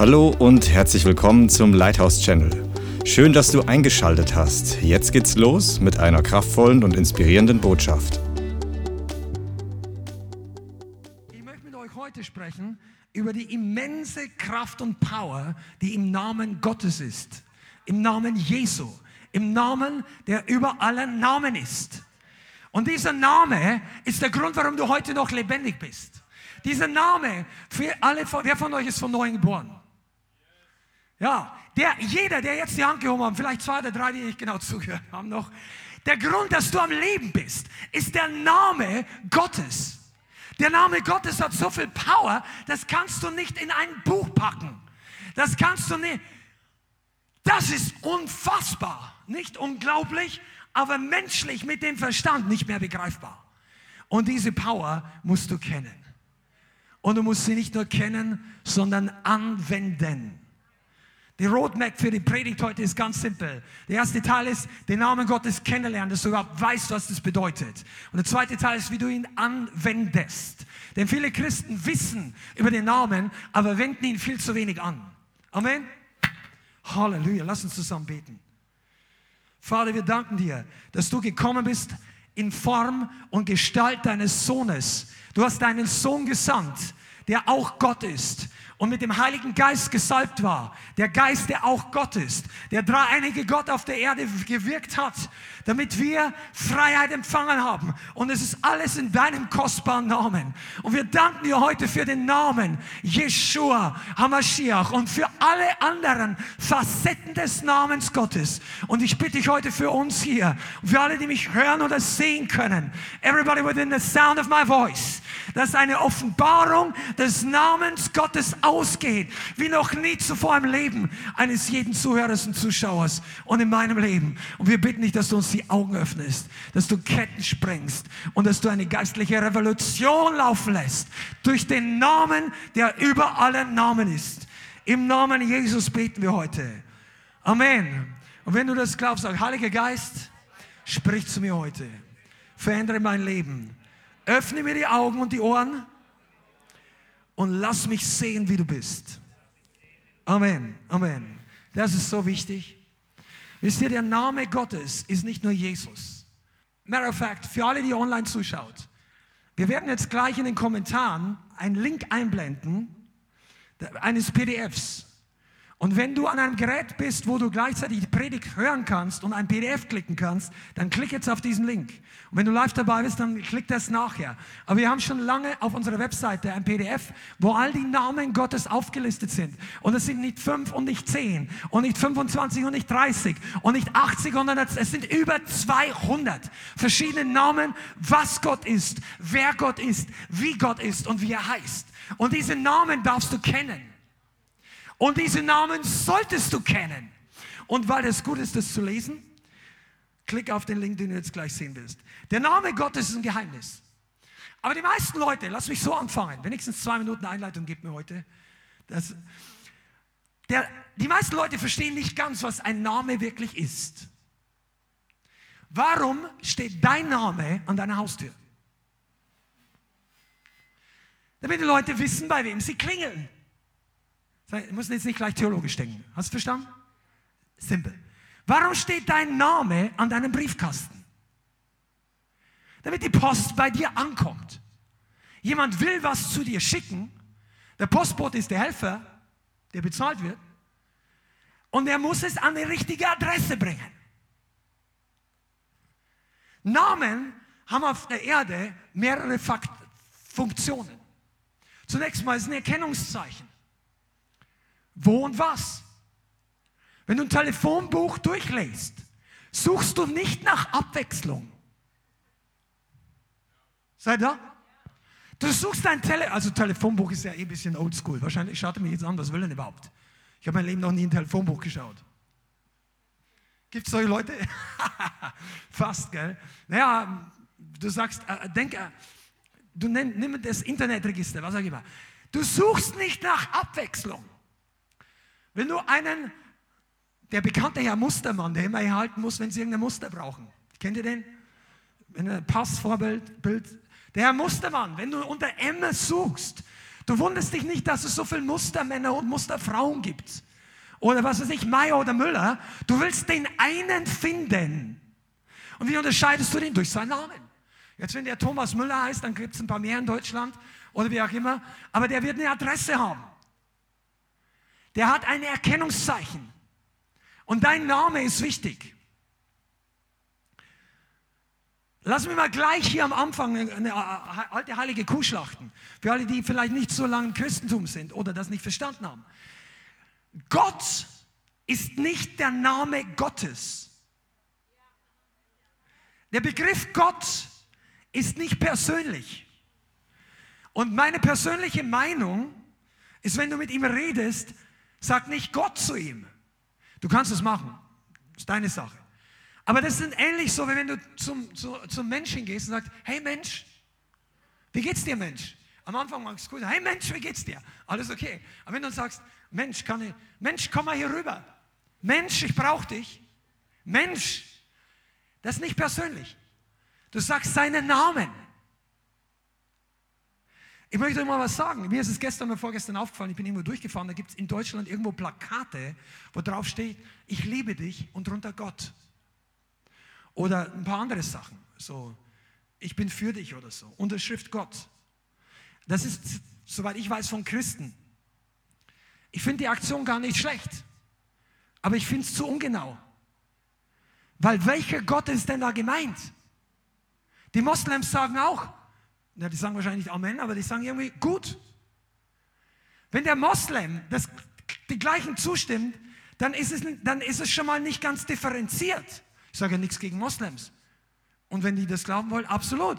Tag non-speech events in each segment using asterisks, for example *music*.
Hallo und herzlich willkommen zum Lighthouse Channel. Schön, dass du eingeschaltet hast. Jetzt geht's los mit einer kraftvollen und inspirierenden Botschaft. Ich möchte mit euch heute sprechen über die immense Kraft und Power, die im Namen Gottes ist. Im Namen Jesu. Im Namen, der über allen Namen ist. Und dieser Name ist der Grund, warum du heute noch lebendig bist. Dieser Name, für alle, wer von euch ist von neuem geboren? Ja, der, jeder, der jetzt die Hand gehoben hat, vielleicht zwei oder drei, die nicht genau *laughs* zugehört haben noch, der Grund, dass du am Leben bist, ist der Name Gottes. Der Name Gottes hat so viel Power, das kannst du nicht in ein Buch packen. Das kannst du nicht. Das ist unfassbar. Nicht unglaublich, aber menschlich mit dem Verstand nicht mehr begreifbar. Und diese Power musst du kennen. Und du musst sie nicht nur kennen, sondern anwenden. Die Roadmap für die Predigt heute ist ganz simpel. Der erste Teil ist, den Namen Gottes kennenlernen, dass du überhaupt weißt, was das bedeutet. Und der zweite Teil ist, wie du ihn anwendest. Denn viele Christen wissen über den Namen, aber wenden ihn viel zu wenig an. Amen. Halleluja. Lass uns zusammen beten. Vater, wir danken dir, dass du gekommen bist in Form und Gestalt deines Sohnes. Du hast deinen Sohn gesandt, der auch Gott ist und mit dem Heiligen Geist gesalbt war. Der Geist, der auch Gott ist. Der dreieinige Gott auf der Erde gewirkt hat, damit wir Freiheit empfangen haben. Und es ist alles in deinem kostbaren Namen. Und wir danken dir heute für den Namen Yeshua HaMashiach und für alle anderen Facetten des Namens Gottes. Und ich bitte dich heute für uns hier für alle, die mich hören oder sehen können. Everybody within the sound of my voice. Dass eine Offenbarung des Namens Gottes ausgeht, wie noch nie zuvor im Leben eines jeden Zuhörers und Zuschauers und in meinem Leben. Und wir bitten dich, dass du uns die Augen öffnest, dass du Ketten sprengst und dass du eine geistliche Revolution laufen lässt durch den Namen, der über allen Namen ist. Im Namen Jesus beten wir heute. Amen. Und wenn du das glaubst, sag, Heiliger Geist, sprich zu mir heute. Verändere mein Leben. Öffne mir die Augen und die Ohren und lass mich sehen, wie du bist. Amen, Amen. Das ist so wichtig. Wisst ihr, der Name Gottes ist nicht nur Jesus. Matter of fact, für alle, die online zuschaut, wir werden jetzt gleich in den Kommentaren einen Link einblenden eines PDFs. Und wenn du an einem Gerät bist, wo du gleichzeitig die Predigt hören kannst und ein PDF klicken kannst, dann klick jetzt auf diesen Link. Und wenn du live dabei bist, dann klick das nachher. Aber wir haben schon lange auf unserer Webseite ein PDF, wo all die Namen Gottes aufgelistet sind. Und es sind nicht fünf und nicht zehn und nicht 25 und nicht 30 und nicht 80, sondern es sind über 200 verschiedene Namen, was Gott ist, wer Gott ist, wie Gott ist und wie er heißt. Und diese Namen darfst du kennen. Und diese Namen solltest du kennen. Und weil es gut ist, das zu lesen, klick auf den Link, den du jetzt gleich sehen wirst. Der Name Gottes ist ein Geheimnis. Aber die meisten Leute, lass mich so anfangen, wenigstens zwei Minuten Einleitung gibt mir heute. Das, der, die meisten Leute verstehen nicht ganz, was ein Name wirklich ist. Warum steht dein Name an deiner Haustür? Damit die Leute wissen, bei wem sie klingeln. Wir müssen jetzt nicht gleich theologisch denken. Hast du verstanden? Simpel. Warum steht dein Name an deinem Briefkasten? Damit die Post bei dir ankommt. Jemand will was zu dir schicken. Der Postbote ist der Helfer, der bezahlt wird. Und er muss es an die richtige Adresse bringen. Namen haben auf der Erde mehrere Fakt Funktionen. Zunächst mal ist ein Erkennungszeichen. Wo und was? Wenn du ein Telefonbuch durchlässt, suchst du nicht nach Abwechslung. Seid da? Du suchst dein Tele also Telefonbuch ist ja eh ein bisschen oldschool. Wahrscheinlich schaut er mich jetzt an, was will denn überhaupt? Ich habe mein Leben noch nie ein Telefonbuch geschaut. Gibt es solche Leute? *laughs* Fast, gell? Naja, du sagst, äh, denk, äh, du nimm, nimm das Internetregister, was auch immer. Du suchst nicht nach Abwechslung. Wenn du einen, der bekannte Herr Mustermann, der immer erhalten muss, wenn sie irgendein Muster brauchen. Kennt ihr den? Wenn ein Passvorbild, Bild, der Herr Mustermann, wenn du unter M suchst, Du wunderst dich nicht, dass es so viele Mustermänner und Musterfrauen gibt. Oder was weiß ich, Meier oder Müller. Du willst den einen finden. Und wie unterscheidest du den? Durch seinen Namen. Jetzt, wenn der Thomas Müller heißt, dann gibt es ein paar mehr in Deutschland oder wie auch immer. Aber der wird eine Adresse haben. Der hat ein Erkennungszeichen. Und dein Name ist wichtig. Lass mich mal gleich hier am Anfang eine alte heilige Kuh schlachten. Für alle, die vielleicht nicht so lange im Christentum sind oder das nicht verstanden haben. Gott ist nicht der Name Gottes. Der Begriff Gott ist nicht persönlich. Und meine persönliche Meinung ist, wenn du mit ihm redest, sag nicht Gott zu ihm. Du kannst es machen. Ist deine Sache. Aber das ist ähnlich so, wie wenn du zum, zu, zum Menschen gehst und sagst, hey Mensch, wie geht's dir Mensch? Am Anfang magst du gut, hey Mensch, wie geht's dir? Alles okay. Aber wenn du sagst, Mensch, kann ich, Mensch, komm mal hier rüber. Mensch, ich brauche dich. Mensch, das ist nicht persönlich. Du sagst seinen Namen. Ich möchte euch mal was sagen. Mir ist es gestern oder vorgestern aufgefallen, ich bin irgendwo durchgefahren, da gibt es in Deutschland irgendwo Plakate, wo drauf steht, ich liebe dich und drunter Gott. Oder ein paar andere Sachen, so, ich bin für dich oder so. Unterschrift Gott. Das ist, soweit ich weiß, von Christen. Ich finde die Aktion gar nicht schlecht, aber ich finde es zu ungenau. Weil welcher Gott ist denn da gemeint? Die Moslems sagen auch, ja, die sagen wahrscheinlich nicht Amen, aber die sagen irgendwie gut. Wenn der Moslem das, die gleichen zustimmt, dann ist, es, dann ist es schon mal nicht ganz differenziert. Ich sage ja nichts gegen Moslems. Und wenn die das glauben wollen, absolut.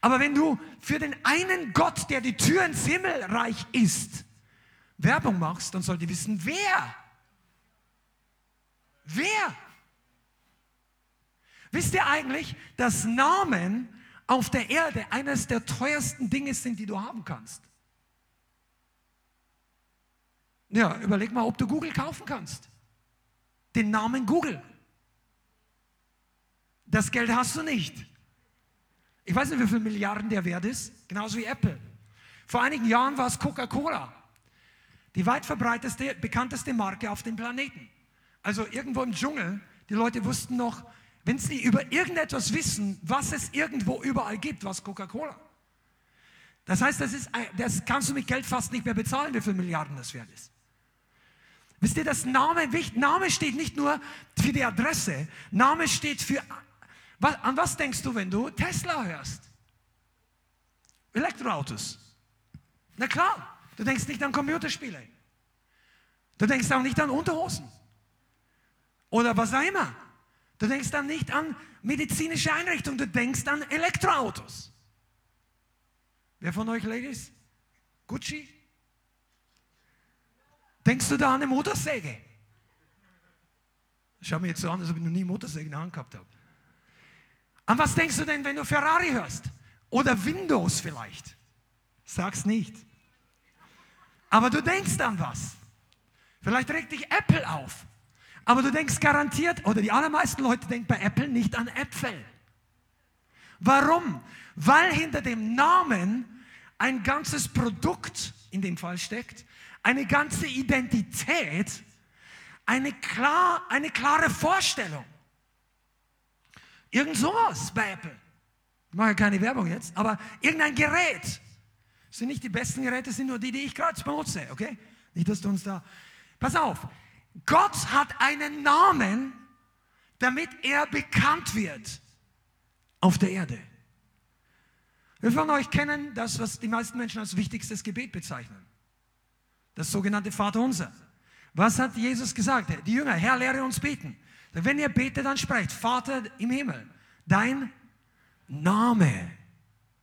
Aber wenn du für den einen Gott, der die Tür ins Himmelreich ist, Werbung machst, dann soll die wissen, wer. Wer? Wisst ihr eigentlich, dass Namen auf der Erde eines der teuersten Dinge sind, die du haben kannst? Ja, überleg mal, ob du Google kaufen kannst. Den Namen Google. Das Geld hast du nicht. Ich weiß nicht, wie viele Milliarden der wert ist, genauso wie Apple. Vor einigen Jahren war es Coca-Cola. Die weit verbreiteste, bekannteste Marke auf dem Planeten. Also irgendwo im Dschungel, die Leute wussten noch, wenn sie über irgendetwas wissen, was es irgendwo überall gibt, was Coca-Cola. Das heißt, das, ist, das kannst du mit Geld fast nicht mehr bezahlen, wie viele Milliarden das wert ist. Wisst ihr, das Name, Name steht nicht nur für die Adresse, Name steht für, an was denkst du, wenn du Tesla hörst? Elektroautos. Na klar, du denkst nicht an Computerspiele. Du denkst auch nicht an Unterhosen. Oder was auch immer. Du denkst dann nicht an medizinische Einrichtungen, du denkst an Elektroautos. Wer von euch, Ladies? Gucci? Denkst du da an eine Motorsäge? Schau mir jetzt so an, als ob ich noch nie Motorsäge in der Hand gehabt habe. An was denkst du denn, wenn du Ferrari hörst? Oder Windows vielleicht? Sag's nicht. Aber du denkst an was. Vielleicht regt dich Apple auf. Aber du denkst garantiert, oder die allermeisten Leute denken bei Apple nicht an Äpfel. Warum? Weil hinter dem Namen ein ganzes Produkt in dem Fall steckt, eine ganze Identität, eine, klar, eine klare Vorstellung. Irgend sowas bei Apple. Ich mache keine Werbung jetzt, aber irgendein Gerät. Das sind nicht die besten Geräte, sind nur die, die ich gerade benutze, okay? Nicht, dass du uns da. Pass auf, Gott hat einen Namen, damit er bekannt wird auf der Erde. Wir von euch kennen das, was die meisten Menschen als wichtigstes Gebet bezeichnen. Das sogenannte Vaterunser. Was hat Jesus gesagt? Die Jünger, Herr, lehre uns beten. Wenn ihr betet, dann sprecht, Vater im Himmel, dein Name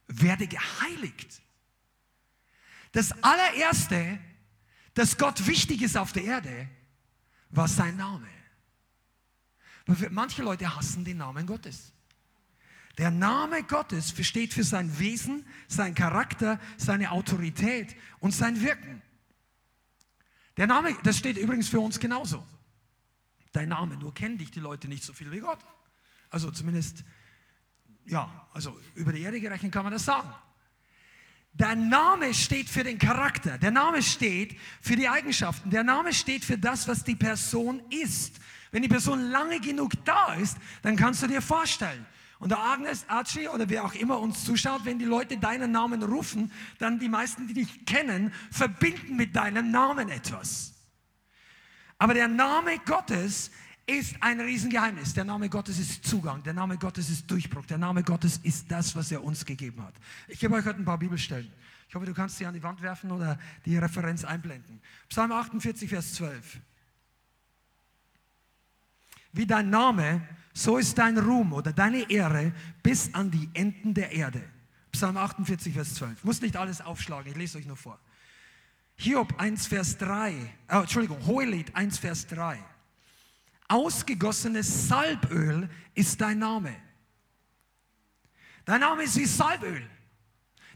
werde geheiligt. Das allererste, das Gott wichtig ist auf der Erde, war sein Name. Manche Leute hassen den Namen Gottes. Der Name Gottes steht für sein Wesen, sein Charakter, seine Autorität und sein Wirken. Der Name, das steht übrigens für uns genauso. Dein Name, nur kennen dich die Leute nicht so viel wie Gott. Also zumindest, ja, also über die Erde gerechnet kann man das sagen. Der Name steht für den Charakter. Der Name steht für die Eigenschaften. Der Name steht für das, was die Person ist. Wenn die Person lange genug da ist, dann kannst du dir vorstellen. Und der Agnes, Archie oder wer auch immer uns zuschaut, wenn die Leute deinen Namen rufen, dann die meisten, die dich kennen, verbinden mit deinem Namen etwas. Aber der Name Gottes ist ein Riesengeheimnis. Der Name Gottes ist Zugang. Der Name Gottes ist Durchbruch. Der Name Gottes ist das, was er uns gegeben hat. Ich gebe euch heute ein paar Bibelstellen. Ich hoffe, du kannst sie an die Wand werfen oder die Referenz einblenden. Psalm 48, Vers 12. Wie dein Name, so ist dein Ruhm oder deine Ehre bis an die Enden der Erde. Psalm 48, Vers 12. Muss nicht alles aufschlagen, ich lese euch nur vor. Hiob 1, Vers 3. Oh, Entschuldigung, Hohelied 1, Vers 3. Ausgegossenes Salböl ist dein Name. Dein Name ist wie Salböl.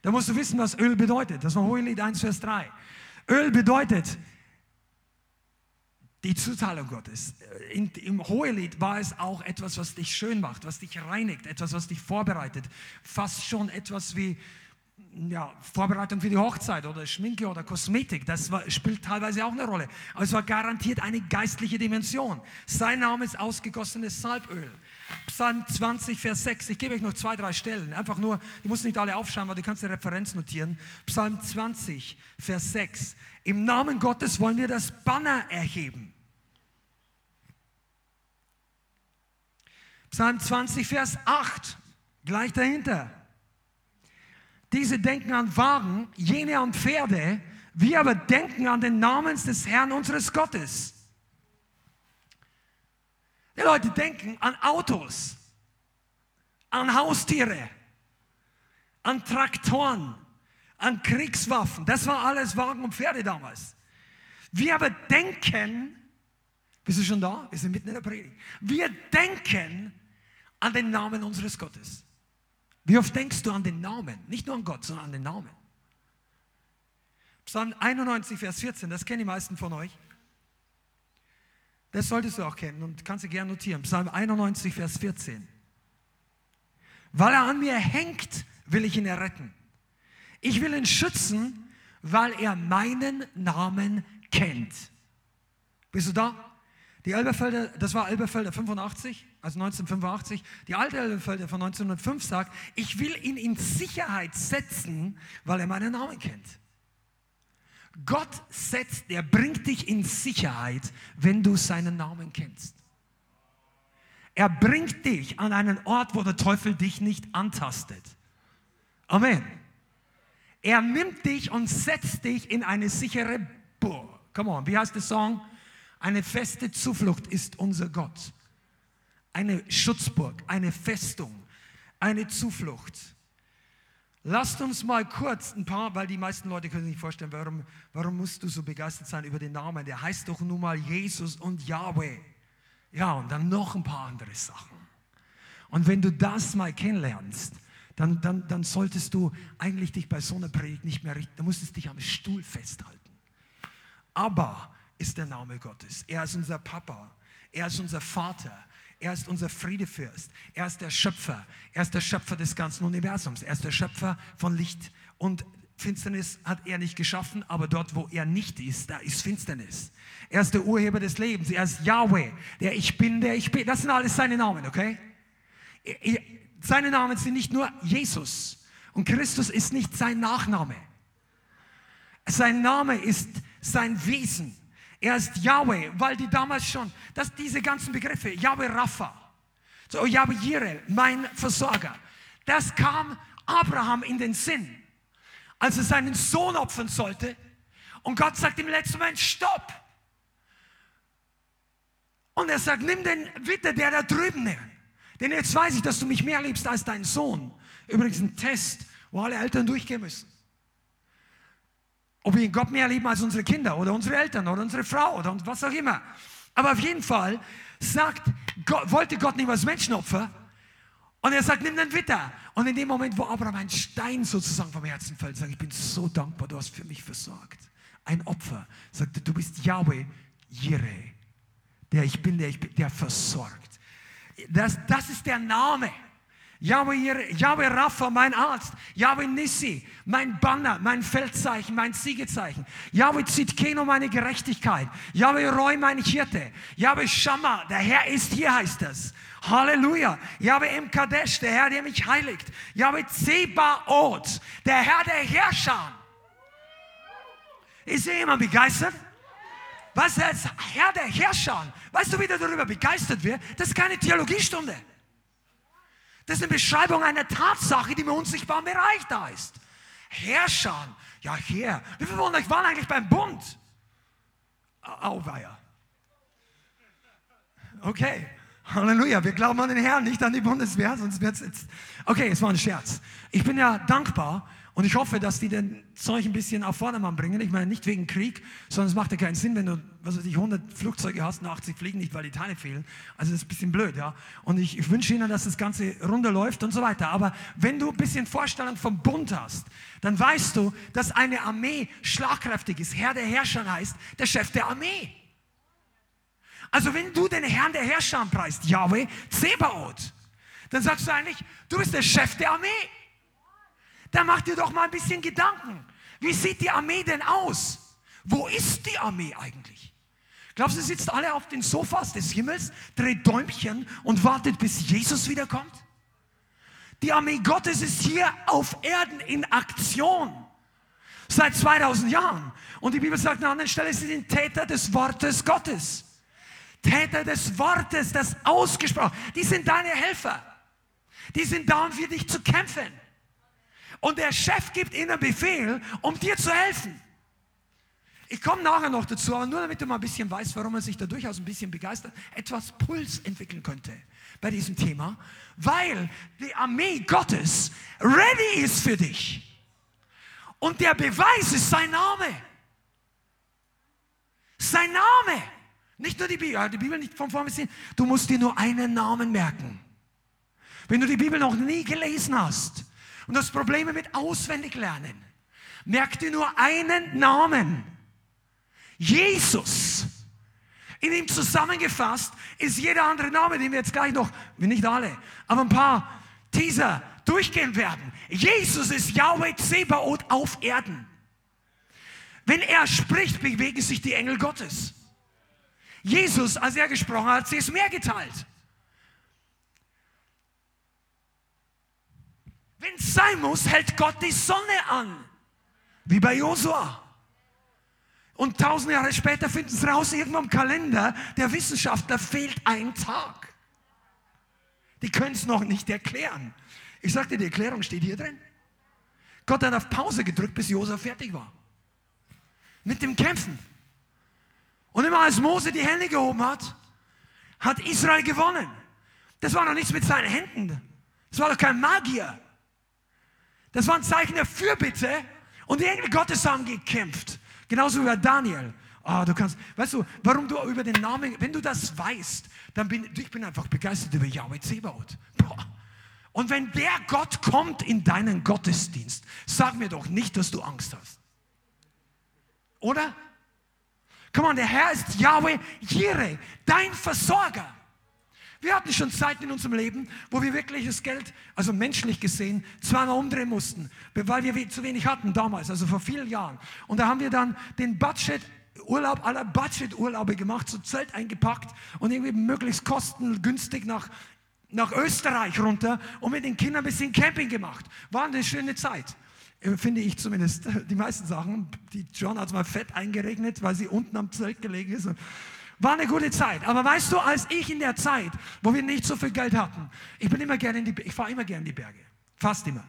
Da musst du wissen, was Öl bedeutet. Das war Hohelied 1, Vers 3. Öl bedeutet die Zuteilung Gottes. In, Im Hohelied war es auch etwas, was dich schön macht, was dich reinigt, etwas, was dich vorbereitet. Fast schon etwas wie ja, Vorbereitung für die Hochzeit oder Schminke oder Kosmetik, das war, spielt teilweise auch eine Rolle. Aber es war garantiert eine geistliche Dimension. Sein Name ist ausgegossenes Salböl. Psalm 20, Vers 6. Ich gebe euch noch zwei, drei Stellen. Einfach nur, ich muss nicht alle aufschauen, aber du kannst eine Referenz notieren. Psalm 20, Vers 6. Im Namen Gottes wollen wir das Banner erheben. Psalm 20, Vers 8. Gleich dahinter. Diese denken an Wagen, jene an Pferde, wir aber denken an den Namen des Herrn unseres Gottes. Die Leute denken an Autos, an Haustiere, an Traktoren, an Kriegswaffen. Das war alles Wagen und Pferde damals. Wir aber denken, bist du schon da? Wir sind mitten in der Predigt. Wir denken an den Namen unseres Gottes. Wie oft denkst du an den Namen? Nicht nur an Gott, sondern an den Namen. Psalm 91, Vers 14, das kennen die meisten von euch. Das solltest du auch kennen und kannst du gerne notieren. Psalm 91, Vers 14. Weil er an mir hängt, will ich ihn erretten. Ich will ihn schützen, weil er meinen Namen kennt. Bist du da? Die Elberfelder, das war Elberfelder 85, also 1985. Die alte Elberfelder von 1905 sagt, ich will ihn in Sicherheit setzen, weil er meinen Namen kennt. Gott setzt, er bringt dich in Sicherheit, wenn du seinen Namen kennst. Er bringt dich an einen Ort, wo der Teufel dich nicht antastet. Amen. Er nimmt dich und setzt dich in eine sichere Burg. Come on, wie heißt der Song? Eine feste Zuflucht ist unser Gott. Eine Schutzburg, eine Festung, eine Zuflucht. Lasst uns mal kurz ein paar, weil die meisten Leute können sich nicht vorstellen, warum, warum musst du so begeistert sein über den Namen? Der heißt doch nun mal Jesus und Yahweh. Ja, und dann noch ein paar andere Sachen. Und wenn du das mal kennenlernst, dann, dann, dann solltest du eigentlich dich bei so einer Predigt nicht mehr richten. Du musstest dich am Stuhl festhalten. Aber ist der Name Gottes. Er ist unser Papa. Er ist unser Vater. Er ist unser Friedefürst. Er ist der Schöpfer. Er ist der Schöpfer des ganzen Universums. Er ist der Schöpfer von Licht und Finsternis hat er nicht geschaffen, aber dort, wo er nicht ist, da ist Finsternis. Er ist der Urheber des Lebens. Er ist Yahweh, der Ich Bin, der Ich Bin. Das sind alles seine Namen, okay? Seine Namen sind nicht nur Jesus. Und Christus ist nicht sein Nachname. Sein Name ist sein Wesen. Er ist Yahweh, weil die damals schon, dass diese ganzen Begriffe, Yahweh Rapha, so Yahweh Jireh, mein Versorger, das kam Abraham in den Sinn, als er seinen Sohn opfern sollte. Und Gott sagt im letzten Moment, stopp. Und er sagt, nimm den Witter, der da drüben ist. Denn jetzt weiß ich, dass du mich mehr liebst als dein Sohn. Übrigens ein Test, wo alle Eltern durchgehen müssen. Ob wir Gott mehr lieben als unsere Kinder oder unsere Eltern oder unsere Frau oder was auch immer. Aber auf jeden Fall sagt, Gott, wollte Gott nicht als Menschenopfer. Und er sagt, nimm den Witter. Und in dem Moment, wo Abraham ein Stein sozusagen vom Herzen fällt, sagt, ich bin so dankbar, du hast für mich versorgt. Ein Opfer. Sagt er, du bist Yahweh Jireh. Der ich bin, der ich bin, der versorgt. Das, das ist der Name. Yahweh, Yahweh Rapha, mein Arzt. Yahweh Nissi, mein Banner, mein Feldzeichen, mein Siegezeichen. Yahweh Zitkeno, meine Gerechtigkeit. Yahweh Roy, mein Hirte. Yahweh Shammah, der Herr ist hier, heißt es. Halleluja. Yahweh Im Kadesh, der Herr, der mich heiligt. Yahweh Zebaoth, der Herr der Herrscher. Ist hier jemand begeistert? Was als Herr der Herrscher? Weißt du, wie der darüber begeistert wird? Das ist keine Theologiestunde. Das ist eine Beschreibung einer Tatsache, die im unsichtbaren Bereich da ist. Herrscher, ja, Herr. Wie viele von euch waren eigentlich beim Bund? Auweia. Okay. Halleluja, wir glauben an den Herrn, nicht an die Bundeswehr, sonst wird es jetzt. Okay, es war ein Scherz. Ich bin ja dankbar und ich hoffe, dass die den Zeug ein bisschen auf Vordermann bringen. Ich meine, nicht wegen Krieg, sondern es macht ja keinen Sinn, wenn du, was weiß ich, 100 Flugzeuge hast und 80 fliegen nicht, weil die Teile fehlen. Also das ist ein bisschen blöd, ja. Und ich, ich wünsche Ihnen, dass das Ganze runterläuft und so weiter. Aber wenn du ein bisschen Vorstellung vom Bund hast, dann weißt du, dass eine Armee schlagkräftig ist. Herr der Herrscher heißt der Chef der Armee. Also wenn du den Herrn der Herrscher preist, Yahweh, Zebaoth, dann sagst du eigentlich, du bist der Chef der Armee. Dann mach dir doch mal ein bisschen Gedanken. Wie sieht die Armee denn aus? Wo ist die Armee eigentlich? Glaubst du, sie sitzt alle auf den Sofas des Himmels, dreht Däumchen und wartet, bis Jesus wiederkommt? Die Armee Gottes ist hier auf Erden in Aktion. Seit 2000 Jahren. Und die Bibel sagt an einer anderen Stelle, sie sind Täter des Wortes Gottes. Täter des Wortes, das ausgesprochen. Die sind deine Helfer. Die sind da, um für dich zu kämpfen. Und der Chef gibt ihnen Befehl, um dir zu helfen. Ich komme nachher noch dazu, aber nur damit du mal ein bisschen weißt, warum man sich da durchaus ein bisschen begeistert, etwas Puls entwickeln könnte bei diesem Thema, weil die Armee Gottes ready ist für dich. Und der Beweis ist sein Name. Sein Name. Nicht nur die Bibel, die Bibel nicht von vorn bis hin. Du musst dir nur einen Namen merken. Wenn du die Bibel noch nie gelesen hast und hast Probleme mit auswendig lernen, merk dir nur einen Namen. Jesus. In ihm zusammengefasst ist jeder andere Name, den wir jetzt gleich noch, nicht alle, aber ein paar Teaser durchgehen werden. Jesus ist Yahweh Zebaoth auf Erden. Wenn er spricht, bewegen sich die Engel Gottes. Jesus, als er gesprochen hat, sie ist mehr geteilt. Wenn es sein muss, hält Gott die Sonne an. Wie bei Josua. Und tausend Jahre später finden sie raus, irgendwo im Kalender der Wissenschaftler fehlt ein Tag. Die können es noch nicht erklären. Ich sagte, die Erklärung steht hier drin. Gott hat auf Pause gedrückt, bis Josua fertig war. Mit dem Kämpfen. Und immer als Mose die Hände gehoben hat, hat Israel gewonnen. Das war noch nichts mit seinen Händen. Das war doch kein Magier. Das war ein Zeichen der Fürbitte und die Engel Gottes haben gekämpft. Genauso wie bei Daniel. Ah, oh, du kannst, weißt du, warum du über den Namen, wenn du das weißt, dann bin ich bin einfach begeistert über Yahweh Zebaoth. Und wenn der Gott kommt in deinen Gottesdienst, sag mir doch nicht, dass du Angst hast. Oder? Komm on, der Herr ist Yahweh Jireh, dein Versorger. Wir hatten schon Zeiten in unserem Leben, wo wir wirklich das Geld, also menschlich gesehen, zweimal umdrehen mussten, weil wir zu wenig hatten damals, also vor vielen Jahren. Und da haben wir dann den Budget Urlaub aller Budget-Urlaube gemacht, so Zelt eingepackt und irgendwie möglichst kostengünstig nach, nach Österreich runter und mit den Kindern ein bisschen Camping gemacht. War eine schöne Zeit. Äh, finde ich zumindest, *laughs* die meisten Sachen. Die John hat mal fett eingeregnet, weil sie unten am Zelt gelegen ist. War eine gute Zeit. Aber weißt du, als ich in der Zeit, wo wir nicht so viel Geld hatten, ich bin immer gerne in die, ich fahre immer gerne in die Berge. Fast immer.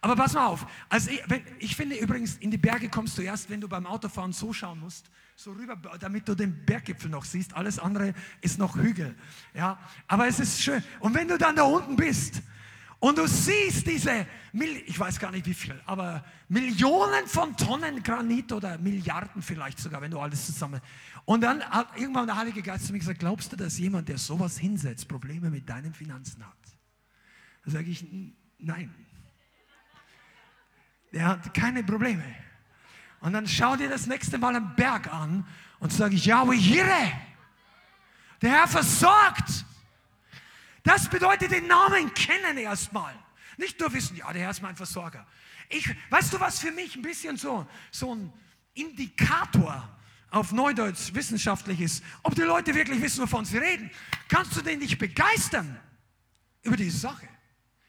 Aber pass mal auf. Also ich, wenn, ich finde übrigens, in die Berge kommst du erst, wenn du beim Autofahren so schauen musst, so rüber, damit du den Berggipfel noch siehst. Alles andere ist noch Hügel. Ja, aber es ist schön. Und wenn du dann da unten bist, und du siehst diese, ich weiß gar nicht wie viel, aber Millionen von Tonnen Granit oder Milliarden vielleicht sogar, wenn du alles zusammen. Und dann hat irgendwann der Heilige Geist zu mir gesagt, glaubst du, dass jemand, der sowas hinsetzt, Probleme mit deinen Finanzen hat? Da sage ich, nein. Der hat keine Probleme. Und dann schau dir das nächste Mal einen Berg an und sage ich, Yahweh Jireh, der Herr versorgt. Das bedeutet den Namen kennen erstmal. Nicht nur wissen, ja, der Herr ist mein Versorger. Ich, weißt du, was für mich ein bisschen so, so ein Indikator auf Neudeutsch wissenschaftlich ist, ob die Leute wirklich wissen, wovon sie reden? Kannst du den nicht begeistern über diese Sache?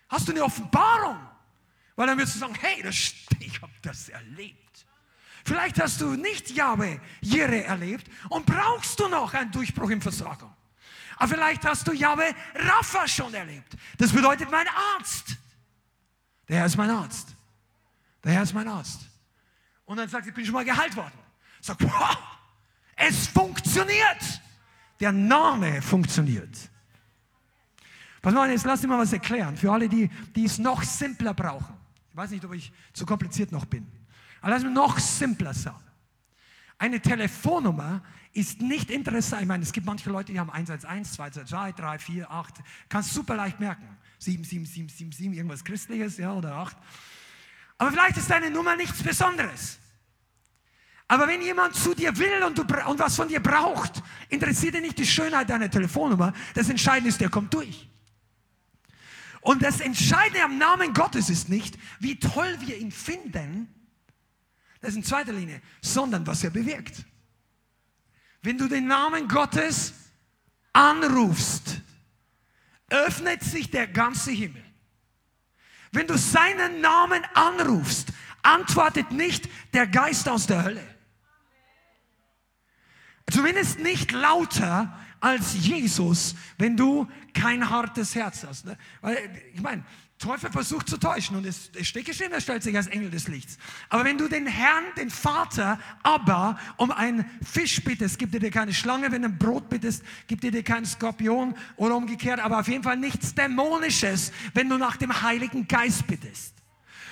Hast du eine Offenbarung? Weil dann wirst du sagen, hey, das, ich habe das erlebt. Vielleicht hast du nicht Jahwe Jere erlebt und brauchst du noch einen Durchbruch im Versorgung. Aber vielleicht hast du Jahwe Rapha schon erlebt. Das bedeutet mein Arzt. Der Herr ist mein Arzt. Der Herr ist mein Arzt. Und dann sagt, ich bin schon mal geheilt worden. Sagt, wow, es funktioniert. Der Name funktioniert. Pass mal, jetzt lass mich mal was erklären. Für alle, die, die es noch simpler brauchen. Ich weiß nicht, ob ich zu kompliziert noch bin. Aber lass mich noch simpler sagen. Eine Telefonnummer ist nicht interessant. Ich meine, es gibt manche Leute, die haben 111, 223, 3, 4, 8. Kannst super leicht merken. 7, 7, 7, 7, 7, irgendwas Christliches, ja, oder 8. Aber vielleicht ist deine Nummer nichts Besonderes. Aber wenn jemand zu dir will und, du, und was von dir braucht, interessiert dir nicht die Schönheit deiner Telefonnummer. Das Entscheidende ist, der kommt durch. Und das Entscheidende am Namen Gottes ist nicht, wie toll wir ihn finden, das ist in zweiter Linie, sondern was er bewirkt. Wenn du den Namen Gottes anrufst, öffnet sich der ganze Himmel. Wenn du seinen Namen anrufst, antwortet nicht der Geist aus der Hölle. Zumindest nicht lauter als Jesus, wenn du kein hartes Herz hast. Ne? Weil, ich meine, Teufel versucht zu täuschen und es, es steht geschrieben, er stellt sich als Engel des Lichts. Aber wenn du den Herrn, den Vater, aber um einen Fisch bittest, gibt er dir keine Schlange. Wenn du ein Brot bittest, gibt er dir keinen Skorpion oder umgekehrt. Aber auf jeden Fall nichts Dämonisches, wenn du nach dem Heiligen Geist bittest.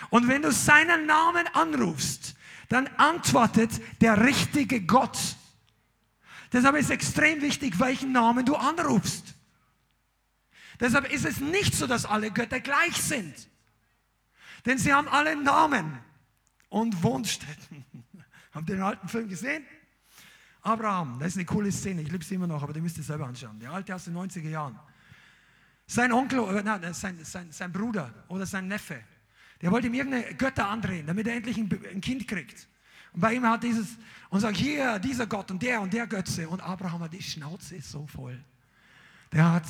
Und wenn du seinen Namen anrufst, dann antwortet der richtige Gott. Deshalb ist extrem wichtig, welchen Namen du anrufst. Deshalb ist es nicht so, dass alle Götter gleich sind. Denn sie haben alle Namen und Wohnstätten. *laughs* Habt ihr den alten Film gesehen? Abraham, das ist eine coole Szene, ich liebe sie immer noch, aber die müsst ihr selber anschauen. Der alte aus den 90er Jahren. Sein Onkel, äh, nein, sein, sein, sein Bruder oder sein Neffe, der wollte ihm irgendeine Götter andrehen, damit er endlich ein, ein Kind kriegt. Und bei ihm hat dieses, und sagt, hier, dieser Gott und der und der Götze. Und Abraham hat die Schnauze so voll. Der hat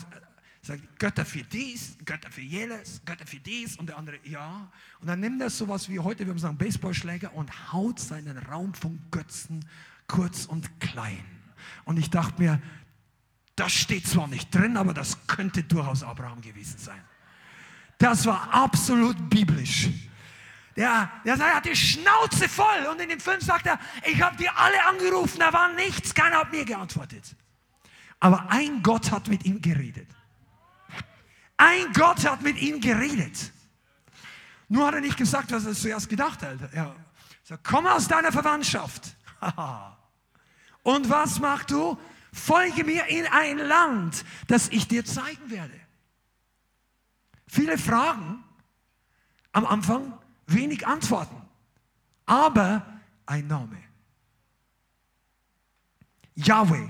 Sagt, Götter für dies, Götter für jenes, Götter für dies und der andere, ja. Und dann nimmt er sowas wie heute, wir haben sagen, Baseballschläger und haut seinen Raum von Götzen kurz und klein. Und ich dachte mir, das steht zwar nicht drin, aber das könnte durchaus Abraham gewesen sein. Das war absolut biblisch. Der, der hat die Schnauze voll und in dem Film sagt er, ich habe die alle angerufen, da war nichts, keiner hat mir geantwortet. Aber ein Gott hat mit ihm geredet. Ein Gott hat mit ihm geredet. Nur hat er nicht gesagt, was er zuerst gedacht hat. Er sagt, komm aus deiner Verwandtschaft. *laughs* Und was machst du? Folge mir in ein Land, das ich dir zeigen werde. Viele Fragen am Anfang, wenig Antworten, aber ein Name. Yahweh.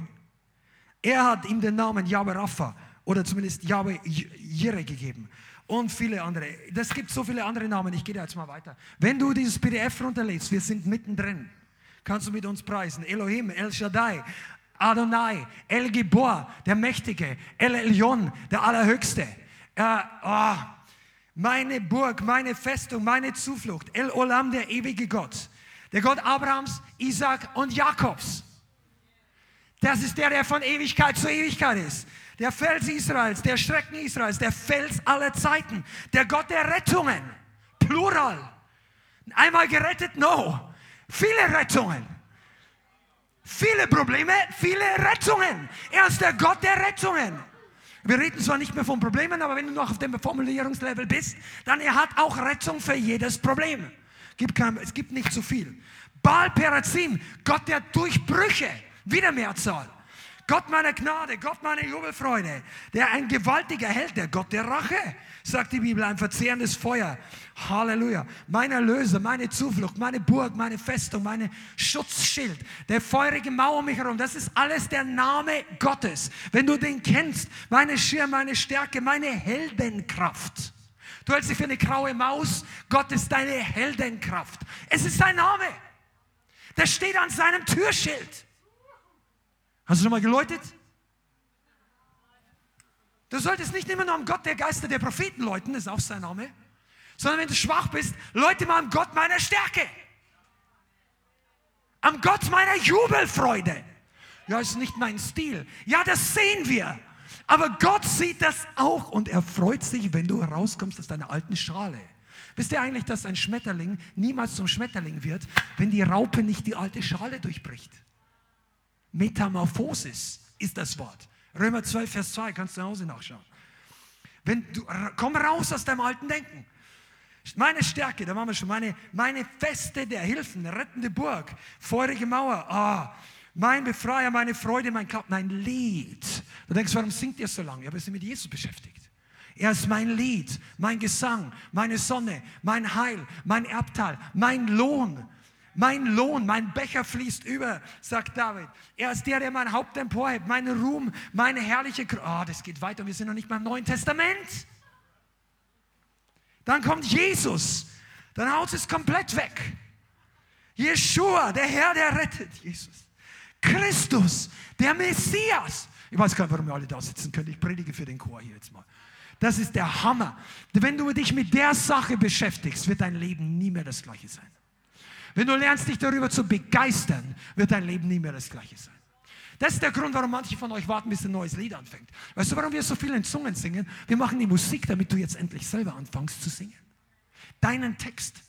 Er hat ihm den Namen Yahweh Rapha oder zumindest Yahweh Jireh gegeben. Und viele andere. Das gibt so viele andere Namen. Ich gehe da jetzt mal weiter. Wenn du dieses PDF runterlädst, wir sind mittendrin. Kannst du mit uns preisen. Elohim, El Shaddai, Adonai, El Gibor, der Mächtige, El Elyon, der Allerhöchste. Äh, oh, meine Burg, meine Festung, meine Zuflucht. El Olam, der ewige Gott. Der Gott Abrahams, Isaac und Jakobs. Das ist der, der von Ewigkeit zu Ewigkeit ist der Fels Israels, der Schrecken Israels, der Fels aller Zeiten, der Gott der Rettungen, plural. Einmal gerettet, no. Viele Rettungen. Viele Probleme, viele Rettungen. Er ist der Gott der Rettungen. Wir reden zwar nicht mehr von Problemen, aber wenn du noch auf dem Formulierungslevel bist, dann er hat auch Rettung für jedes Problem. es gibt nicht zu viel. Baal Perazim, Gott der Durchbrüche, wieder Mehrzahl. Gott meiner Gnade, Gott meiner Jubelfreude, der ein gewaltiger Held, der Gott der Rache, sagt die Bibel, ein verzehrendes Feuer. Halleluja. Mein Erlöser, meine Zuflucht, meine Burg, meine Festung, meine Schutzschild, der feurige Mauer um mich herum, das ist alles der Name Gottes. Wenn du den kennst, meine Schirm, meine Stärke, meine Heldenkraft. Du hältst dich für eine graue Maus, Gott ist deine Heldenkraft. Es ist sein Name. Der steht an seinem Türschild. Hast du schon mal geläutet? Du solltest nicht immer nur am Gott der Geister der Propheten läuten, das ist auch sein Name, sondern wenn du schwach bist, läute mal am Gott meiner Stärke. Am Gott meiner Jubelfreude. Ja, ist nicht mein Stil. Ja, das sehen wir. Aber Gott sieht das auch und er freut sich, wenn du herauskommst aus deiner alten Schale. Wisst ihr eigentlich, dass ein Schmetterling niemals zum Schmetterling wird, wenn die Raupe nicht die alte Schale durchbricht? Metamorphosis ist das Wort. Römer 12, Vers 2, kannst du zu Hause nachschauen. Wenn du, komm raus aus deinem alten Denken. Meine Stärke, da machen wir schon, meine, meine Feste der Hilfen, rettende Burg, feurige Mauer, ah, mein Befreier, meine Freude, mein Glauben, mein Lied. Du denkst, warum singt ihr so lange? Ja, wir sind mit Jesus beschäftigt. Er ist mein Lied, mein Gesang, meine Sonne, mein Heil, mein Erbteil, mein Lohn. Mein Lohn, mein Becher fließt über, sagt David. Er ist der, der mein Haupt emporhebt, mein Ruhm, meine herrliche. Oh, das geht weiter. Wir sind noch nicht beim Neuen Testament. Dann kommt Jesus. Dann haut es komplett weg. Jeshua, der Herr, der rettet. Jesus. Christus, der Messias. Ich weiß gar nicht, warum wir alle da sitzen können. Ich predige für den Chor hier jetzt mal. Das ist der Hammer. Wenn du dich mit der Sache beschäftigst, wird dein Leben nie mehr das gleiche sein. Wenn du lernst, dich darüber zu begeistern, wird dein Leben nie mehr das gleiche sein. Das ist der Grund, warum manche von euch warten, bis ein neues Lied anfängt. Weißt du, warum wir so viel in Zungen singen? Wir machen die Musik, damit du jetzt endlich selber anfängst zu singen. Deinen Text,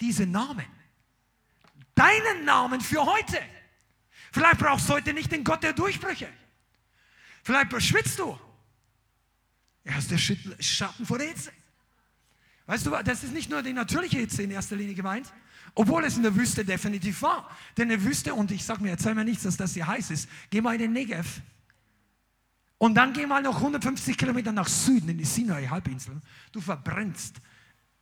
diese Namen, deinen Namen für heute. Vielleicht brauchst du heute nicht den Gott der Durchbrüche. Vielleicht schwitzt du. Er ist der Schatten vor der Hitze. Weißt du, das ist nicht nur die natürliche Hitze in erster Linie gemeint, obwohl es in der Wüste definitiv war. Denn in der Wüste, und ich sage mir, erzähl mir nichts, dass das hier heiß ist, geh mal in den Negev. Und dann geh mal noch 150 Kilometer nach Süden in die Sinai-Halbinsel. Du verbrennst,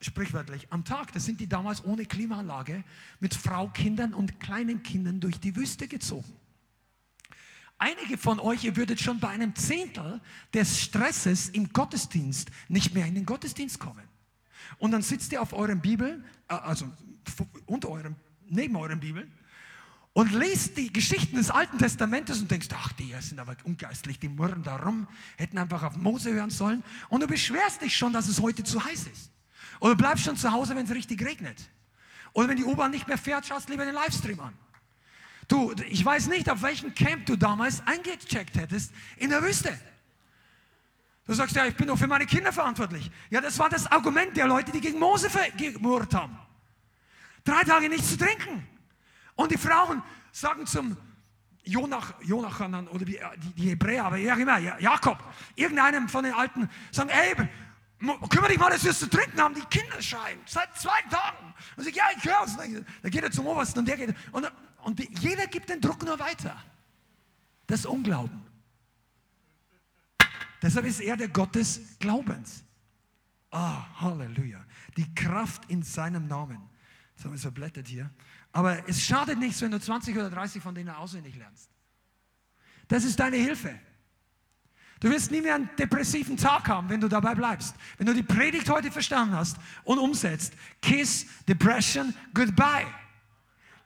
sprichwörtlich, am Tag. Das sind die damals ohne Klimaanlage mit Frau, Kindern und kleinen Kindern durch die Wüste gezogen. Einige von euch, ihr würdet schon bei einem Zehntel des Stresses im Gottesdienst nicht mehr in den Gottesdienst kommen. Und dann sitzt ihr auf euren Bibel, äh, also unter eurem, neben euren Bibeln und lest die Geschichten des Alten Testamentes und denkst, ach, die sind aber ungeistlich, die murren da rum, hätten einfach auf Mose hören sollen. Und du beschwerst dich schon, dass es heute zu heiß ist. Oder bleibst schon zu Hause, wenn es richtig regnet. Oder wenn die U-Bahn nicht mehr fährt, schaust lieber den Livestream an. Du, ich weiß nicht, auf welchem Camp du damals eingecheckt hättest in der Wüste. Du sagst ja, ich bin doch für meine Kinder verantwortlich. Ja, das war das Argument der Leute, die gegen Mose gemurrt haben. Drei Tage nichts zu trinken. Und die Frauen sagen zum Jonach, Jonachanan oder die, die Hebräer, aber ja immer, Jakob, irgendeinem von den Alten, sagen, ey, kümmere dich mal, dass wir es zu trinken haben. Die Kinder schreien seit zwei Tagen. Und sagt, ja, ich höre es. Dann geht er zum Obersten und der geht. Und und jeder gibt den Druck nur weiter. Das Unglauben. Deshalb ist er der Gott des Glaubens. Ah, Halleluja. Die Kraft in seinem Namen. Das haben wir verblättert hier. Aber es schadet nichts, wenn du 20 oder 30 von denen auswendig lernst. Das ist deine Hilfe. Du wirst nie mehr einen depressiven Tag haben, wenn du dabei bleibst. Wenn du die Predigt heute verstanden hast und umsetzt. Kiss Depression goodbye.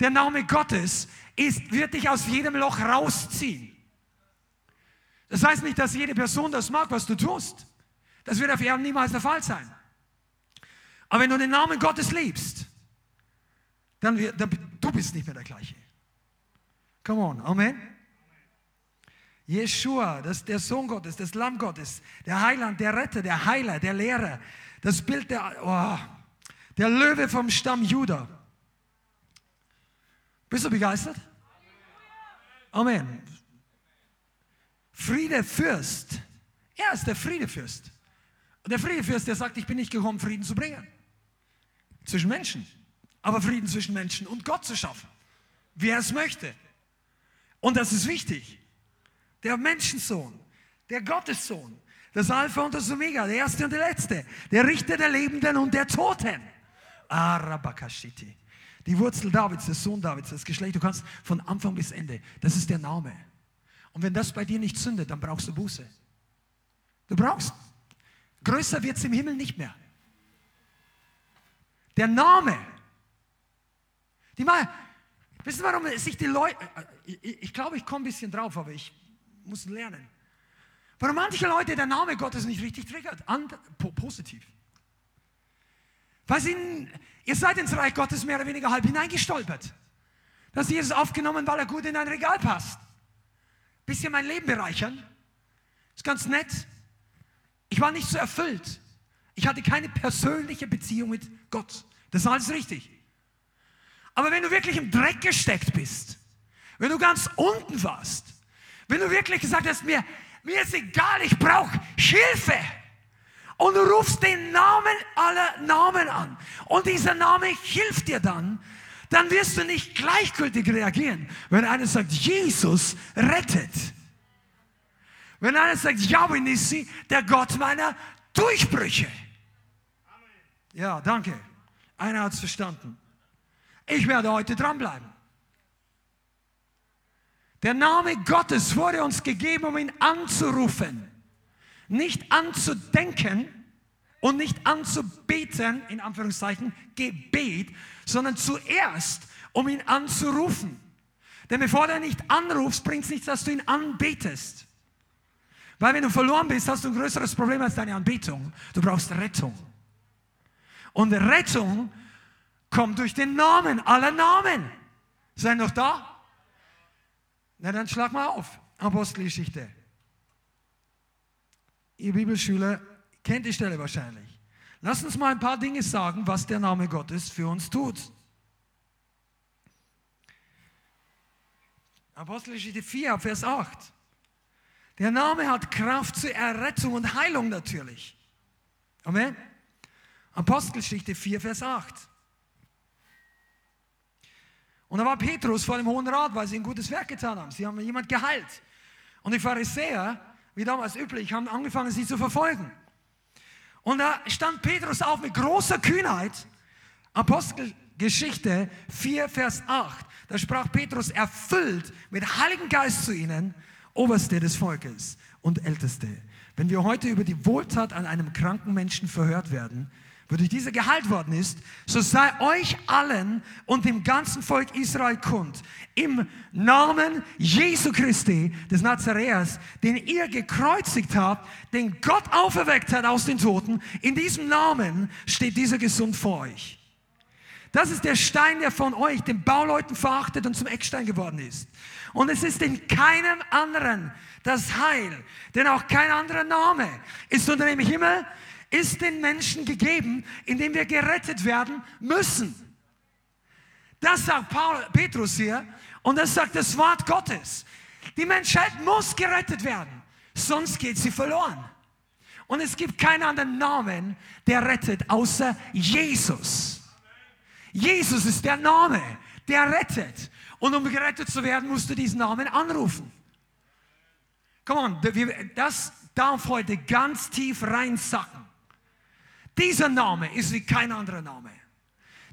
Der Name Gottes ist, wird dich aus jedem Loch rausziehen. Das heißt nicht, dass jede Person das mag, was du tust. Das wird auf Erden niemals der Fall sein. Aber wenn du den Namen Gottes liebst, dann, dann du bist nicht mehr der gleiche. Come on, Amen. Jeshua, das der Sohn Gottes, das Lamm Gottes, der Heiland, der Retter, der Heiler, der Lehrer, das Bild der, oh, der Löwe vom Stamm Judah. Bist du begeistert? Amen. Friedefürst. Er ist der Friedefürst. Und der Friedefürst, der sagt, ich bin nicht gekommen, Frieden zu bringen. Zwischen Menschen. Aber Frieden zwischen Menschen und Gott zu schaffen. Wer es möchte. Und das ist wichtig. der Menschensohn, der Gottessohn, das Alpha und das Omega, der Erste und der Letzte, der Richter der Lebenden und der Toten. Arabakashiti. Die Wurzel Davids, der Sohn Davids, das Geschlecht, du kannst von Anfang bis Ende, das ist der Name. Und wenn das bei dir nicht zündet, dann brauchst du Buße. Du brauchst. Größer wird es im Himmel nicht mehr. Der Name. Die mal, wissen Sie, warum sich die Leute, ich, ich glaube, ich komme ein bisschen drauf, aber ich muss lernen. Warum manche Leute der Name Gottes nicht richtig triggert, And, po, positiv. Weil sie, ihr seid ins Reich Gottes mehr oder weniger halb hineingestolpert. Dass Jesus aufgenommen, weil er gut in ein Regal passt. Bisschen mein Leben bereichern. Ist ganz nett. Ich war nicht so erfüllt. Ich hatte keine persönliche Beziehung mit Gott. Das ist alles richtig. Aber wenn du wirklich im Dreck gesteckt bist, wenn du ganz unten warst, wenn du wirklich gesagt hast, mir, mir ist egal, ich brauche Hilfe. Und du rufst den Namen aller Namen an. Und dieser Name hilft dir dann, dann wirst du nicht gleichgültig reagieren, wenn einer sagt, Jesus rettet. Wenn einer sagt, Yahweh Nissi, der Gott meiner Durchbrüche. Ja, danke. Einer hat es verstanden. Ich werde heute dranbleiben. Der Name Gottes wurde uns gegeben, um ihn anzurufen. Nicht anzudenken und nicht anzubeten, in Anführungszeichen, Gebet, sondern zuerst, um ihn anzurufen. Denn bevor du ihn nicht anrufst, bringt es nichts, dass du ihn anbetest. Weil wenn du verloren bist, hast du ein größeres Problem als deine Anbetung. Du brauchst Rettung. Und Rettung kommt durch den Namen aller Namen. Seid noch da? Na dann schlag mal auf. Apostelgeschichte. Ihr Bibelschüler kennt die Stelle wahrscheinlich. Lass uns mal ein paar Dinge sagen, was der Name Gottes für uns tut. Apostelgeschichte 4, Vers 8. Der Name hat Kraft zur Errettung und Heilung natürlich. Amen. Apostelgeschichte 4, Vers 8. Und da war Petrus vor dem Hohen Rat, weil sie ein gutes Werk getan haben. Sie haben jemand geheilt. Und die Pharisäer, wie damals üblich, haben angefangen, sie zu verfolgen. Und da stand Petrus auf mit großer Kühnheit. Apostelgeschichte 4, Vers 8. Da sprach Petrus erfüllt mit Heiligen Geist zu ihnen, Oberste des Volkes und Älteste. Wenn wir heute über die Wohltat an einem kranken Menschen verhört werden, wodurch dieser geheilt worden ist, so sei euch allen und dem ganzen Volk Israel kund, im Namen Jesu Christi des Nazareas, den ihr gekreuzigt habt, den Gott auferweckt hat aus den Toten, in diesem Namen steht dieser gesund vor euch. Das ist der Stein, der von euch, den Bauleuten verachtet und zum Eckstein geworden ist. Und es ist in keinem anderen das Heil, denn auch kein anderer Name ist unter dem Himmel ist den Menschen gegeben, indem wir gerettet werden müssen. Das sagt Paul, Petrus hier und das sagt das Wort Gottes. Die Menschheit muss gerettet werden, sonst geht sie verloren. Und es gibt keinen anderen Namen, der rettet, außer Jesus. Jesus ist der Name, der rettet. Und um gerettet zu werden, musst du diesen Namen anrufen. Come on, das darf heute ganz tief reinsacken. Dieser Name ist wie kein anderer Name.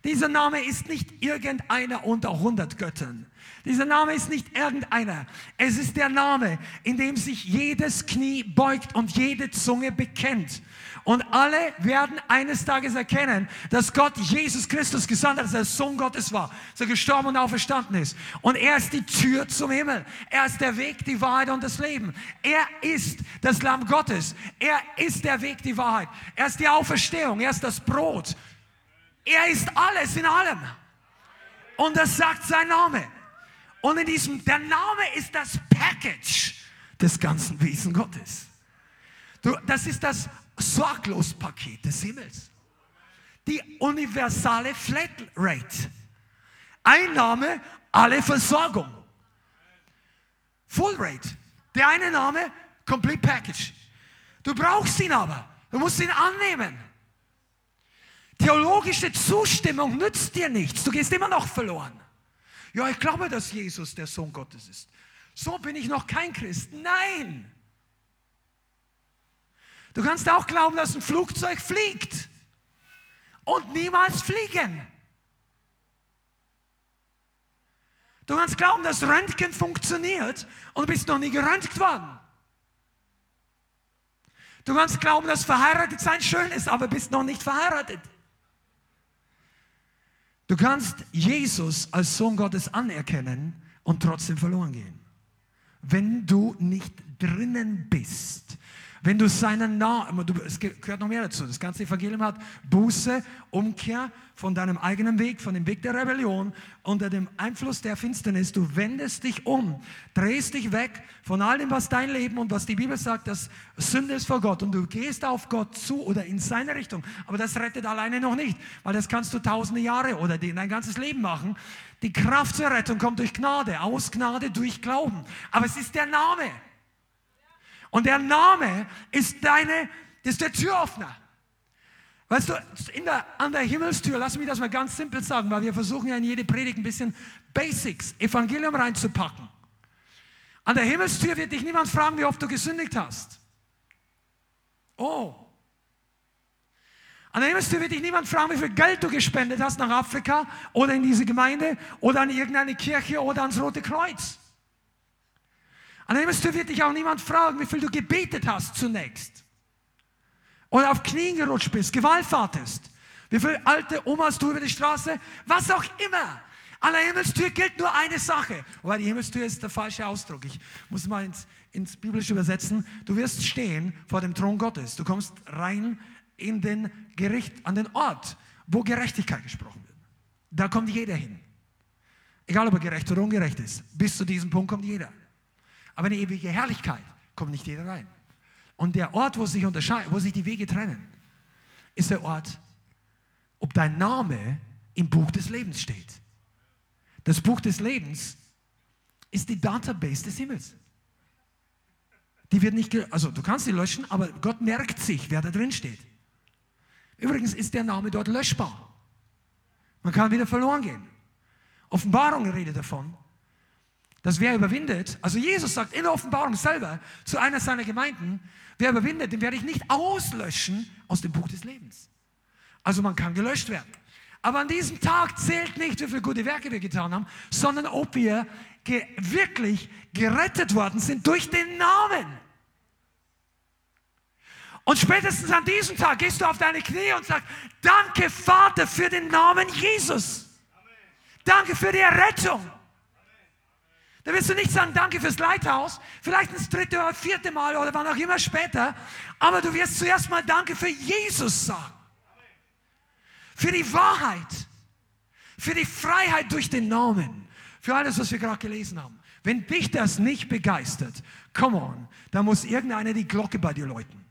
Dieser Name ist nicht irgendeiner unter 100 Göttern. Dieser Name ist nicht irgendeiner. Es ist der Name, in dem sich jedes Knie beugt und jede Zunge bekennt. Und alle werden eines Tages erkennen, dass Gott Jesus Christus gesandt hat, dass er Sohn Gottes war, dass er gestorben und auferstanden ist. Und er ist die Tür zum Himmel. Er ist der Weg, die Wahrheit und das Leben. Er ist das Lamm Gottes. Er ist der Weg, die Wahrheit. Er ist die Auferstehung. Er ist das Brot. Er ist alles in allem. Und das sagt sein Name. Und in diesem, der Name ist das Package des ganzen Wesen Gottes. Du, das ist das Sorglospaket des Himmels. Die universale Flatrate. Einnahme, alle Versorgung. Full Rate. Der eine Name, Complete Package. Du brauchst ihn aber. Du musst ihn annehmen. Theologische Zustimmung nützt dir nichts. Du gehst immer noch verloren. Ja, ich glaube, dass Jesus der Sohn Gottes ist. so bin ich noch kein Christ. Nein. Du kannst auch glauben, dass ein Flugzeug fliegt und niemals fliegen. Du kannst glauben, dass Röntgen funktioniert und bist noch nie geröntgt worden. Du kannst glauben, dass verheiratet sein schön ist, aber bist noch nicht verheiratet. Du kannst Jesus als Sohn Gottes anerkennen und trotzdem verloren gehen. Wenn du nicht drinnen bist wenn du seinen Namen, es gehört noch mehr dazu, das ganze Evangelium hat Buße, Umkehr von deinem eigenen Weg, von dem Weg der Rebellion, unter dem Einfluss der Finsternis. Du wendest dich um, drehst dich weg von all dem, was dein Leben und was die Bibel sagt, dass Sünde ist vor Gott und du gehst auf Gott zu oder in seine Richtung. Aber das rettet alleine noch nicht, weil das kannst du tausende Jahre oder dein ganzes Leben machen. Die Kraft zur Rettung kommt durch Gnade, aus Gnade, durch Glauben. Aber es ist der Name. Und der Name ist deine, ist der Türöffner. Weißt du, der, an der Himmelstür, lass mich das mal ganz simpel sagen, weil wir versuchen ja in jede Predigt ein bisschen Basics, Evangelium reinzupacken. An der Himmelstür wird dich niemand fragen, wie oft du gesündigt hast. Oh. An der Himmelstür wird dich niemand fragen, wie viel Geld du gespendet hast nach Afrika oder in diese Gemeinde oder an irgendeine Kirche oder ans Rote Kreuz. An der Himmelstür wird dich auch niemand fragen, wie viel du gebetet hast zunächst. Oder auf Knien gerutscht bist, gewallfahrtest. Wie viele alte Omas du über die Straße, was auch immer. An der Himmelstür gilt nur eine Sache. Wobei die Himmelstür ist der falsche Ausdruck. Ich muss mal ins, ins Biblische übersetzen. Du wirst stehen vor dem Thron Gottes. Du kommst rein in den Gericht, an den Ort, wo Gerechtigkeit gesprochen wird. Da kommt jeder hin. Egal ob er gerecht oder ungerecht ist. Bis zu diesem Punkt kommt jeder. Aber eine ewige Herrlichkeit kommt nicht jeder rein. Und der Ort, wo sich, unterscheiden, wo sich die Wege trennen, ist der Ort, ob dein Name im Buch des Lebens steht. Das Buch des Lebens ist die Database des Himmels. Die wird nicht, also du kannst sie löschen, aber Gott merkt sich, wer da drin steht. Übrigens ist der Name dort löschbar. Man kann wieder verloren gehen. Offenbarung redet davon, dass wer überwindet, also Jesus sagt in der Offenbarung selber zu einer seiner Gemeinden, wer überwindet, den werde ich nicht auslöschen aus dem Buch des Lebens. Also man kann gelöscht werden. Aber an diesem Tag zählt nicht, wie viele gute Werke wir getan haben, sondern ob wir ge wirklich gerettet worden sind durch den Namen. Und spätestens an diesem Tag gehst du auf deine Knie und sagst, danke Vater für den Namen Jesus. Danke für die Errettung. Da wirst du nicht sagen, danke fürs Leithaus, vielleicht das dritte oder vierte Mal oder wann auch immer später, aber du wirst zuerst mal Danke für Jesus sagen. Für die Wahrheit, für die Freiheit durch den Namen, für alles, was wir gerade gelesen haben. Wenn dich das nicht begeistert, come on, da muss irgendeiner die Glocke bei dir läuten.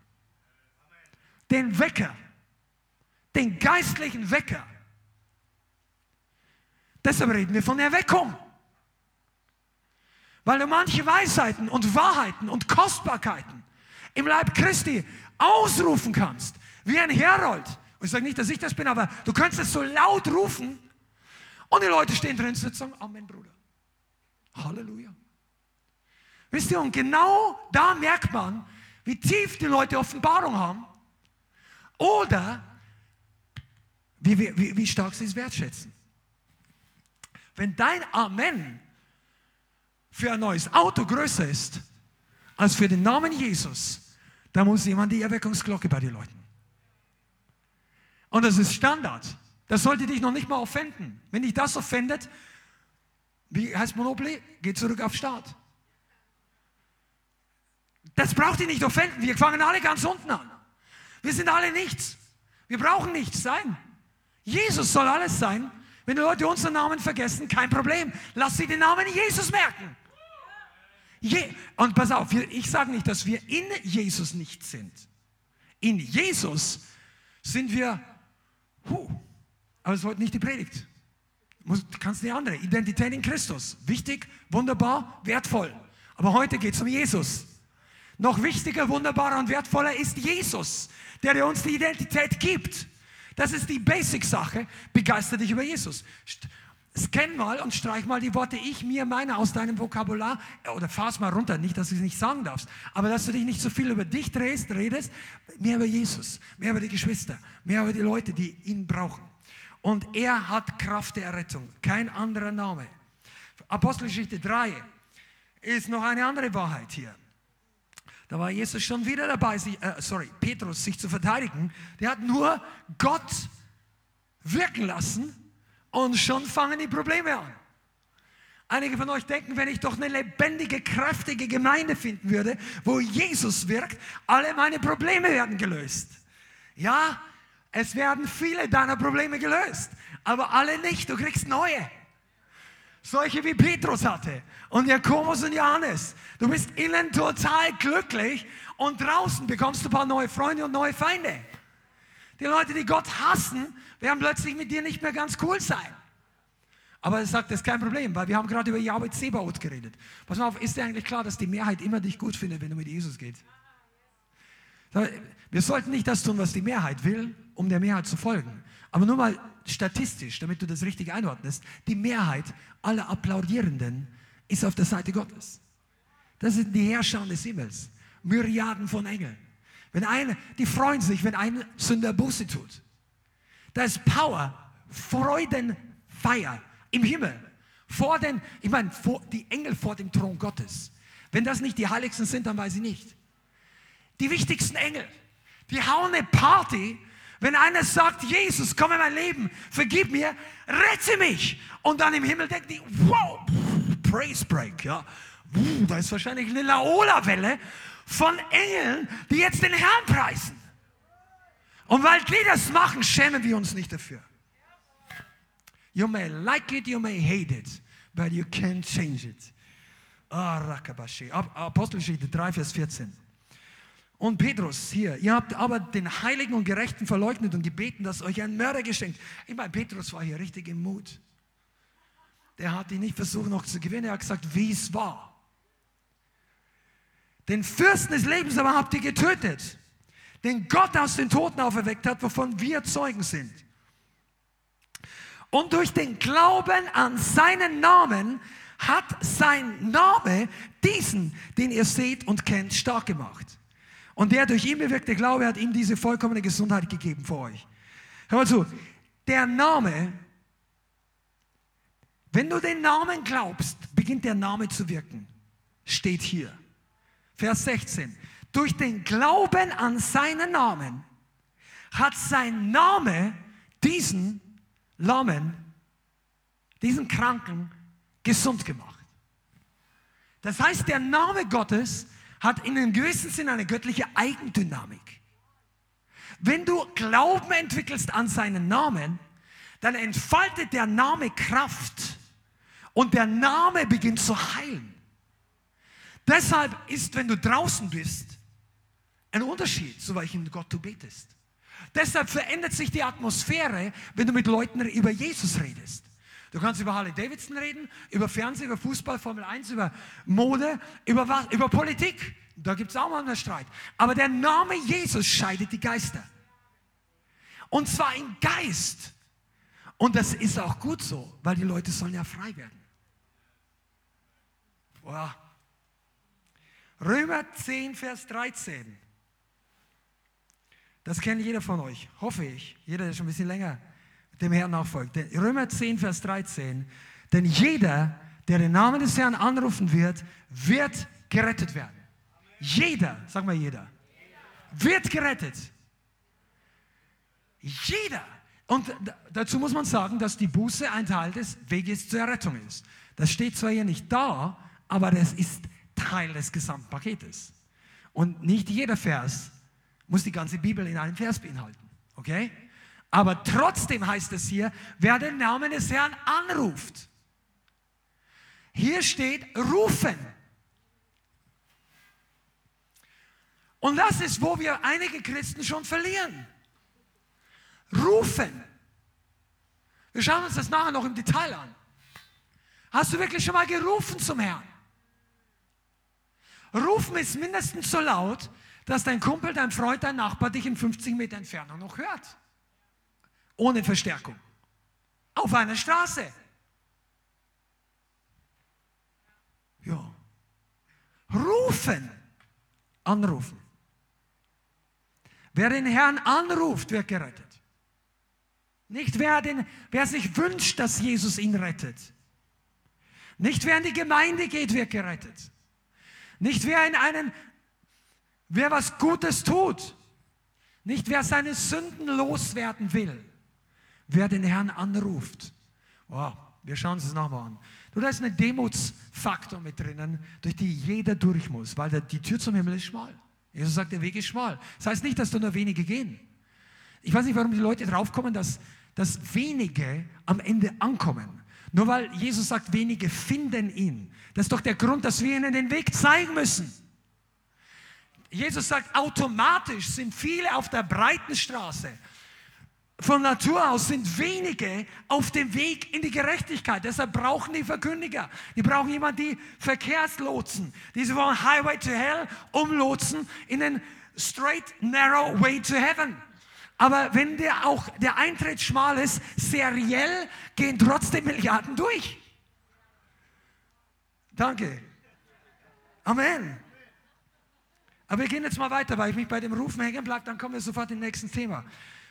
Den Wecker, den geistlichen Wecker. Deshalb reden wir von Erweckung. Weil du manche Weisheiten und Wahrheiten und Kostbarkeiten im Leib Christi ausrufen kannst, wie ein Herold. Und ich sage nicht, dass ich das bin, aber du kannst es so laut rufen und die Leute stehen drin und sagen, Amen, Bruder. Halleluja. Wisst ihr, und genau da merkt man, wie tief die Leute Offenbarung haben oder wie, wie, wie stark sie es wertschätzen. Wenn dein Amen für ein neues Auto größer ist als für den Namen Jesus, da muss jemand die Erweckungsglocke bei dir läuten. Und das ist Standard. Das sollte dich noch nicht mal offenden. Wenn dich das offendet, wie heißt Monopoly? Geh zurück auf Start. Das braucht dich nicht offenden. Wir fangen alle ganz unten an. Wir sind alle nichts. Wir brauchen nichts sein. Jesus soll alles sein. Wenn die Leute unseren Namen vergessen, kein Problem. Lass sie den Namen Jesus merken. Je und pass auf, ich sage nicht, dass wir in Jesus nicht sind. In Jesus sind wir, huh, aber es ist heute nicht die Predigt. Du kannst eine andere. Identität in Christus. Wichtig, wunderbar, wertvoll. Aber heute geht es um Jesus. Noch wichtiger, wunderbarer und wertvoller ist Jesus, der uns die Identität gibt. Das ist die Basic-Sache. Begeistert dich über Jesus. Scan mal und streich mal die Worte ich, mir, meine aus deinem Vokabular oder fahr's mal runter, nicht, dass du es nicht sagen darfst, aber dass du dich nicht so viel über dich drehst, redest, mehr über Jesus, mehr über die Geschwister, mehr über die Leute, die ihn brauchen. Und er hat Kraft der Errettung, kein anderer Name. Apostelgeschichte 3 ist noch eine andere Wahrheit hier. Da war Jesus schon wieder dabei, sich, äh, sorry, Petrus sich zu verteidigen. Der hat nur Gott wirken lassen und schon fangen die Probleme an. Einige von euch denken, wenn ich doch eine lebendige, kräftige Gemeinde finden würde, wo Jesus wirkt, alle meine Probleme werden gelöst. Ja, es werden viele deiner Probleme gelöst, aber alle nicht. Du kriegst neue. Solche wie Petrus hatte und Jakobus und Johannes. Du bist innen total glücklich und draußen bekommst du ein paar neue Freunde und neue Feinde. Die Leute, die Gott hassen, werden plötzlich mit dir nicht mehr ganz cool sein. Aber er sagt, das ist kein Problem, weil wir haben gerade über Yahweh Zebaoth geredet. Pass mal auf, ist dir eigentlich klar, dass die Mehrheit immer dich gut findet, wenn du mit Jesus gehst? Wir sollten nicht das tun, was die Mehrheit will, um der Mehrheit zu folgen. Aber nur mal statistisch, damit du das richtig einordnest, die Mehrheit aller Applaudierenden ist auf der Seite Gottes. Das sind die Herrscher des Himmels. Myriaden von Engeln. Wenn eine, die freuen sich, wenn ein Sünder Buße tut. Da ist Power, Freudenfeier im Himmel. Vor den, ich meine, die Engel vor dem Thron Gottes. Wenn das nicht die Heiligsten sind, dann weiß ich nicht. Die wichtigsten Engel, die hauen eine Party, wenn einer sagt, Jesus, komm in mein Leben, vergib mir, rette mich. Und dann im Himmel denken die, wow, Praise Break, ja. Da ist wahrscheinlich eine Laola-Welle von Engeln, die jetzt den Herrn preisen. Und weil die das machen, schämen wir uns nicht dafür. You may like it, you may hate it, but you can't change it. Ah. Apostelgeschichte 3, Vers 14. Und Petrus hier, ihr habt aber den Heiligen und Gerechten verleugnet und gebeten, dass euch ein Mörder geschenkt. Ich meine, Petrus war hier richtig im Mut. Der hat ihn nicht versucht noch zu gewinnen, er hat gesagt, wie es war. Den Fürsten des Lebens aber habt ihr getötet, den Gott aus den Toten auferweckt hat, wovon wir Zeugen sind. Und durch den Glauben an seinen Namen hat sein Name diesen, den ihr seht und kennt, stark gemacht. Und der durch ihn bewirkte Glaube hat ihm diese vollkommene Gesundheit gegeben vor euch. Hör mal zu, der Name, wenn du den Namen glaubst, beginnt der Name zu wirken. Steht hier. Vers 16. Durch den Glauben an seinen Namen hat sein Name diesen Lahmen, diesen Kranken gesund gemacht. Das heißt, der Name Gottes hat in einem gewissen Sinn eine göttliche Eigendynamik. Wenn du Glauben entwickelst an seinen Namen, dann entfaltet der Name Kraft und der Name beginnt zu heilen. Deshalb ist, wenn du draußen bist, ein Unterschied, zu welchem Gott du betest. Deshalb verändert sich die Atmosphäre, wenn du mit Leuten über Jesus redest. Du kannst über Harley Davidson reden, über Fernsehen, über Fußball, Formel 1, über Mode, über, was, über Politik. Da gibt es auch mal einen Streit. Aber der Name Jesus scheidet die Geister. Und zwar im Geist. Und das ist auch gut so, weil die Leute sollen ja frei werden. Boah. Römer 10, Vers 13. Das kennt jeder von euch, hoffe ich. Jeder, der schon ein bisschen länger dem Herrn nachfolgt. Römer 10, Vers 13. Denn jeder, der den Namen des Herrn anrufen wird, wird gerettet werden. Jeder, sag mal jeder, wird gerettet. Jeder. Und dazu muss man sagen, dass die Buße ein Teil des Weges zur Errettung ist. Das steht zwar hier nicht da, aber das ist Teil des Gesamtpaketes. Und nicht jeder Vers muss die ganze Bibel in einem Vers beinhalten. Okay? Aber trotzdem heißt es hier, wer den Namen des Herrn anruft. Hier steht rufen. Und das ist, wo wir einige Christen schon verlieren. Rufen. Wir schauen uns das nachher noch im Detail an. Hast du wirklich schon mal gerufen zum Herrn? Rufen ist mindestens so laut, dass dein Kumpel, dein Freund, dein Nachbar dich in 50 Meter Entfernung noch hört. Ohne Verstärkung. Auf einer Straße. Ja. Rufen. Anrufen. Wer den Herrn anruft, wird gerettet. Nicht wer, den, wer sich wünscht, dass Jesus ihn rettet. Nicht wer in die Gemeinde geht, wird gerettet. Nicht wer in einen wer was Gutes tut. Nicht wer seine Sünden loswerden will. Wer den Herrn anruft. Wow, wir schauen uns das nochmal an. Du, da ist ein Demutsfaktor mit drinnen, durch die jeder durch muss, weil die Tür zum Himmel ist schmal. Jesus sagt, der Weg ist schmal. Das heißt nicht, dass da nur wenige gehen. Ich weiß nicht, warum die Leute draufkommen, dass, dass wenige am Ende ankommen. Nur weil Jesus sagt, wenige finden ihn. Das ist doch der Grund, dass wir ihnen den Weg zeigen müssen. Jesus sagt, automatisch sind viele auf der breiten Straße von Natur aus sind wenige auf dem Weg in die Gerechtigkeit. Deshalb brauchen die Verkündiger. Die brauchen jemanden, die Verkehrslotsen. Diese wollen Highway to Hell umlotsen in den straight, narrow way to heaven. Aber wenn der auch der Eintritt schmal ist, seriell gehen trotzdem Milliarden durch. Danke. Amen. Aber wir gehen jetzt mal weiter, weil ich mich bei dem Rufen hängen bleibe, dann kommen wir sofort im nächsten Thema.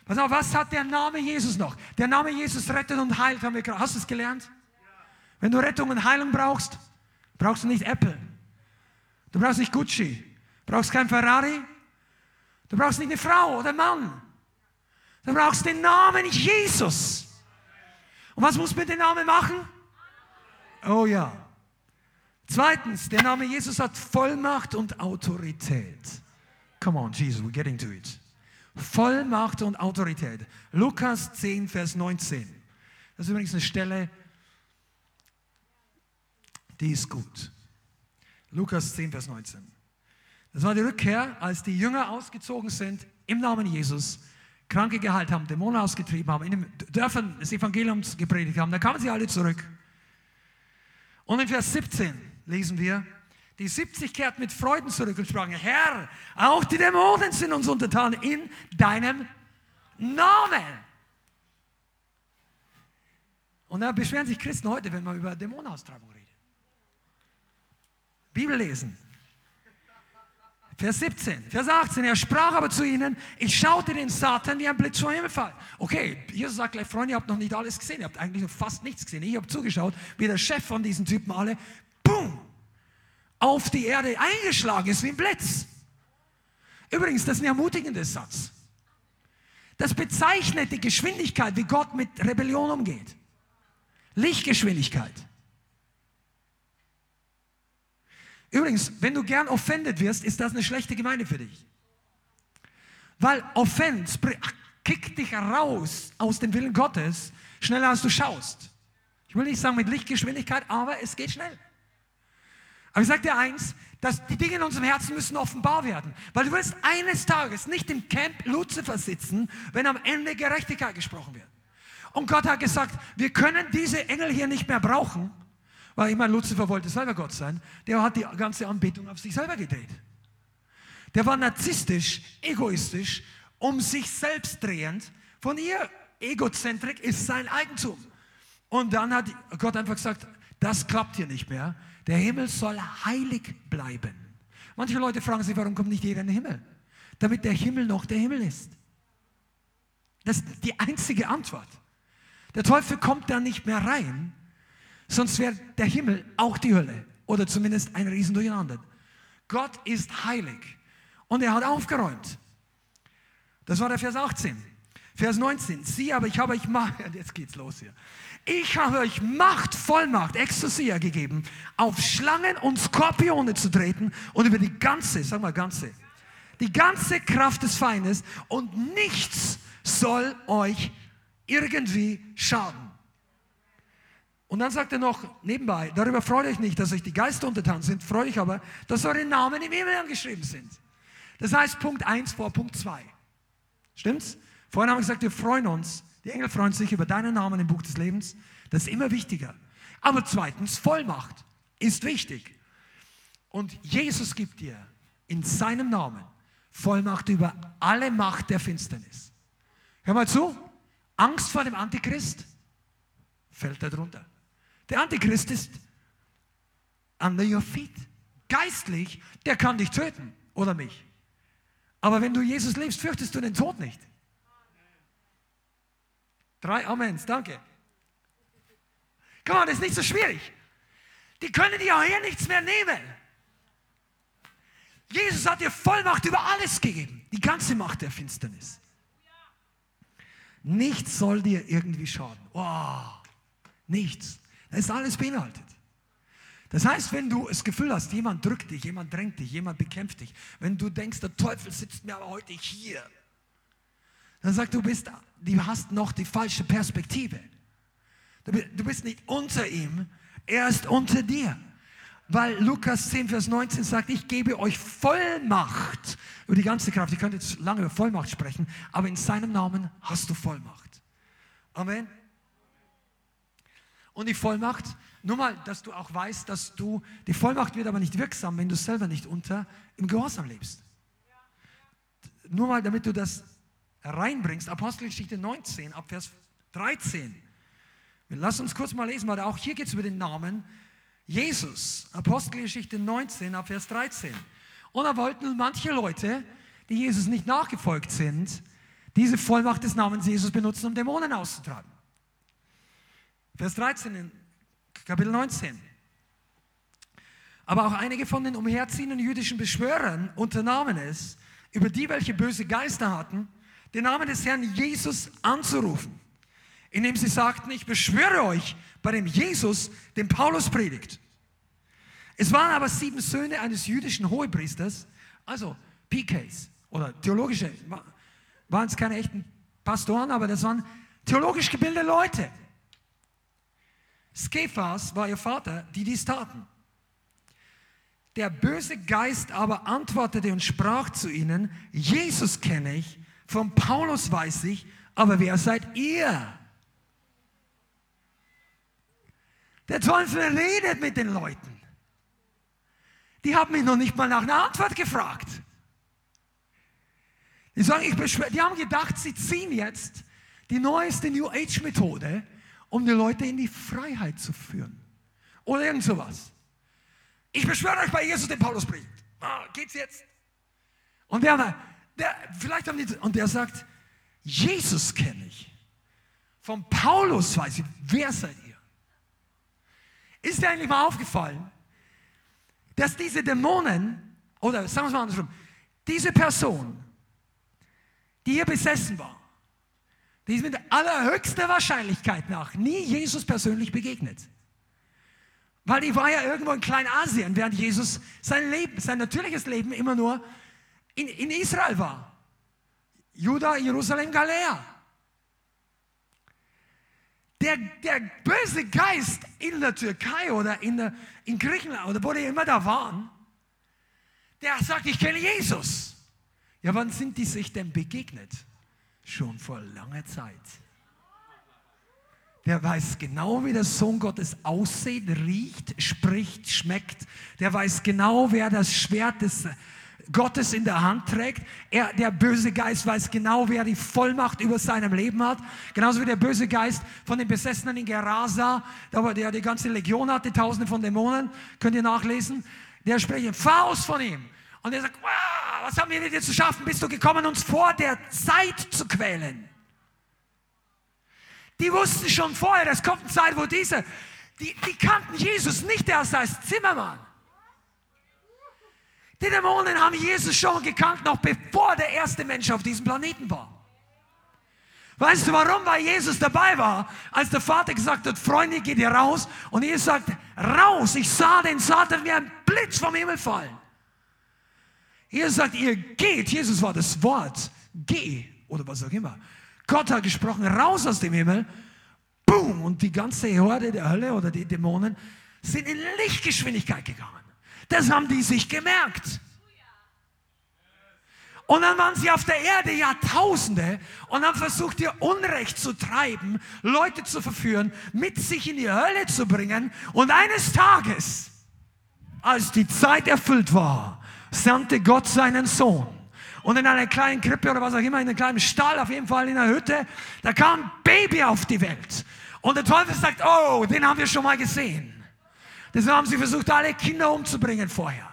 Pass auf, was hat der Name Jesus noch? Der Name Jesus rettet und heilt, haben wir gerade. Hast du es gelernt? Wenn du Rettung und Heilung brauchst, brauchst du nicht Apple. Du brauchst nicht Gucci. Du brauchst kein Ferrari. Du brauchst nicht eine Frau oder einen Mann. Du brauchst den Namen Jesus. Und was muss man mit dem Namen machen? Oh ja. Zweitens, der Name Jesus hat Vollmacht und Autorität. Come on, Jesus, we're getting to it. Vollmacht und Autorität. Lukas 10, Vers 19. Das ist übrigens eine Stelle, die ist gut. Lukas 10, Vers 19. Das war die Rückkehr, als die Jünger ausgezogen sind im Namen Jesus, Kranke geheilt haben, Dämonen ausgetrieben haben, in den Dörfern des Evangeliums gepredigt haben. Da kamen sie alle zurück. Und in Vers 17 lesen wir, die 70 kehrten mit Freuden zurück und sprachen, Herr, auch die Dämonen sind uns untertan in deinem Namen. Und da beschweren sich Christen heute, wenn man über Dämonenaustreibung redet. Bibel lesen. Vers 17, Vers 18, er sprach aber zu ihnen, ich schaute den Satan wie ein Blitz vom Himmel fallen. Okay, Jesus sagt gleich, Freunde, ihr habt noch nicht alles gesehen, ihr habt eigentlich noch fast nichts gesehen. Ich habe zugeschaut, wie der Chef von diesen Typen alle, boom, auf die Erde eingeschlagen ist wie ein Blitz. Übrigens, das ist ein ermutigender Satz. Das bezeichnet die Geschwindigkeit, wie Gott mit Rebellion umgeht. Lichtgeschwindigkeit. Übrigens, wenn du gern offended wirst, ist das eine schlechte Gemeinde für dich. Weil Offense kickt dich raus aus dem Willen Gottes, schneller als du schaust. Ich will nicht sagen mit Lichtgeschwindigkeit, aber es geht schnell. Aber ich sage dir eins, dass die Dinge in unserem Herzen müssen offenbar werden. Weil du wirst eines Tages nicht im Camp Luzifer sitzen, wenn am Ende Gerechtigkeit gesprochen wird. Und Gott hat gesagt, wir können diese Engel hier nicht mehr brauchen, weil ich meine, Luzifer wollte selber Gott sein. Der hat die ganze Anbetung auf sich selber gedreht. Der war narzisstisch, egoistisch, um sich selbst drehend. Von ihr, Egozentrik ist sein Eigentum. Und dann hat Gott einfach gesagt, das klappt hier nicht mehr. Der Himmel soll heilig bleiben. Manche Leute fragen sich, warum kommt nicht jeder in den Himmel? Damit der Himmel noch der Himmel ist. Das ist die einzige Antwort. Der Teufel kommt da nicht mehr rein, sonst wäre der Himmel auch die Hölle oder zumindest ein Riesendurcheinander. Gott ist heilig und er hat aufgeräumt. Das war der Vers 18. Vers 19. Sieh, aber ich habe euch Macht, *laughs* jetzt geht's los hier. Ich habe euch Macht, Vollmacht, Exousia gegeben, auf Schlangen und Skorpione zu treten und über die ganze, sag mal ganze, die ganze Kraft des Feindes und nichts soll euch irgendwie schaden. Und dann sagt er noch nebenbei, darüber freut euch nicht, dass euch die Geister untertan sind, freut euch aber, dass eure Namen im Himmel angeschrieben sind. Das heißt Punkt 1 vor Punkt 2. Stimmt's? Vorhin haben wir gesagt, wir freuen uns, die Engel freuen sich über deinen Namen im Buch des Lebens. Das ist immer wichtiger. Aber zweitens, Vollmacht ist wichtig. Und Jesus gibt dir in seinem Namen Vollmacht über alle Macht der Finsternis. Hör mal zu, Angst vor dem Antichrist fällt darunter. Der Antichrist ist under your feet. Geistlich, der kann dich töten oder mich. Aber wenn du Jesus liebst, fürchtest du den Tod nicht. Drei Amens, danke. Komm on, das ist nicht so schwierig. Die können dir auch hier nichts mehr nehmen. Jesus hat dir Vollmacht über alles gegeben. Die ganze Macht der Finsternis. Nichts soll dir irgendwie schaden. Oh, nichts. Das ist alles beinhaltet. Das heißt, wenn du das Gefühl hast, jemand drückt dich, jemand drängt dich, jemand bekämpft dich, wenn du denkst, der Teufel sitzt mir aber heute hier, dann sagt du bist, du hast noch die falsche Perspektive. Du bist nicht unter ihm, er ist unter dir. Weil Lukas 10, Vers 19 sagt, ich gebe euch Vollmacht über die ganze Kraft. Ich könnte jetzt lange über Vollmacht sprechen, aber in seinem Namen hast du Vollmacht. Amen. Und die Vollmacht, nur mal, dass du auch weißt, dass du, die Vollmacht wird aber nicht wirksam, wenn du selber nicht unter im Gehorsam lebst. Nur mal, damit du das reinbringst. Apostelgeschichte 19, ab Vers 13. Lass uns kurz mal lesen, weil auch hier geht es über den Namen Jesus. Apostelgeschichte 19, ab Vers 13. Und da wollten manche Leute, die Jesus nicht nachgefolgt sind, diese Vollmacht des Namens Jesus benutzen, um Dämonen auszutreiben. Vers 13 in Kapitel 19. Aber auch einige von den umherziehenden jüdischen Beschwörern unternahmen es, über die, welche böse Geister hatten, den Namen des Herrn Jesus anzurufen, indem sie sagten, ich beschwöre euch bei dem Jesus, den Paulus predigt. Es waren aber sieben Söhne eines jüdischen Hohepriesters, also PKs oder theologische, waren es keine echten Pastoren, aber das waren theologisch gebildete Leute. Skephas war ihr Vater, die dies taten. Der böse Geist aber antwortete und sprach zu ihnen, Jesus kenne ich, von Paulus weiß ich, aber wer seid ihr? Der Teufel redet mit den Leuten. Die haben mich noch nicht mal nach einer Antwort gefragt. Die sagen, ich beschwör, die haben gedacht, sie ziehen jetzt die neueste New Age Methode, um die Leute in die Freiheit zu führen. Oder irgend sowas. Ich beschwöre euch bei Jesus, den Paulus bringt. Ah, geht's jetzt? Und der, der, vielleicht haben die, und der sagt, Jesus kenne ich. Von Paulus weiß ich, wer seid ihr? Ist dir eigentlich mal aufgefallen, dass diese Dämonen, oder sagen wir es mal andersrum, diese Person, die hier besessen war, die ist mit allerhöchster Wahrscheinlichkeit nach nie Jesus persönlich begegnet. Weil die war ja irgendwo in Kleinasien, während Jesus sein Leben, sein natürliches Leben immer nur in, in Israel war. Juda, Jerusalem, Galiläa. Der, der böse Geist in der Türkei oder in, der, in Griechenland oder wo die immer da waren, der sagt, ich kenne Jesus. Ja, wann sind die sich denn begegnet? Schon vor langer Zeit. Der weiß genau, wie der Sohn Gottes aussieht, riecht, spricht, schmeckt. Der weiß genau, wer das Schwert des Gottes in der Hand trägt. Er, der böse Geist weiß genau, wer die Vollmacht über seinem Leben hat. Genauso wie der böse Geist von den Besessenen in Gerasa, der die ganze Legion hatte, tausende von Dämonen, könnt ihr nachlesen. Der spricht Faust von ihm. Und er sagt, was haben wir mit dir zu schaffen? Bist du gekommen, uns vor der Zeit zu quälen? Die wussten schon vorher, es kommt eine Zeit, wo diese, die, die kannten Jesus nicht erst als Zimmermann. Die Dämonen haben Jesus schon gekannt, noch bevor der erste Mensch auf diesem Planeten war. Weißt du warum? Weil Jesus dabei war, als der Vater gesagt hat, Freunde, geht ihr raus. Und Jesus sagt, raus, ich sah den Satan wie ein Blitz vom Himmel fallen. Jesus sagt, ihr geht, Jesus war das Wort, geh oder was auch immer. Gott hat gesprochen, raus aus dem Himmel, boom, und die ganze Horde der Hölle oder die Dämonen sind in Lichtgeschwindigkeit gegangen. Das haben die sich gemerkt. Und dann waren sie auf der Erde Jahrtausende und haben versucht, ihr Unrecht zu treiben, Leute zu verführen, mit sich in die Hölle zu bringen. Und eines Tages, als die Zeit erfüllt war, sandte Gott seinen Sohn. Und in einer kleinen Krippe oder was auch immer, in einem kleinen Stall, auf jeden Fall in einer Hütte, da kam ein Baby auf die Welt. Und der Teufel sagt, oh, den haben wir schon mal gesehen. Deswegen haben sie versucht, alle Kinder umzubringen vorher.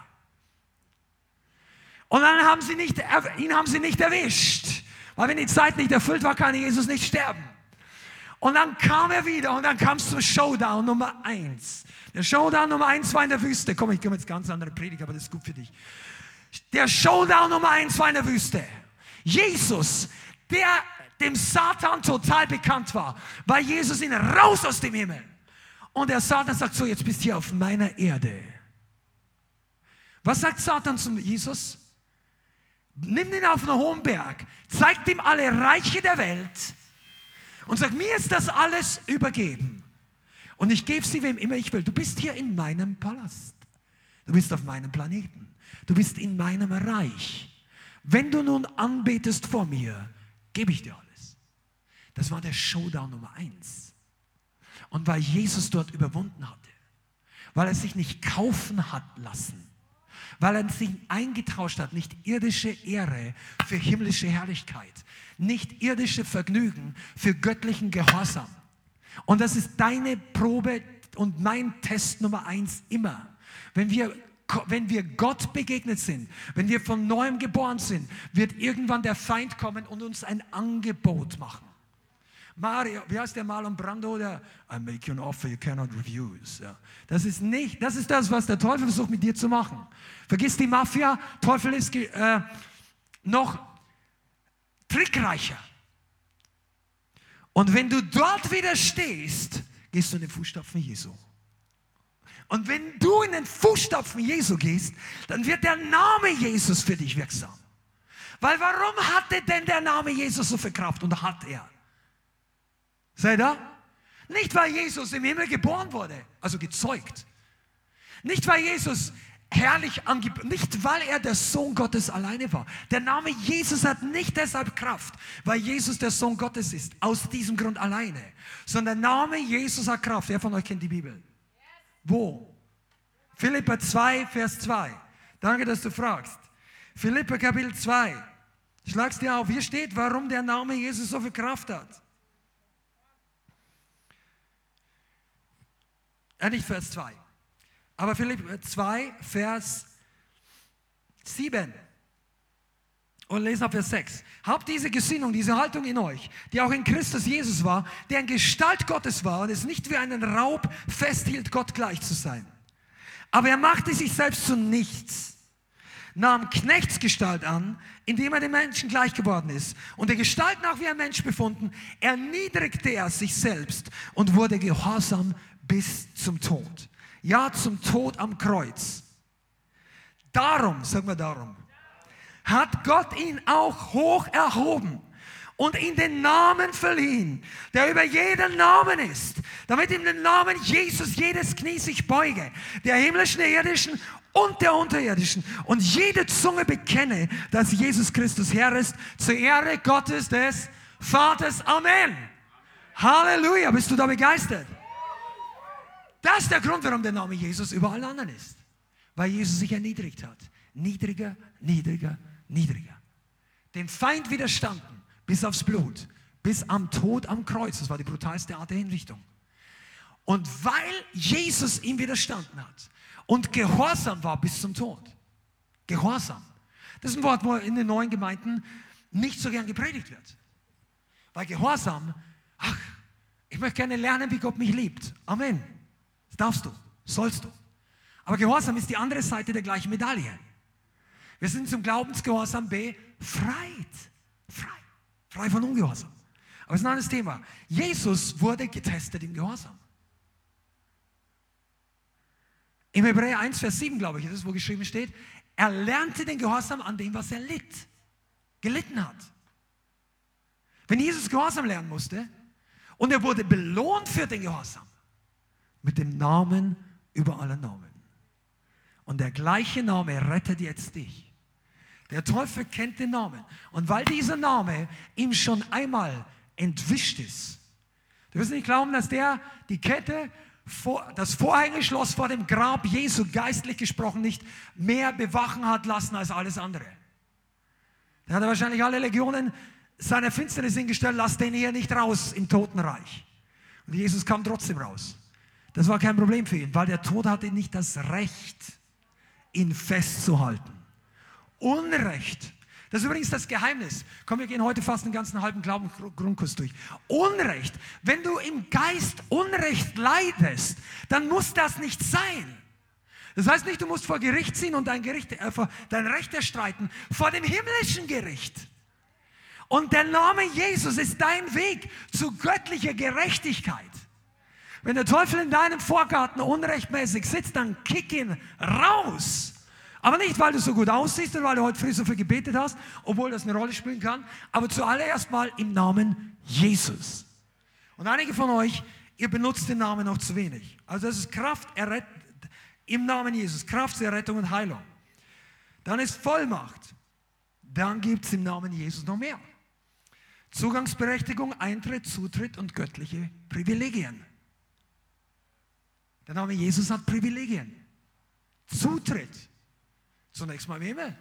Und dann haben sie nicht, ihn haben sie nicht erwischt. Weil wenn die Zeit nicht erfüllt war, kann Jesus nicht sterben. Und dann kam er wieder und dann kam es zum Showdown Nummer eins. Der Showdown Nummer eins war in der Wüste. Komm, ich komme jetzt ganz andere Predigt, aber das ist gut für dich. Der Showdown Nummer eins war in der Wüste. Jesus, der dem Satan total bekannt war, war Jesus ihn raus aus dem Himmel. Und der Satan sagt so, jetzt bist du hier auf meiner Erde. Was sagt Satan zum Jesus? Nimm ihn auf einen hohen Berg, zeigt ihm alle Reiche der Welt und sagt, mir ist das alles übergeben. Und ich gebe sie wem immer ich will. Du bist hier in meinem Palast. Du bist auf meinem Planeten. Du bist in meinem Reich. Wenn du nun anbetest vor mir, gebe ich dir alles. Das war der Showdown Nummer eins. Und weil Jesus dort überwunden hatte, weil er sich nicht kaufen hat lassen, weil er sich eingetauscht hat, nicht irdische Ehre für himmlische Herrlichkeit, nicht irdische Vergnügen für göttlichen Gehorsam. Und das ist deine Probe und mein Test Nummer eins immer. Wenn wir wenn wir Gott begegnet sind, wenn wir von neuem geboren sind, wird irgendwann der Feind kommen und uns ein Angebot machen. Mario, wie heißt der Marlon Brando? Der, I make you an offer you cannot refuse. Ja. Das ist nicht, das ist das, was der Teufel versucht mit dir zu machen. Vergiss die Mafia, Teufel ist äh, noch trickreicher. Und wenn du dort widerstehst, gehst du in den Fußstapfen Jesu. Und wenn du in den Fußstapfen Jesu gehst, dann wird der Name Jesus für dich wirksam. Weil warum hatte denn der Name Jesus so viel Kraft? Und hat er. Seid ihr? Nicht, weil Jesus im Himmel geboren wurde, also gezeugt. Nicht, weil Jesus herrlich angeboren, nicht weil er der Sohn Gottes alleine war. Der Name Jesus hat nicht deshalb Kraft, weil Jesus der Sohn Gottes ist, aus diesem Grund alleine, sondern der Name Jesus hat Kraft. Wer von euch kennt die Bibel? Wo? Philippa 2, Vers 2. Danke, dass du fragst. Philippa Kapitel 2. Schlag's dir auf. Hier steht, warum der Name Jesus so viel Kraft hat. Äh, nicht Vers 2. Aber Philipp 2, Vers 7. Und lesen auf Vers 6. Habt diese Gesinnung, diese Haltung in euch, die auch in Christus Jesus war, der in Gestalt Gottes war und es nicht wie einen Raub festhielt, Gott gleich zu sein. Aber er machte sich selbst zu nichts, nahm Knechtsgestalt an, indem er den Menschen gleich geworden ist und der Gestalt nach wie ein Mensch befunden, erniedrigte er sich selbst und wurde gehorsam bis zum Tod. Ja, zum Tod am Kreuz. Darum, sagen wir darum, hat Gott ihn auch hoch erhoben und ihm den Namen verliehen, der über jeden Namen ist, damit in den Namen Jesus jedes Knie sich beuge, der himmlischen, der irdischen und der unterirdischen und jede Zunge bekenne, dass Jesus Christus Herr ist, zur Ehre Gottes des Vaters. Amen. Halleluja, bist du da begeistert? Das ist der Grund, warum der Name Jesus über allen anderen ist. Weil Jesus sich erniedrigt hat. Niedriger, niedriger, niedriger. Dem Feind widerstanden bis aufs Blut, bis am Tod am Kreuz. Das war die brutalste Art der Hinrichtung. Und weil Jesus ihm widerstanden hat und gehorsam war bis zum Tod. Gehorsam. Das ist ein Wort, wo in den neuen Gemeinden nicht so gern gepredigt wird. Weil Gehorsam, ach, ich möchte gerne lernen, wie Gott mich liebt. Amen. Darfst du, sollst du. Aber Gehorsam ist die andere Seite der gleichen Medaille. Wir sind zum Glaubensgehorsam befreit. Frei. Frei von Ungehorsam. Aber es ist ein anderes Thema. Jesus wurde getestet im Gehorsam. Im Hebräer 1, Vers 7, glaube ich, ist es, wo geschrieben steht, er lernte den Gehorsam an dem, was er litt, gelitten hat. Wenn Jesus Gehorsam lernen musste und er wurde belohnt für den Gehorsam, mit dem Namen über alle Namen. Und der gleiche Name rettet jetzt dich. Der Teufel kennt den Namen. Und weil dieser Name ihm schon einmal entwischt ist, du wirst nicht glauben, dass der die Kette, vor, das Vorhängeschloss vor dem Grab Jesu geistlich gesprochen nicht mehr bewachen hat lassen als alles andere. Da hat er wahrscheinlich alle Legionen seiner Finsternis hingestellt, lass den hier nicht raus im Totenreich. Und Jesus kam trotzdem raus. Das war kein Problem für ihn, weil der Tod hatte nicht das Recht, ihn festzuhalten. Unrecht. Das ist übrigens das Geheimnis. Komm, wir gehen heute fast einen ganzen halben Glauben-Grundkurs durch. Unrecht. Wenn du im Geist Unrecht leidest, dann muss das nicht sein. Das heißt nicht, du musst vor Gericht ziehen und dein, Gericht, äh, dein Recht erstreiten, vor dem himmlischen Gericht. Und der Name Jesus ist dein Weg zu göttlicher Gerechtigkeit. Wenn der Teufel in deinem Vorgarten unrechtmäßig sitzt, dann kick ihn raus. Aber nicht, weil du so gut aussiehst und weil du heute früh so viel gebetet hast, obwohl das eine Rolle spielen kann, aber zuallererst mal im Namen Jesus. Und einige von euch, ihr benutzt den Namen noch zu wenig. Also das ist Kraft im Namen Jesus, Kraft zur Errettung und Heilung. Dann ist Vollmacht. Dann gibt es im Namen Jesus noch mehr. Zugangsberechtigung, Eintritt, Zutritt und göttliche Privilegien. Der Name Jesus hat Privilegien. Zutritt. Zunächst mal im Himmel.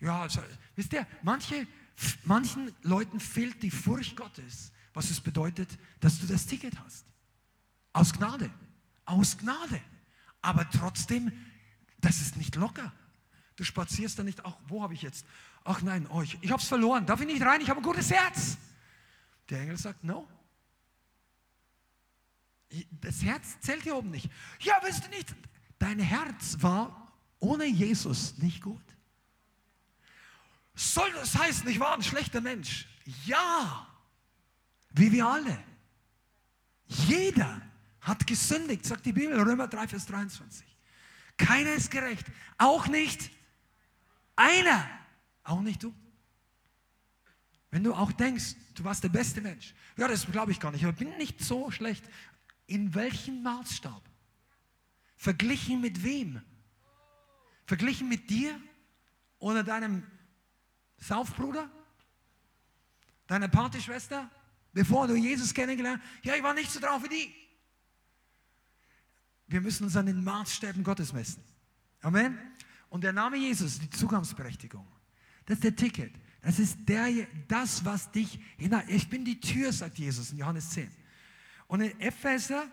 Ja, also, wisst ihr, manche, manchen Leuten fehlt die Furcht Gottes, was es bedeutet, dass du das Ticket hast. Aus Gnade. Aus Gnade. Aber trotzdem, das ist nicht locker. Du spazierst da nicht, ach, wo habe ich jetzt? Ach nein, oh, ich, ich habe es verloren. Darf ich nicht rein? Ich habe ein gutes Herz. Der Engel sagt, no. Das Herz zählt hier oben nicht. Ja, wisst ihr nicht, dein Herz war ohne Jesus nicht gut. Soll das heißen, ich war ein schlechter Mensch? Ja, wie wir alle. Jeder hat gesündigt, sagt die Bibel, Römer 3, Vers 23. Keiner ist gerecht, auch nicht einer, auch nicht du. Wenn du auch denkst, du warst der beste Mensch, ja, das glaube ich gar nicht, aber bin nicht so schlecht. In welchem Maßstab? Verglichen mit wem? Verglichen mit dir oder deinem Saufbruder? Deiner Partyschwester? Bevor du Jesus kennengelernt hast? Ja, ich war nicht so drauf wie die. Wir müssen uns an den Maßstäben Gottes messen. Amen. Und der Name Jesus, die Zugangsberechtigung, das ist der Ticket. Das ist der, das, was dich hinein. Ich bin die Tür, sagt Jesus in Johannes 10. Und in Epheser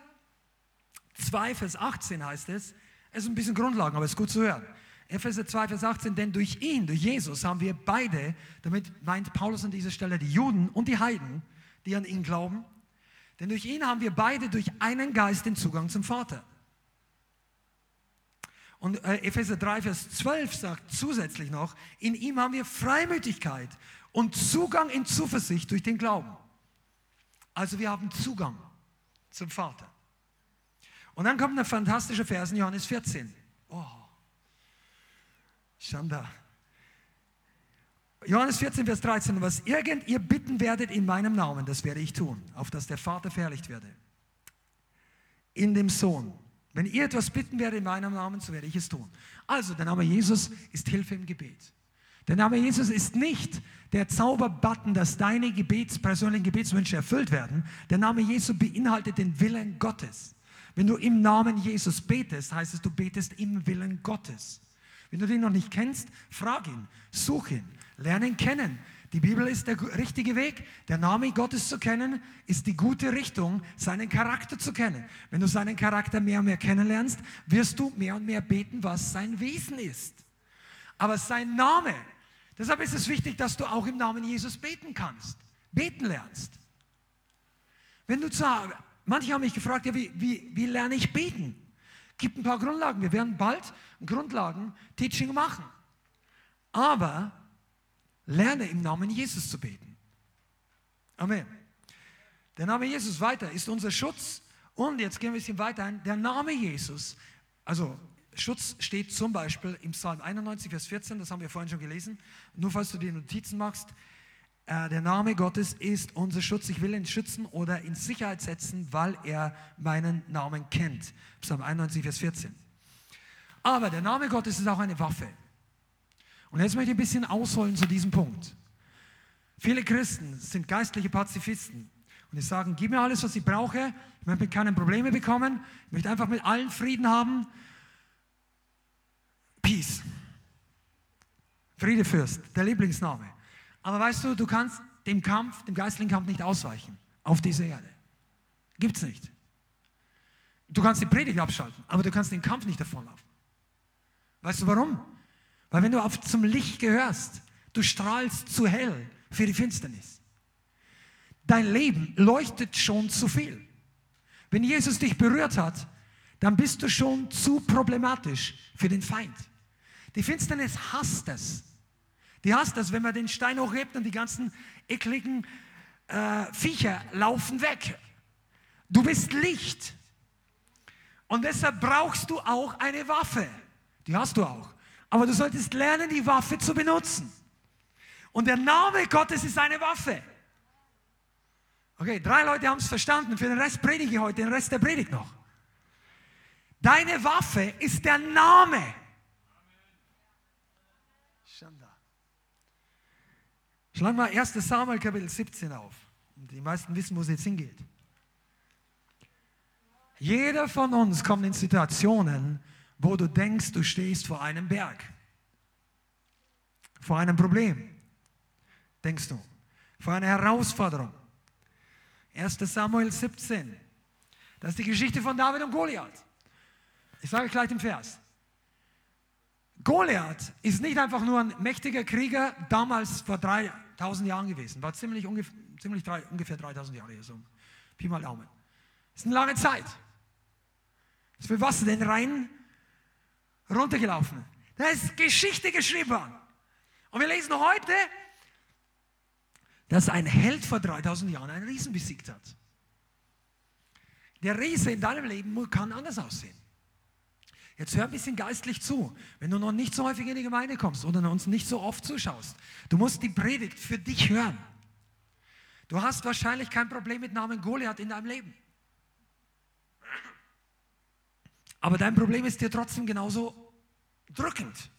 2, Vers 18 heißt es, es ist ein bisschen Grundlagen, aber es ist gut zu hören. Epheser 2, Vers 18, denn durch ihn, durch Jesus haben wir beide, damit meint Paulus an dieser Stelle die Juden und die Heiden, die an ihn glauben, denn durch ihn haben wir beide durch einen Geist den Zugang zum Vater. Und äh, Epheser 3, Vers 12 sagt zusätzlich noch, in ihm haben wir Freimütigkeit und Zugang in Zuversicht durch den Glauben. Also wir haben Zugang zum Vater. Und dann kommt ein fantastischer Vers in Johannes 14. Oh, Schanda. Johannes 14, Vers 13. Was irgend ihr bitten werdet in meinem Namen, das werde ich tun, auf dass der Vater verherrlicht werde. In dem Sohn. Wenn ihr etwas bitten werdet in meinem Namen, so werde ich es tun. Also, der Name Jesus ist Hilfe im Gebet. Der Name Jesus ist nicht der Zauberbutton, dass deine Gebets, persönlichen Gebetswünsche erfüllt werden. Der Name Jesus beinhaltet den Willen Gottes. Wenn du im Namen Jesus betest, heißt es, du betest im Willen Gottes. Wenn du den noch nicht kennst, frag ihn, such ihn, lerne ihn kennen. Die Bibel ist der richtige Weg. Der Name Gottes zu kennen, ist die gute Richtung, seinen Charakter zu kennen. Wenn du seinen Charakter mehr und mehr kennenlernst, wirst du mehr und mehr beten, was sein Wesen ist. Aber sein Name Deshalb ist es wichtig, dass du auch im Namen Jesus beten kannst, beten lernst. Wenn du zu, manche haben mich gefragt, ja, wie, wie, wie lerne ich beten? Gibt ein paar Grundlagen. Wir werden bald Grundlagen-Teaching machen. Aber lerne im Namen Jesus zu beten. Amen. Der Name Jesus weiter ist unser Schutz. Und jetzt gehen wir ein bisschen weiter. Der Name Jesus, also Schutz steht zum Beispiel im Psalm 91, Vers 14, das haben wir vorhin schon gelesen. Nur falls du dir Notizen machst, äh, der Name Gottes ist unser Schutz. Ich will ihn schützen oder in Sicherheit setzen, weil er meinen Namen kennt. Psalm 91, Vers 14. Aber der Name Gottes ist auch eine Waffe. Und jetzt möchte ich ein bisschen ausholen zu diesem Punkt. Viele Christen sind geistliche Pazifisten und die sagen, gib mir alles, was ich brauche. Ich möchte keine Probleme bekommen. Ich möchte einfach mit allen Frieden haben. Friedefürst, der Lieblingsname. Aber weißt du, du kannst dem Kampf, dem geistlichen Kampf nicht ausweichen auf dieser Erde. Gibt's nicht. Du kannst die Predigt abschalten, aber du kannst den Kampf nicht davonlaufen. Weißt du warum? Weil wenn du auf zum Licht gehörst, du strahlst zu hell für die Finsternis. Dein Leben leuchtet schon zu viel. Wenn Jesus dich berührt hat, dann bist du schon zu problematisch für den Feind. Die Finsternis hasst es. Die hasst es, wenn man den Stein hochhebt und die ganzen ekligen äh, Viecher laufen weg. Du bist Licht. Und deshalb brauchst du auch eine Waffe. Die hast du auch. Aber du solltest lernen, die Waffe zu benutzen. Und der Name Gottes ist eine Waffe. Okay, drei Leute haben es verstanden. Für den Rest predige ich heute, den Rest der Predigt noch. Deine Waffe ist der Name. Schlag mal 1. Samuel Kapitel 17 auf. Die meisten wissen, wo es jetzt hingeht. Jeder von uns kommt in Situationen, wo du denkst, du stehst vor einem Berg, vor einem Problem, denkst du, vor einer Herausforderung. 1 Samuel 17, das ist die Geschichte von David und Goliath. Ich sage gleich den Vers. Goliath ist nicht einfach nur ein mächtiger Krieger damals vor 3000 Jahren gewesen, war ziemlich, ungefähr, ziemlich drei, ungefähr 3000 Jahre her, so Pi mal Daumen. Das ist eine lange Zeit. Das ist für was denn rein runtergelaufen? Da ist Geschichte geschrieben worden. Und wir lesen heute, dass ein Held vor 3000 Jahren einen Riesen besiegt hat. Der Riese in deinem Leben kann anders aussehen. Jetzt hör ein bisschen geistlich zu. Wenn du noch nicht so häufig in die Gemeinde kommst oder uns nicht so oft zuschaust, du musst die Predigt für dich hören. Du hast wahrscheinlich kein Problem mit Namen Goliath in deinem Leben. Aber dein Problem ist dir trotzdem genauso drückend.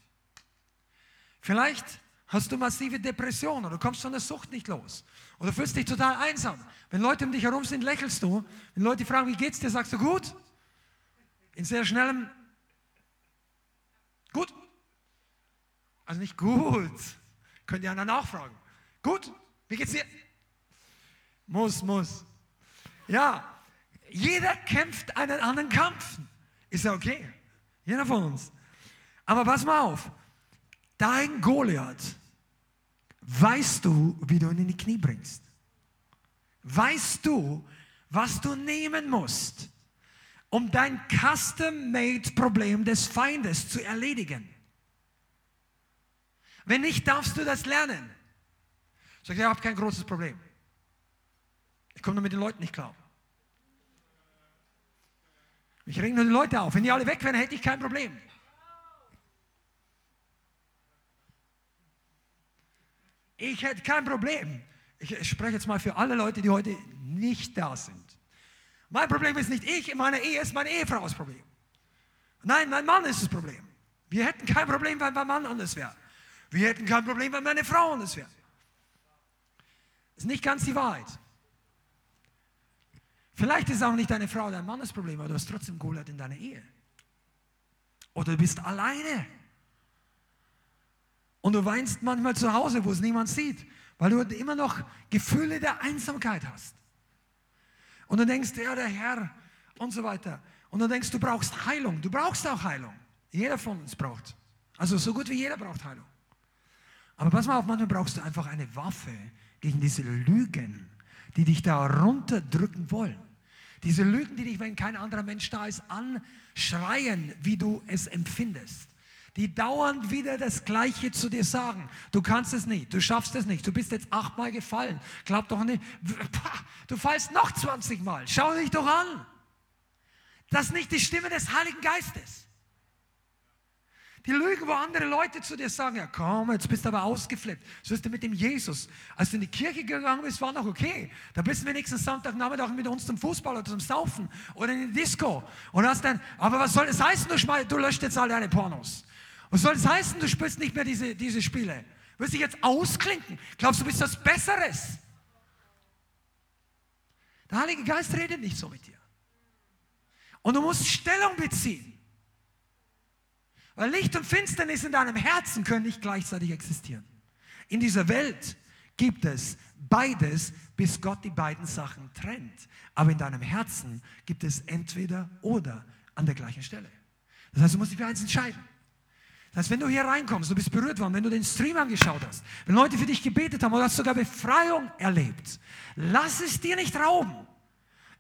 Vielleicht hast du massive Depressionen oder kommst von der Sucht nicht los oder fühlst dich total einsam. Wenn Leute um dich herum sind, lächelst du. Wenn Leute fragen, wie geht's dir, sagst du gut. In sehr schnellem Gut. Also nicht gut. Könnt ihr anderen nachfragen. Gut. Wie geht's dir? Muss, muss. Ja. Jeder kämpft einen anderen Kampf. Ist ja okay. Jeder von uns. Aber pass mal auf. Dein Goliath, weißt du, wie du ihn in die Knie bringst? Weißt du, was du nehmen musst, um dein Custom-Made-Problem des Feindes zu erledigen? Wenn nicht, darfst du das lernen. Sag ich, ich habe kein großes Problem. Ich komme nur mit den Leuten nicht klar. Ich reg nur die Leute auf. Wenn die alle weg wären, hätte ich kein Problem. Ich hätte kein Problem. Ich spreche jetzt mal für alle Leute, die heute nicht da sind. Mein Problem ist nicht ich, in meiner Ehe ist meine Ehefrau das Problem. Nein, mein Mann ist das Problem. Wir hätten kein Problem, wenn mein Mann anders wäre. Wir hätten kein Problem, wenn meine Frau anders wäre. Das ist nicht ganz die Wahrheit. Vielleicht ist auch nicht deine Frau dein Mann das Problem, aber du hast trotzdem Goliath in deiner Ehe. Oder du bist alleine. Und du weinst manchmal zu Hause, wo es niemand sieht, weil du immer noch Gefühle der Einsamkeit hast. Und du denkst, ja, der Herr und so weiter. Und du denkst, du brauchst Heilung. Du brauchst auch Heilung. Jeder von uns braucht. Also so gut wie jeder braucht Heilung. Aber pass mal auf, manchmal brauchst du einfach eine Waffe gegen diese Lügen, die dich da runterdrücken wollen. Diese Lügen, die dich, wenn kein anderer Mensch da ist, anschreien, wie du es empfindest. Die dauernd wieder das Gleiche zu dir sagen. Du kannst es nicht, du schaffst es nicht, du bist jetzt achtmal gefallen. Glaub doch nicht, du fallst noch 20 Mal. Schau dich doch an. Das ist nicht die Stimme des Heiligen Geistes. Die Lügen, wo andere Leute zu dir sagen, ja komm, jetzt bist du aber ausgeflippt. So ist du mit dem Jesus. Als du in die Kirche gegangen bist, war noch okay. Da bist du wenigstens Sonntagnachmittag mit uns zum Fußball oder zum Saufen oder in die Disco. Und hast dann, aber was soll das heißen, du, du löscht jetzt all deine Pornos. Was soll das heißen, du spielst nicht mehr diese, diese Spiele? Wirst dich jetzt ausklinken? Glaubst du, bist was Besseres? Der Heilige Geist redet nicht so mit dir. Und du musst Stellung beziehen. Weil Licht und Finsternis in deinem Herzen können nicht gleichzeitig existieren. In dieser Welt gibt es beides, bis Gott die beiden Sachen trennt. Aber in deinem Herzen gibt es entweder oder an der gleichen Stelle. Das heißt, du musst dich für eins entscheiden. Das heißt, wenn du hier reinkommst, du bist berührt worden, wenn du den Stream angeschaut hast, wenn Leute für dich gebetet haben oder hast sogar Befreiung erlebt, lass es dir nicht rauben,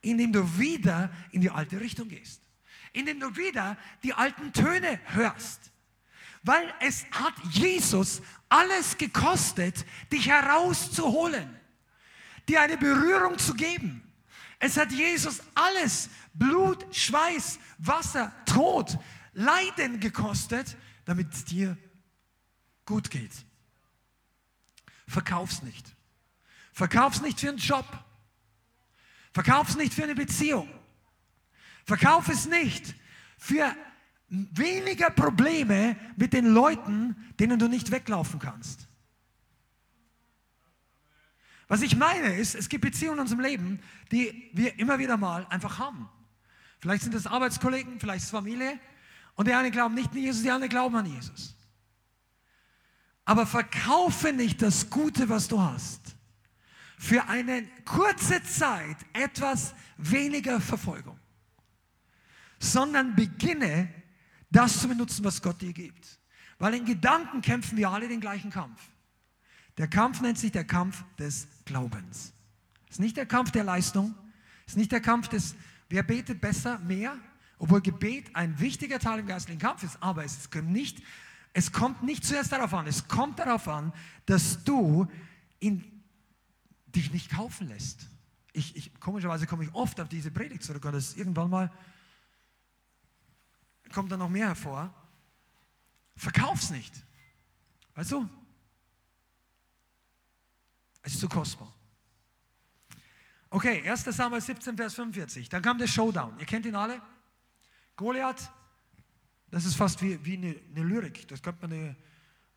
indem du wieder in die alte Richtung gehst. Indem du wieder die alten Töne hörst. Weil es hat Jesus alles gekostet, dich herauszuholen, dir eine Berührung zu geben. Es hat Jesus alles, Blut, Schweiß, Wasser, Tod, Leiden gekostet, damit es dir gut geht. Verkauf's nicht. Verkauf's nicht für einen Job. Verkauf's nicht für eine Beziehung. Verkauf es nicht für weniger Probleme mit den Leuten, denen du nicht weglaufen kannst. Was ich meine ist, es gibt Beziehungen in unserem Leben, die wir immer wieder mal einfach haben. Vielleicht sind es Arbeitskollegen, vielleicht ist es Familie, und die einen glauben nicht an Jesus, die anderen glauben an Jesus. Aber verkaufe nicht das Gute, was du hast, für eine kurze Zeit etwas weniger Verfolgung, sondern beginne das zu benutzen, was Gott dir gibt. Weil in Gedanken kämpfen wir alle den gleichen Kampf. Der Kampf nennt sich der Kampf des Glaubens. Es ist nicht der Kampf der Leistung, es ist nicht der Kampf des, wer betet besser, mehr, obwohl Gebet ein wichtiger Teil im geistlichen Kampf ist, aber es kommt nicht, es kommt nicht zuerst darauf an, es kommt darauf an, dass du in, dich nicht kaufen lässt. Ich, ich, komischerweise komme ich oft auf diese Predigt zurück und das irgendwann mal kommt da noch mehr hervor. Verkauf's nicht. Weißt du? Es ist zu kostbar. Okay, 1. Samuel 17, Vers 45. Dann kam der Showdown. Ihr kennt ihn alle? Goliath, das ist fast wie, wie eine, eine Lyrik. Das könnte man eine,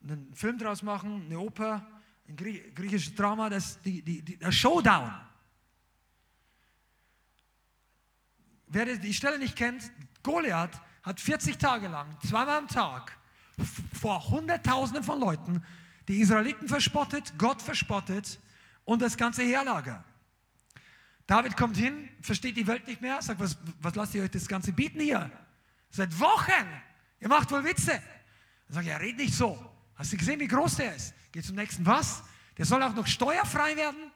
einen Film draus machen, eine Oper, ein griechisches Drama, das die, die, die, der Showdown. Wer die Stelle nicht kennt, Goliath hat 40 Tage lang, zweimal am Tag, vor Hunderttausenden von Leuten die Israeliten verspottet, Gott verspottet und das ganze Heerlager. David kommt hin, versteht die Welt nicht mehr, sagt, was, was lasst ihr euch das Ganze bieten hier? Seit Wochen, ihr macht wohl Witze. Dann sage ich, ja, red nicht so. Hast du gesehen, wie groß der ist? Geht zum nächsten, was? Der soll auch noch steuerfrei werden?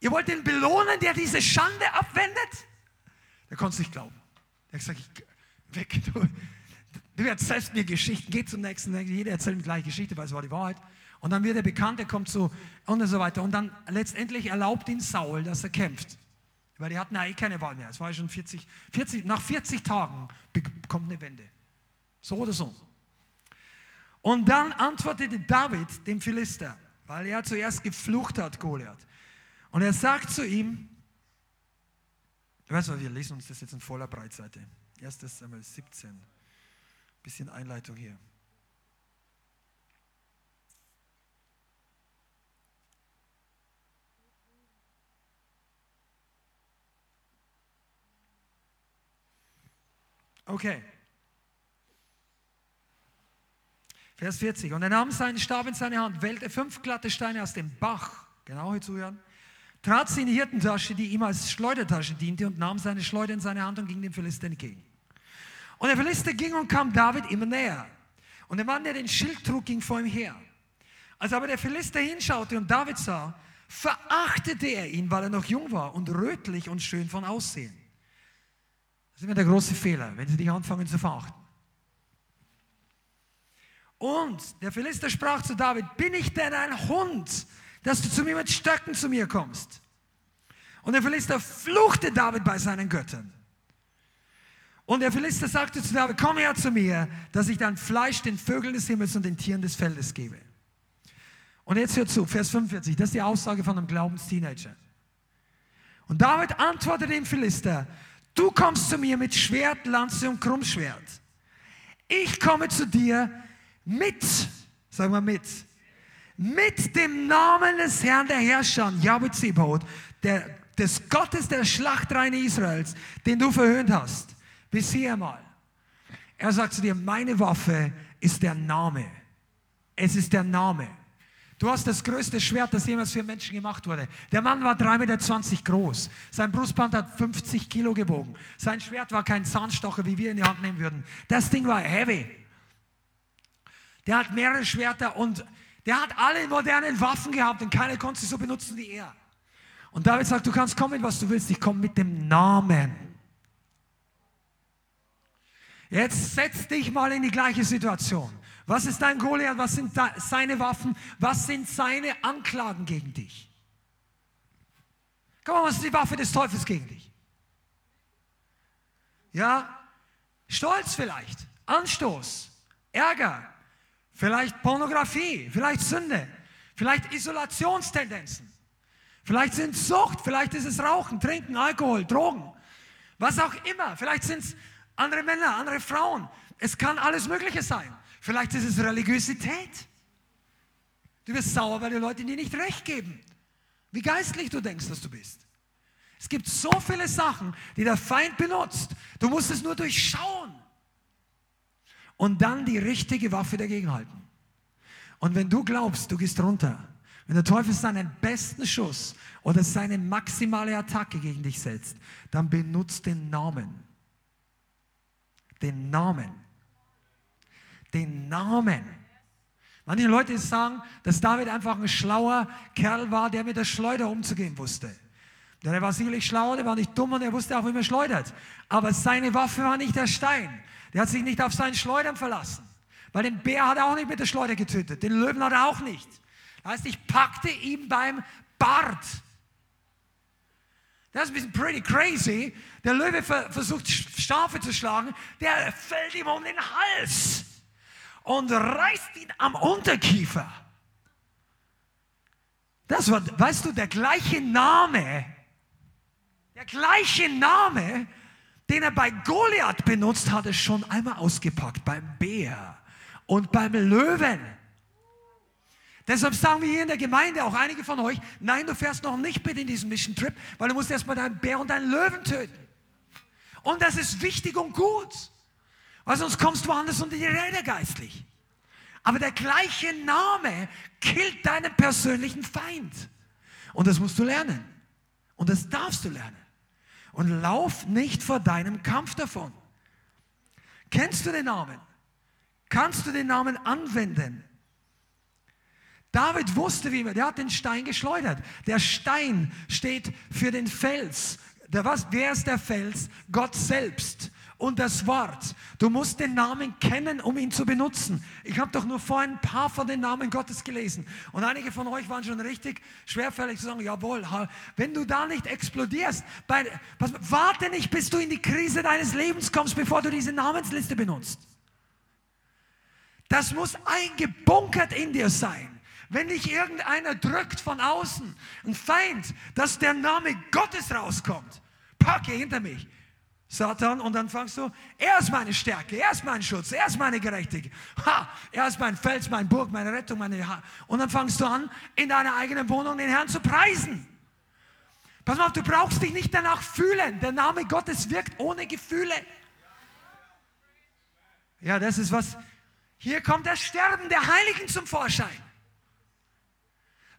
Ihr wollt den belohnen, der diese Schande abwendet? Der konnte es nicht glauben. Der hat gesagt, ich, weg, du, du erzählst mir Geschichten, geh zum nächsten, jeder erzählt mir gleich Geschichte, weil es war die Wahrheit. Und dann wird er bekannt, er kommt zu und so weiter. Und dann letztendlich erlaubt ihn Saul, dass er kämpft. Weil die hatten ja eh keine Wahl mehr. Es war schon 40, 40, nach 40 Tagen kommt eine Wende. So oder so. Und dann antwortete David dem Philister, weil er zuerst geflucht hat, Goliath. Und er sagt zu ihm, weißt du, wir lesen uns das jetzt in voller Breitseite. Erstes einmal 17. Bisschen Einleitung hier. Okay. Vers 40. Und er nahm seinen Stab in seine Hand, wählte fünf glatte Steine aus dem Bach, genau hier zuhören, trat sie in die Hirtentasche, die ihm als Schleudertasche diente, und nahm seine Schleuder in seine Hand und ging dem Philister entgegen. Und der Philister ging und kam David immer näher. Und der Mann, der den Schild trug, ging vor ihm her. Als aber der Philister hinschaute und David sah, verachtete er ihn, weil er noch jung war und rötlich und schön von Aussehen. Das ist immer der große Fehler, wenn sie dich anfangen zu verachten. Und der Philister sprach zu David, bin ich denn ein Hund, dass du zu mir mit Stöcken zu mir kommst? Und der Philister fluchte David bei seinen Göttern. Und der Philister sagte zu David, komm her zu mir, dass ich dein Fleisch den Vögeln des Himmels und den Tieren des Feldes gebe. Und jetzt hört zu, Vers 45, das ist die Aussage von einem Glaubensteenager. Und David antwortete dem Philister, Du kommst zu mir mit Schwert, Lanze und Krummschwert. Ich komme zu dir mit, sagen wir mit, mit dem Namen des Herrn der Herrscher, Yahweh Zebot, der, des Gottes der Schlachtreine Israels, den du verhöhnt hast. Bisher mal. Er sagt zu dir, meine Waffe ist der Name. Es ist der Name. Du hast das größte Schwert, das jemals für Menschen gemacht wurde. Der Mann war 3,20 Meter groß. Sein Brustband hat 50 Kilo gewogen. Sein Schwert war kein Zahnstocher, wie wir in die Hand nehmen würden. Das Ding war heavy. Der hat mehrere Schwerter und der hat alle modernen Waffen gehabt und keine konnte sie so benutzen wie er. Und David sagt, du kannst kommen, was du willst. Ich komme mit dem Namen. Jetzt setz dich mal in die gleiche Situation. Was ist dein Goliath? Was sind seine Waffen? Was sind seine Anklagen gegen dich? Komm mal, was ist die Waffe des Teufels gegen dich? Ja, Stolz vielleicht, Anstoß, Ärger, vielleicht Pornografie, vielleicht Sünde, vielleicht Isolationstendenzen, vielleicht sind Sucht, vielleicht ist es Rauchen, Trinken, Alkohol, Drogen, was auch immer. Vielleicht sind es andere Männer, andere Frauen. Es kann alles Mögliche sein. Vielleicht ist es Religiosität. Du wirst sauer, weil die Leute dir nicht recht geben. Wie geistlich du denkst, dass du bist. Es gibt so viele Sachen, die der Feind benutzt. Du musst es nur durchschauen. Und dann die richtige Waffe dagegen halten. Und wenn du glaubst, du gehst runter, wenn der Teufel seinen besten Schuss oder seine maximale Attacke gegen dich setzt, dann benutzt den Namen den Namen. Den Namen. Manche Leute sagen, dass David einfach ein schlauer Kerl war, der mit der Schleuder umzugehen wusste. Denn er war sicherlich schlau, der war nicht dumm und er wusste auch, wie man schleudert. Aber seine Waffe war nicht der Stein. Der hat sich nicht auf seinen Schleudern verlassen. Weil den Bär hat er auch nicht mit der Schleuder getötet. Den Löwen hat er auch nicht. Das heißt, ich packte ihn beim Bart. Das ist ein bisschen pretty crazy. Der Löwe versucht Schafe zu schlagen, der fällt ihm um den Hals und reißt ihn am Unterkiefer. Das war, weißt du, der gleiche Name, der gleiche Name, den er bei Goliath benutzt, hat er schon einmal ausgepackt, beim Bär und beim Löwen. Deshalb sagen wir hier in der Gemeinde, auch einige von euch, nein, du fährst noch nicht mit in diesen Mission Trip, weil du musst erstmal deinen Bär und deinen Löwen töten. Und das ist wichtig und gut, weil sonst kommst du anders unter die Räder geistlich. Aber der gleiche Name killt deinen persönlichen Feind. Und das musst du lernen. Und das darfst du lernen. Und lauf nicht vor deinem Kampf davon. Kennst du den Namen? Kannst du den Namen anwenden? David wusste, wie man, der hat den Stein geschleudert. Der Stein steht für den Fels. Der was? Wer ist der Fels? Gott selbst und das Wort. Du musst den Namen kennen, um ihn zu benutzen. Ich habe doch nur vorhin ein paar von den Namen Gottes gelesen. Und einige von euch waren schon richtig schwerfällig zu sagen, jawohl, wenn du da nicht explodierst, bei, pass, warte nicht, bis du in die Krise deines Lebens kommst, bevor du diese Namensliste benutzt. Das muss eingebunkert in dir sein. Wenn dich irgendeiner drückt von außen, ein Feind, dass der Name Gottes rauskommt, packe hinter mich. Satan, und dann fangst du, er ist meine Stärke, er ist mein Schutz, er ist meine Gerechtigkeit. Ha, er ist mein Fels, mein Burg, meine Rettung, meine ha Und dann fangst du an, in deiner eigenen Wohnung den Herrn zu preisen. Pass mal auf, du brauchst dich nicht danach fühlen. Der Name Gottes wirkt ohne Gefühle. Ja, das ist was. Hier kommt das Sterben der Heiligen zum Vorschein.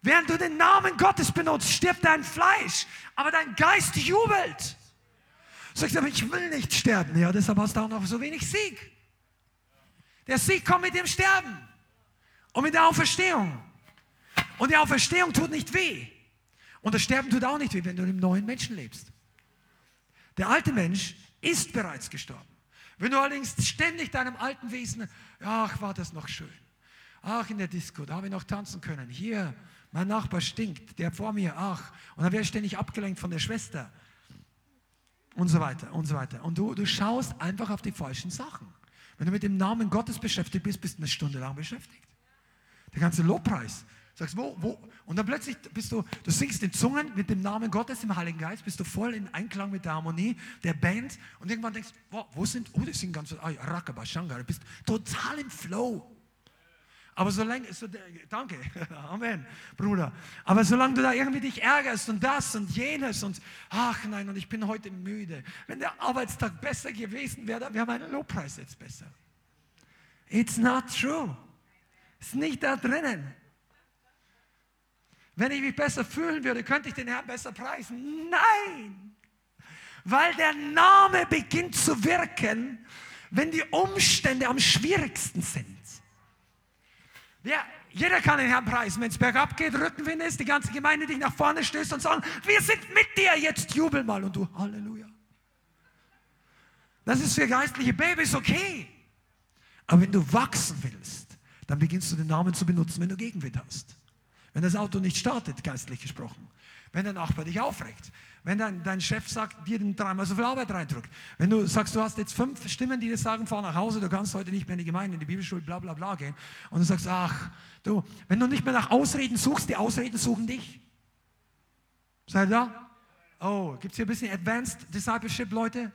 Während du den Namen Gottes benutzt, stirbt dein Fleisch, aber dein Geist jubelt. Sagst du, aber ich will nicht sterben. Ja, deshalb hast du auch noch so wenig Sieg. Der Sieg kommt mit dem Sterben und mit der Auferstehung. Und die Auferstehung tut nicht weh. Und das Sterben tut auch nicht weh, wenn du im neuen Menschen lebst. Der alte Mensch ist bereits gestorben. Wenn du allerdings ständig deinem alten Wesen, ach, war das noch schön. Ach, in der Disco, da habe ich noch tanzen können. Hier, mein Nachbar stinkt, der vor mir, ach. Und dann wäre ich ständig abgelenkt von der Schwester. Und so weiter und so weiter. Und du, du schaust einfach auf die falschen Sachen. Wenn du mit dem Namen Gottes beschäftigt bist, bist du eine Stunde lang beschäftigt. Der ganze Lobpreis. Sagst, wo, wo? Und dann plötzlich bist du, du singst in Zungen mit dem Namen Gottes im Heiligen Geist, bist du voll in Einklang mit der Harmonie der Band und irgendwann denkst, wo, wo sind, oh, die singen ganz, ah, Rakaba, du bist total im Flow. Aber solange, so, danke, *laughs* Amen, Bruder. Aber solange du da irgendwie dich ärgerst und das und jenes und ach nein, und ich bin heute müde. Wenn der Arbeitstag besser gewesen wäre, dann wäre mein Lobpreis jetzt besser. It's not true. Ist nicht da drinnen. wenn ich mich besser fühlen würde, könnte ich den Herrn besser preisen. Nein, weil der Name beginnt zu wirken, wenn die Umstände am schwierigsten sind. Ja, jeder kann den Herrn preisen, wenn es bergab geht, Rückenwind ist, die ganze Gemeinde dich nach vorne stößt und sagt, wir sind mit dir, jetzt jubel mal und du, Halleluja. Das ist für geistliche Babys okay. Aber wenn du wachsen willst, dann beginnst du den Namen zu benutzen, wenn du Gegenwind hast. Wenn das Auto nicht startet, geistlich gesprochen. Wenn der Nachbar dich aufregt. Wenn dein, dein Chef sagt, dir dreimal so viel Arbeit reindrückt. Wenn du sagst, du hast jetzt fünf Stimmen, die dir sagen, fahr nach Hause, du kannst heute nicht mehr in die Gemeinde, in die Bibelschule, bla bla bla gehen. Und du sagst, ach, du, wenn du nicht mehr nach Ausreden suchst, die Ausreden suchen dich. Seid ihr da? Oh, gibt es hier ein bisschen Advanced Discipleship, Leute?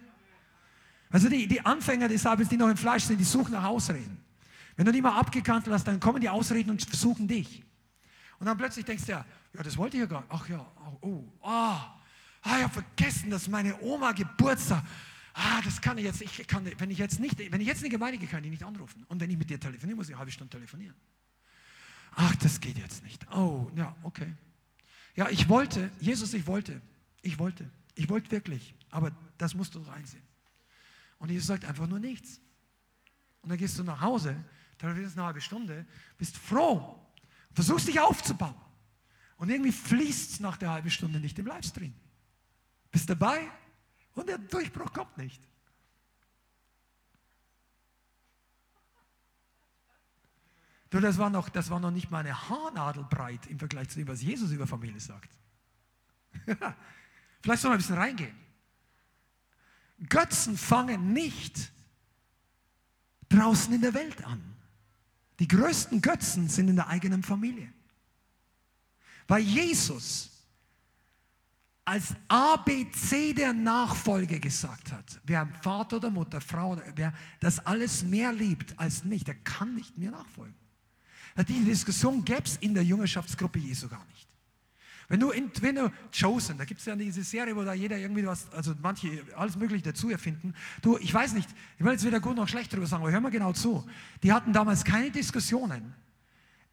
Also die, die Anfänger-Disciples, die noch im Fleisch sind, die suchen nach Ausreden. Wenn du die mal abgekannt hast, dann kommen die Ausreden und versuchen dich. Und dann plötzlich denkst du ja, ja, das wollte ich ja gar nicht. Ach ja, oh, oh, ah, ah, ich habe vergessen, dass meine Oma Geburtstag. Ah, das kann ich jetzt. Ich kann, wenn ich jetzt nicht, wenn ich jetzt in die Gemeinde gehe, kann ich nicht anrufen. Und wenn ich mit dir telefoniere, muss ich eine halbe Stunde telefonieren. Ach, das geht jetzt nicht. Oh, ja, okay. Ja, ich wollte, Jesus, ich wollte, ich wollte, ich wollte wirklich, aber das musst du reinsehen. Und Jesus sagt einfach nur nichts. Und dann gehst du nach Hause, es eine halbe Stunde, bist froh, versuchst dich aufzubauen. Und irgendwie fließt es nach der halben Stunde nicht im Livestream. Bist dabei und der Durchbruch kommt nicht. Du, das war, noch, das war noch nicht mal eine Haarnadel breit im Vergleich zu dem, was Jesus über Familie sagt. *laughs* Vielleicht soll man ein bisschen reingehen. Götzen fangen nicht draußen in der Welt an. Die größten Götzen sind in der eigenen Familie. Weil Jesus als ABC der Nachfolge gesagt hat, wer Vater oder Mutter, Frau, wer das alles mehr liebt als mich, der kann nicht mir nachfolgen. Diese Diskussion gäbe es in der Jüngerschaftsgruppe Jesu gar nicht. Wenn du, in, wenn du Chosen, da gibt es ja diese Serie, wo da jeder irgendwie was, also manche alles Mögliche dazu erfinden. Du, ich weiß nicht, ich will jetzt weder gut noch schlecht darüber sagen, aber hör mal genau zu. Die hatten damals keine Diskussionen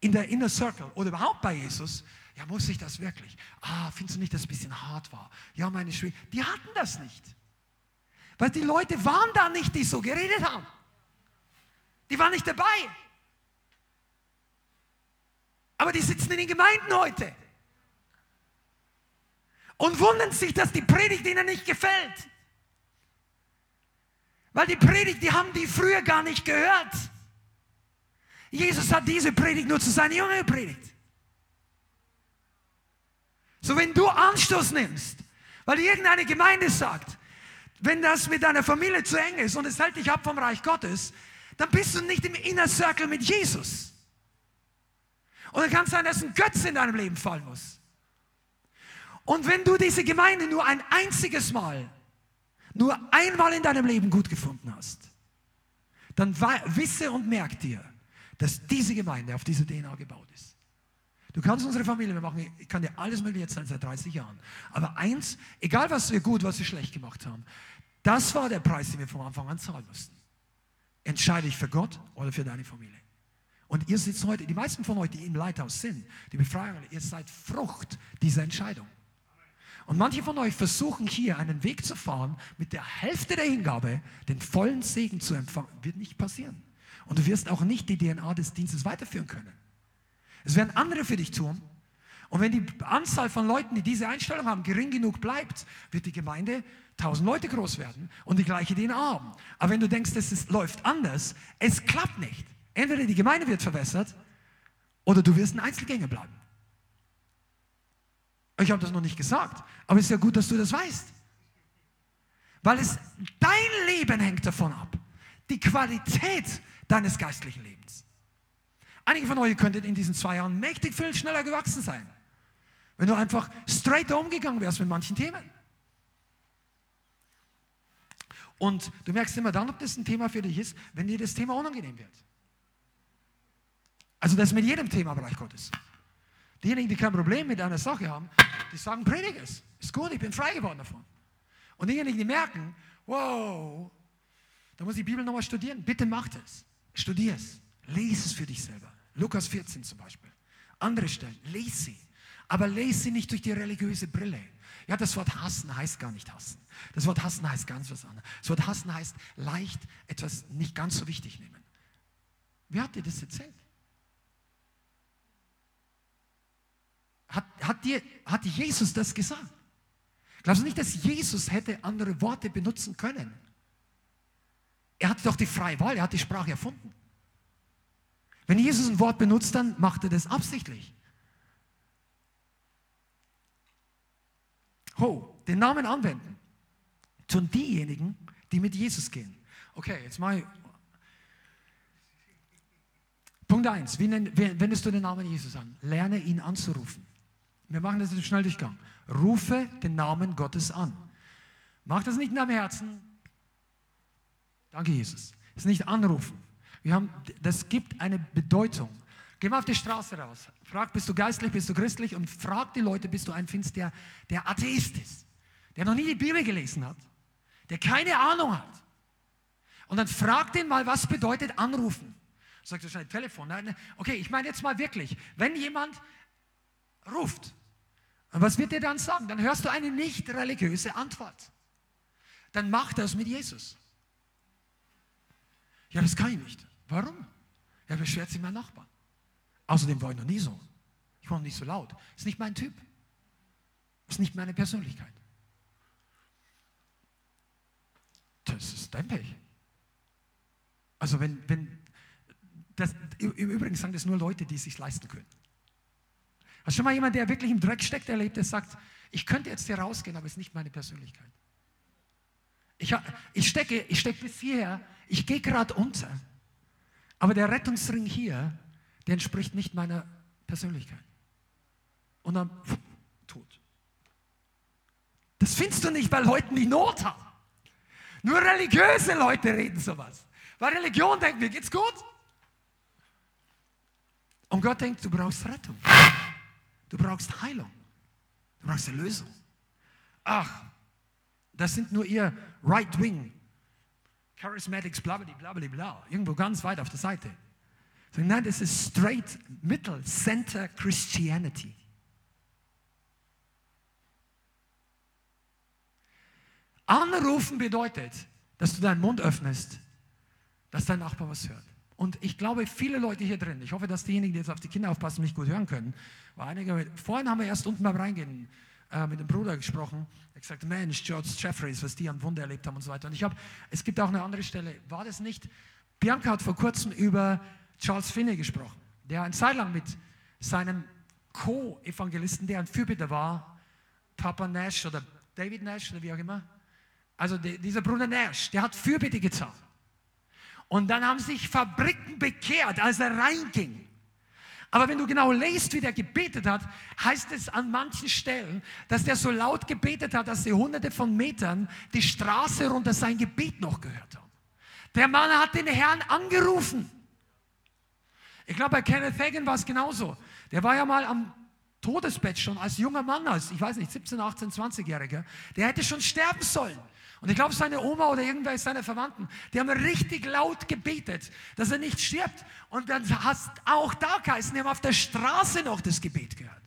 in der Inner Circle oder überhaupt bei Jesus. Ja, muss ich das wirklich? Ah, findest du nicht, dass es ein bisschen hart war? Ja, meine Schwester, die hatten das nicht. Weil die Leute waren da nicht, die so geredet haben. Die waren nicht dabei. Aber die sitzen in den Gemeinden heute und wundern sich, dass die Predigt ihnen nicht gefällt. Weil die Predigt, die haben die früher gar nicht gehört. Jesus hat diese Predigt nur zu seinen Jüngern gepredigt. So, wenn du Anstoß nimmst, weil irgendeine Gemeinde sagt, wenn das mit deiner Familie zu eng ist und es hält dich ab vom Reich Gottes, dann bist du nicht im Inner Circle mit Jesus. Und dann kann es sein, dass ein Götze in deinem Leben fallen muss. Und wenn du diese Gemeinde nur ein einziges Mal, nur einmal in deinem Leben gut gefunden hast, dann wisse und merk dir, dass diese Gemeinde auf diese DNA gebaut ist. Du kannst unsere Familie machen, ich kann dir alles mögliche jetzt sein seit 30 Jahren. Aber eins, egal was wir gut, was wir schlecht gemacht haben, das war der Preis, den wir von Anfang an zahlen mussten. Entscheide ich für Gott oder für deine Familie. Und ihr sitzt heute, die meisten von euch, die im Leithaus sind, die Befreiung, ihr seid Frucht dieser Entscheidung. Und manche von euch versuchen hier einen Weg zu fahren, mit der Hälfte der Hingabe den vollen Segen zu empfangen. Wird nicht passieren. Und du wirst auch nicht die DNA des Dienstes weiterführen können. Es werden andere für dich tun. Und wenn die Anzahl von Leuten, die diese Einstellung haben, gering genug bleibt, wird die Gemeinde tausend Leute groß werden und die gleiche DNA haben. Aber wenn du denkst, es läuft anders, es klappt nicht. Entweder die Gemeinde wird verwässert oder du wirst ein Einzelgänger bleiben. Ich habe das noch nicht gesagt, aber es ist ja gut, dass du das weißt. Weil es dein Leben hängt davon ab. Die Qualität deines geistlichen Lebens. Einige von euch könnten in diesen zwei Jahren mächtig viel schneller gewachsen sein. Wenn du einfach straight umgegangen wärst mit manchen Themen. Und du merkst immer dann, ob das ein Thema für dich ist, wenn dir das Thema unangenehm wird. Also das mit jedem Thema Bereich Gottes. Diejenigen, die kein Problem mit einer Sache haben, die sagen, predige es. Ist gut, ich bin frei geworden davon. Und diejenigen, die merken, wow, da muss ich die Bibel nochmal studieren. Bitte mach es. Studier es. Lies es für dich selber. Lukas 14 zum Beispiel. Andere Stellen. Lies sie. Aber lese sie nicht durch die religiöse Brille. Ja, das Wort hassen heißt gar nicht hassen. Das Wort hassen heißt ganz was anderes. Das Wort hassen heißt leicht etwas nicht ganz so wichtig nehmen. Wer hat dir das erzählt? Hat, hat, dir, hat Jesus das gesagt? Glaubst du nicht, dass Jesus hätte andere Worte benutzen können? Er hatte doch die freie Wahl, er hat die Sprache erfunden. Wenn Jesus ein Wort benutzt, dann macht er das absichtlich. Ho, den Namen anwenden. Tun diejenigen, die mit Jesus gehen. Okay, jetzt mal. Punkt 1. Wie wendest du den Namen Jesus an? Lerne ihn anzurufen. Wir machen das im Schnelldurchgang. Rufe den Namen Gottes an. Mach das nicht in deinem Herzen. Danke, Jesus. Das ist nicht anrufen. Wir haben, das gibt eine Bedeutung. Geh mal auf die Straße raus. Frag, bist du geistlich, bist du christlich? Und frag die Leute, bist du ein findest, der, der Atheist ist, der noch nie die Bibel gelesen hat, der keine Ahnung hat. Und dann frag den mal, was bedeutet anrufen? Sagt er wahrscheinlich Telefon. Okay, ich meine jetzt mal wirklich, wenn jemand ruft, was wird er dann sagen? Dann hörst du eine nicht religiöse Antwort. Dann mach das mit Jesus. Ja, das kann ich nicht. Warum? Er beschwert sich mein Nachbar. Außerdem war ich noch nie so. Ich war noch nicht so laut. Ist nicht mein Typ. Ist nicht meine Persönlichkeit. Das ist dein Pech. Also wenn, wenn das, im Übrigen sagen das nur Leute, die es sich leisten können. Hast du schon mal jemand, der wirklich im Dreck steckt, erlebt, der sagt, ich könnte jetzt hier rausgehen, aber es ist nicht meine Persönlichkeit. Ich, ich stecke, ich stecke bis hierher, ich gehe gerade unter, aber der Rettungsring hier, der entspricht nicht meiner Persönlichkeit. Und dann pff, tot. Das findest du nicht bei Leuten, die Not haben. Nur religiöse Leute reden sowas. Weil Religion denkt, mir geht's gut. Und Gott denkt, du brauchst Rettung. Du brauchst Heilung. Du brauchst Erlösung. Ach, das sind nur ihr Right Wing, Charismatics, bla bla bla irgendwo ganz weit auf der Seite. Nein, das ist straight Middle Center Christianity. Anrufen bedeutet, dass du deinen Mund öffnest, dass dein Nachbar was hört. Und ich glaube, viele Leute hier drin, ich hoffe, dass diejenigen, die jetzt auf die Kinder aufpassen, mich gut hören können, war einige, vorhin haben wir erst unten beim Reingehen äh, mit dem Bruder gesprochen. Er hat gesagt, Mensch, George Jeffreys, was die an Wunder erlebt haben und so weiter. Und ich habe, es gibt auch eine andere Stelle, war das nicht? Bianca hat vor kurzem über Charles Finney gesprochen, der eine Zeit lang mit seinem Co-Evangelisten, der ein Fürbitter war, Papa Nash oder David Nash oder wie auch immer, also die, dieser Bruder Nash, der hat Fürbitte getan. Und dann haben sich Fabriken bekehrt, als er reinging. Aber wenn du genau liest, wie der gebetet hat, heißt es an manchen Stellen, dass der so laut gebetet hat, dass sie hunderte von Metern die Straße runter sein Gebet noch gehört haben. Der Mann hat den Herrn angerufen. Ich glaube, bei Kenneth Hagen war es genauso. Der war ja mal am Todesbett schon als junger Mann, als, ich weiß nicht, 17, 18, 20-Jähriger. Der hätte schon sterben sollen. Und ich glaube, seine Oma oder irgendwer seiner Verwandten, die haben richtig laut gebetet, dass er nicht stirbt. Und dann hast auch da geheißen, die haben auf der Straße noch das Gebet gehört.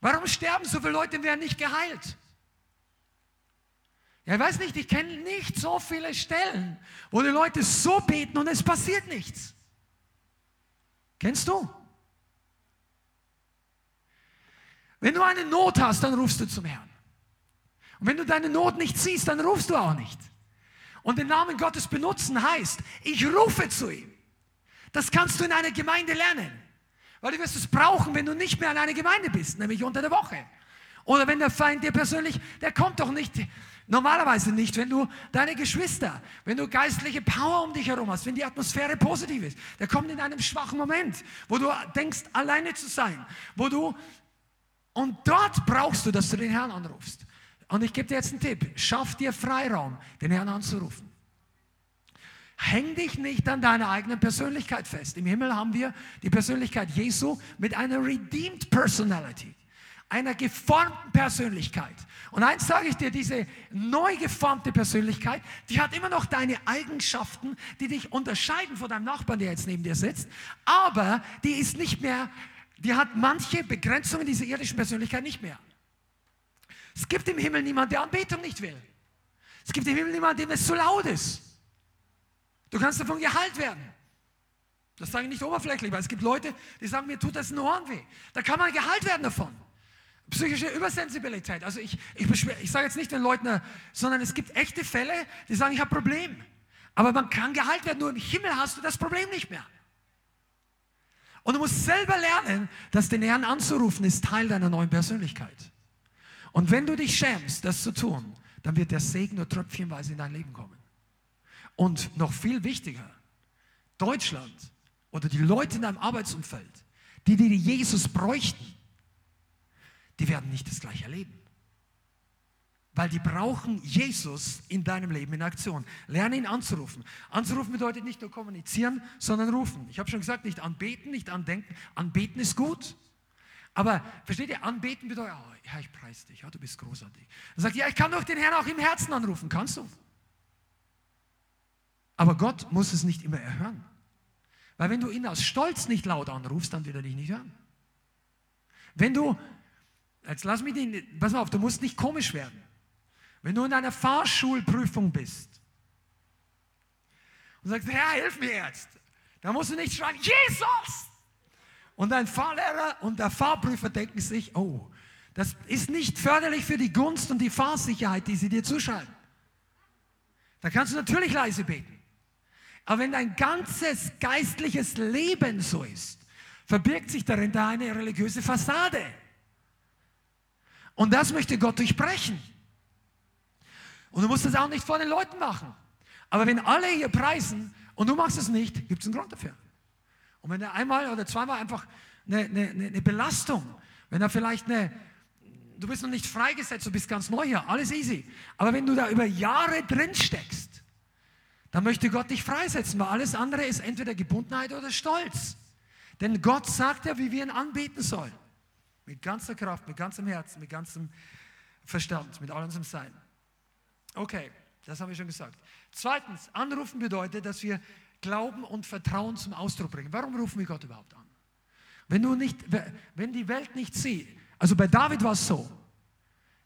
Warum sterben so viele Leute und werden nicht geheilt? Ja, ich weiß nicht, ich kenne nicht so viele Stellen, wo die Leute so beten und es passiert nichts. Kennst du? Wenn du eine Not hast, dann rufst du zum Herrn. Und wenn du deine Not nicht siehst, dann rufst du auch nicht. Und den Namen Gottes benutzen heißt, ich rufe zu ihm. Das kannst du in einer Gemeinde lernen. Weil du wirst es brauchen, wenn du nicht mehr in einer Gemeinde bist, nämlich unter der Woche. Oder wenn der Feind dir persönlich, der kommt doch nicht, normalerweise nicht, wenn du deine Geschwister, wenn du geistliche Power um dich herum hast, wenn die Atmosphäre positiv ist. Der kommt in einem schwachen Moment, wo du denkst, alleine zu sein, wo du, und dort brauchst du, dass du den Herrn anrufst. Und ich gebe dir jetzt einen Tipp. Schaff dir Freiraum, den Herrn anzurufen. Häng dich nicht an deiner eigenen Persönlichkeit fest. Im Himmel haben wir die Persönlichkeit Jesu mit einer redeemed Personality, einer geformten Persönlichkeit. Und eins sage ich dir, diese neu geformte Persönlichkeit, die hat immer noch deine Eigenschaften, die dich unterscheiden von deinem Nachbarn, der jetzt neben dir sitzt, aber die ist nicht mehr die hat manche Begrenzungen dieser irdischen Persönlichkeit nicht mehr. Es gibt im Himmel niemanden, der Anbetung nicht will. Es gibt im Himmel niemanden, dem es zu laut ist. Du kannst davon geheilt werden. Das sage ich nicht oberflächlich, weil es gibt Leute, die sagen, mir tut das in den Ohren weh. Da kann man geheilt werden davon. Psychische Übersensibilität. Also ich, ich, ich sage jetzt nicht den Leuten, sondern es gibt echte Fälle, die sagen, ich habe ein Problem. Aber man kann geheilt werden, nur im Himmel hast du das Problem nicht mehr. Und du musst selber lernen, dass den Herrn anzurufen ist Teil deiner neuen Persönlichkeit. Und wenn du dich schämst, das zu tun, dann wird der Segen nur tröpfchenweise in dein Leben kommen. Und noch viel wichtiger, Deutschland oder die Leute in deinem Arbeitsumfeld, die, die Jesus bräuchten, die werden nicht das gleiche erleben. Weil die brauchen Jesus in deinem Leben in Aktion. Lerne ihn anzurufen. Anzurufen bedeutet nicht nur kommunizieren, sondern rufen. Ich habe schon gesagt, nicht anbeten, nicht andenken. Anbeten ist gut. Aber versteht ihr, anbeten bedeutet, oh, ja, ich preise dich, ja, du bist großartig. Dann sagt, ja, ich kann doch den Herrn auch im Herzen anrufen. Kannst du? Aber Gott muss es nicht immer erhören. Weil wenn du ihn aus Stolz nicht laut anrufst, dann wird er dich nicht hören. Wenn du, jetzt lass mich den, pass auf, du musst nicht komisch werden. Wenn du in einer Fahrschulprüfung bist und sagst, Herr, hilf mir jetzt, dann musst du nicht schreien, Jesus! Und dein Fahrlehrer und der Fahrprüfer denken sich, oh, das ist nicht förderlich für die Gunst und die Fahrsicherheit, die sie dir zuschreiben. Da kannst du natürlich leise beten. Aber wenn dein ganzes geistliches Leben so ist, verbirgt sich darin da eine religiöse Fassade. Und das möchte Gott durchbrechen. Und du musst das auch nicht vor den Leuten machen. Aber wenn alle hier preisen und du machst es nicht, gibt es einen Grund dafür. Und wenn er einmal oder zweimal einfach eine, eine, eine Belastung, wenn er vielleicht eine, du bist noch nicht freigesetzt, du bist ganz neu hier, alles easy. Aber wenn du da über Jahre drin steckst, dann möchte Gott dich freisetzen, weil alles andere ist entweder Gebundenheit oder Stolz. Denn Gott sagt ja, wie wir ihn anbeten sollen. Mit ganzer Kraft, mit ganzem Herzen, mit ganzem Verstand, mit all unserem Sein. Okay, das habe ich schon gesagt. Zweitens, anrufen bedeutet, dass wir Glauben und Vertrauen zum Ausdruck bringen. Warum rufen wir Gott überhaupt an? Wenn, du nicht, wenn die Welt nicht sieht, also bei David war es so,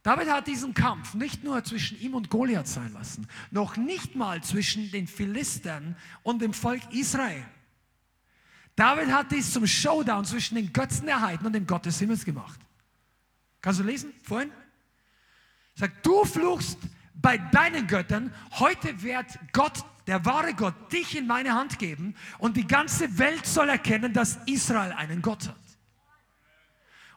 David hat diesen Kampf nicht nur zwischen ihm und Goliath sein lassen, noch nicht mal zwischen den Philistern und dem Volk Israel. David hat dies zum Showdown zwischen den Götzen der Heiden und dem Gott des Himmels gemacht. Kannst du lesen vorhin? Sagt, du fluchst bei deinen Göttern, heute wird Gott, der wahre Gott, dich in meine Hand geben und die ganze Welt soll erkennen, dass Israel einen Gott hat.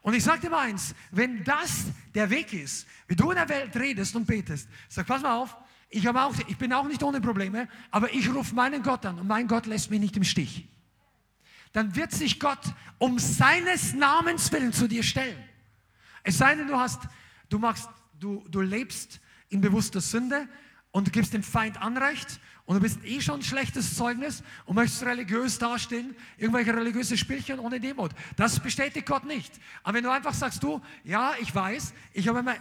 Und ich sage dir mal eins, wenn das der Weg ist, wie du in der Welt redest und betest, sag, pass mal auf, ich, auch, ich bin auch nicht ohne Probleme, aber ich rufe meinen Gott an und mein Gott lässt mich nicht im Stich. Dann wird sich Gott um seines Namens willen zu dir stellen. Es sei denn, du hast, du machst, du, du lebst in bewusster Sünde und gibst dem Feind Anrecht und du bist eh schon ein schlechtes Zeugnis und möchtest religiös dastehen, irgendwelche religiöse Spielchen ohne Demut. Das bestätigt Gott nicht. Aber wenn du einfach sagst, du, ja, ich weiß, ich habe immer,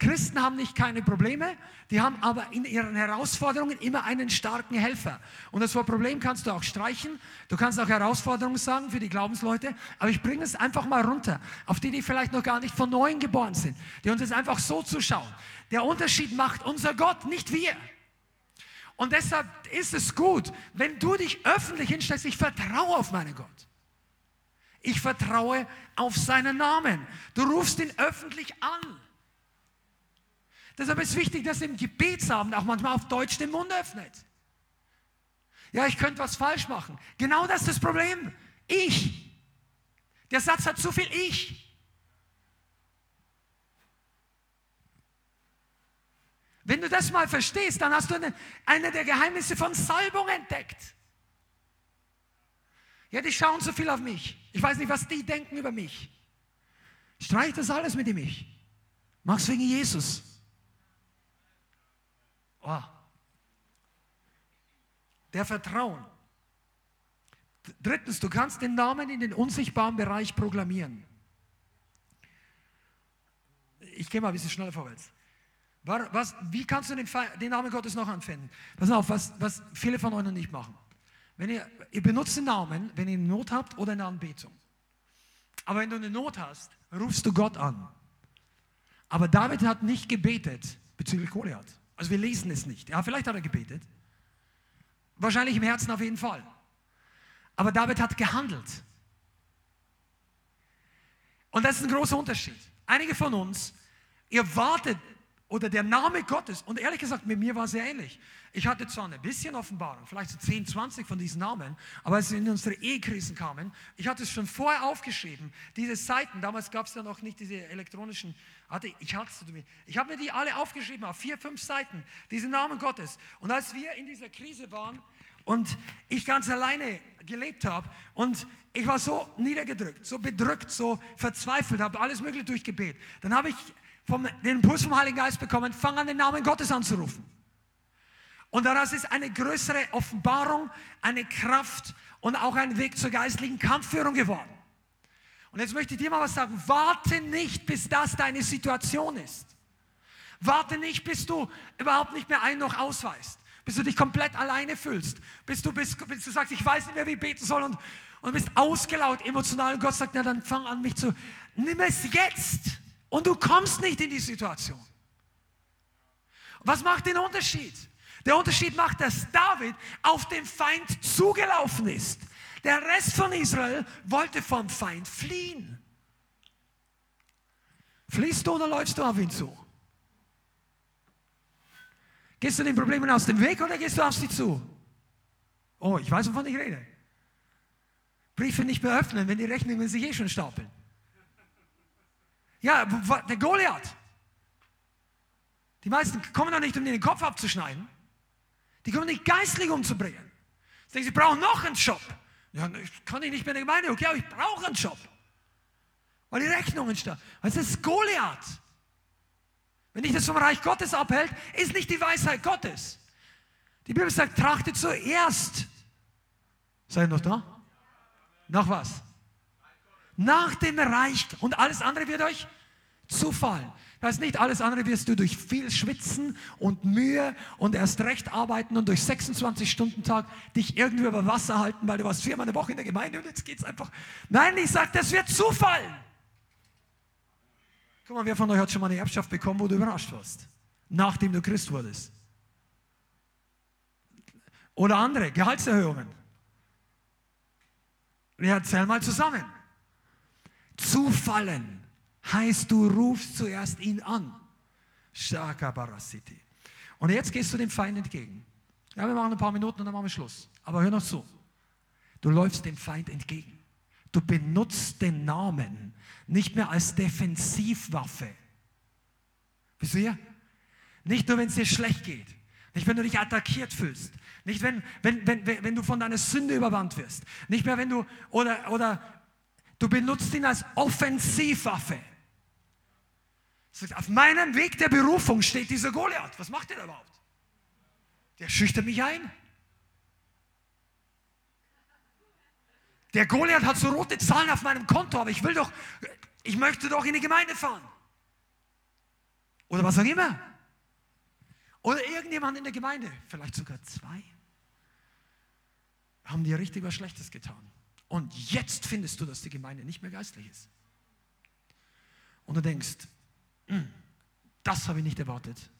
Christen haben nicht keine Probleme, die haben aber in ihren Herausforderungen immer einen starken Helfer. Und das Wort Problem kannst du auch streichen. Du kannst auch Herausforderungen sagen für die Glaubensleute. Aber ich bringe es einfach mal runter, auf die, die vielleicht noch gar nicht von Neuem geboren sind, die uns jetzt einfach so zuschauen. Der Unterschied macht unser Gott, nicht wir. Und deshalb ist es gut, wenn du dich öffentlich hinstellst, ich vertraue auf meinen Gott. Ich vertraue auf seinen Namen. Du rufst ihn öffentlich an. Deshalb ist wichtig, dass im Gebetsabend auch manchmal auf Deutsch den Mund öffnet. Ja, ich könnte was falsch machen. Genau das ist das Problem. Ich. Der Satz hat zu viel Ich. Wenn du das mal verstehst, dann hast du eine, eine der Geheimnisse von Salbung entdeckt. Ja, die schauen so viel auf mich. Ich weiß nicht, was die denken über mich. Streich das alles mit dem Ich. Mach's wegen Jesus. Oh. Der Vertrauen. Drittens, du kannst den Namen in den unsichtbaren Bereich proklamieren. Ich gehe mal ein bisschen schneller vorwärts. Was, wie kannst du den, den, Namen Gottes noch anfinden? Pass auf, was, was viele von euch noch nicht machen. Wenn ihr, ihr benutzt den Namen, wenn ihr Not habt oder eine Anbetung. Aber wenn du eine Not hast, rufst du Gott an. Aber David hat nicht gebetet bezüglich Goliath. Also wir lesen es nicht. Ja, vielleicht hat er gebetet. Wahrscheinlich im Herzen auf jeden Fall. Aber David hat gehandelt. Und das ist ein großer Unterschied. Einige von uns, ihr wartet oder der Name Gottes, und ehrlich gesagt, mit mir war es sehr ähnlich. Ich hatte zwar ein bisschen Offenbarung, vielleicht so 10, 20 von diesen Namen, aber als wir in unsere Ehekrisen kamen, ich hatte es schon vorher aufgeschrieben, diese Seiten, damals gab es ja noch nicht diese elektronischen, hatte, ich hatte ich habe mir die alle aufgeschrieben auf vier, fünf Seiten, diese Namen Gottes. Und als wir in dieser Krise waren und ich ganz alleine gelebt habe und ich war so niedergedrückt, so bedrückt, so verzweifelt, habe alles Mögliche durchgebetet, dann habe ich vom, den Impuls vom Heiligen Geist bekommen, fang an, den Namen Gottes anzurufen. Und daraus ist eine größere Offenbarung, eine Kraft und auch ein Weg zur geistlichen Kampfführung geworden. Und jetzt möchte ich dir mal was sagen. Warte nicht, bis das deine Situation ist. Warte nicht, bis du überhaupt nicht mehr ein noch ausweist. Bis du dich komplett alleine fühlst. Bis du, bis, bis du sagst, ich weiß nicht mehr, wie ich beten soll. Und, und bist ausgelaugt, emotional. Und Gott sagt, na dann fang an, mich zu... Nimm es jetzt. Und du kommst nicht in die Situation. Was macht den Unterschied? Der Unterschied macht, dass David auf den Feind zugelaufen ist. Der Rest von Israel wollte vom Feind fliehen. Fliehst du oder läufst du auf ihn zu? Gehst du den Problemen aus dem Weg oder gehst du auf sie zu? Oh, ich weiß, wovon ich rede. Briefe nicht mehr öffnen, wenn die Rechnungen sich eh schon stapeln. Ja, der Goliath. Die meisten kommen doch nicht, um den Kopf abzuschneiden. Die kommen nicht geistlich umzubringen. Sie denken, sie brauchen noch einen Job. Ja, kann ich nicht mehr in der Gemeinde. Okay, aber ich brauche einen Job. Weil die Rechnungen stehen. Das ist Goliath. Wenn dich das vom Reich Gottes abhält, ist nicht die Weisheit Gottes. Die Bibel sagt, trachte zuerst. Seid ihr noch da? Nach was? Nach dem Reich und alles andere wird euch zufallen. Das heißt nicht, alles andere wirst du durch viel Schwitzen und Mühe und erst recht arbeiten und durch 26-Stunden-Tag dich irgendwie über Wasser halten, weil du warst viermal eine Woche in der Gemeinde und jetzt geht es einfach. Nein, ich sage, das wird zufallen. Guck mal, wer von euch hat schon mal eine Erbschaft bekommen, wo du überrascht warst, nachdem du Christ wurdest? Oder andere, Gehaltserhöhungen. Ja, zähl mal zusammen. Zufallen heißt, du rufst zuerst ihn an. Und jetzt gehst du dem Feind entgegen. Ja, wir machen ein paar Minuten und dann machen wir Schluss. Aber hör noch zu. Du läufst dem Feind entgegen. Du benutzt den Namen nicht mehr als Defensivwaffe. Wisst ihr? Nicht nur, wenn es dir schlecht geht. Nicht, wenn du dich attackiert fühlst. Nicht, wenn, wenn, wenn, wenn du von deiner Sünde überwandt wirst. Nicht mehr, wenn du, oder, oder Du benutzt ihn als Offensivwaffe. Auf meinem Weg der Berufung steht dieser Goliath. Was macht der überhaupt? Der schüchtert mich ein. Der Goliath hat so rote Zahlen auf meinem Konto, aber ich will doch, ich möchte doch in die Gemeinde fahren. Oder was auch immer. Oder irgendjemand in der Gemeinde, vielleicht sogar zwei, haben dir richtig was Schlechtes getan. Und jetzt findest du, dass die Gemeinde nicht mehr geistlich ist. Und du denkst, hm, das habe ich nicht erwartet.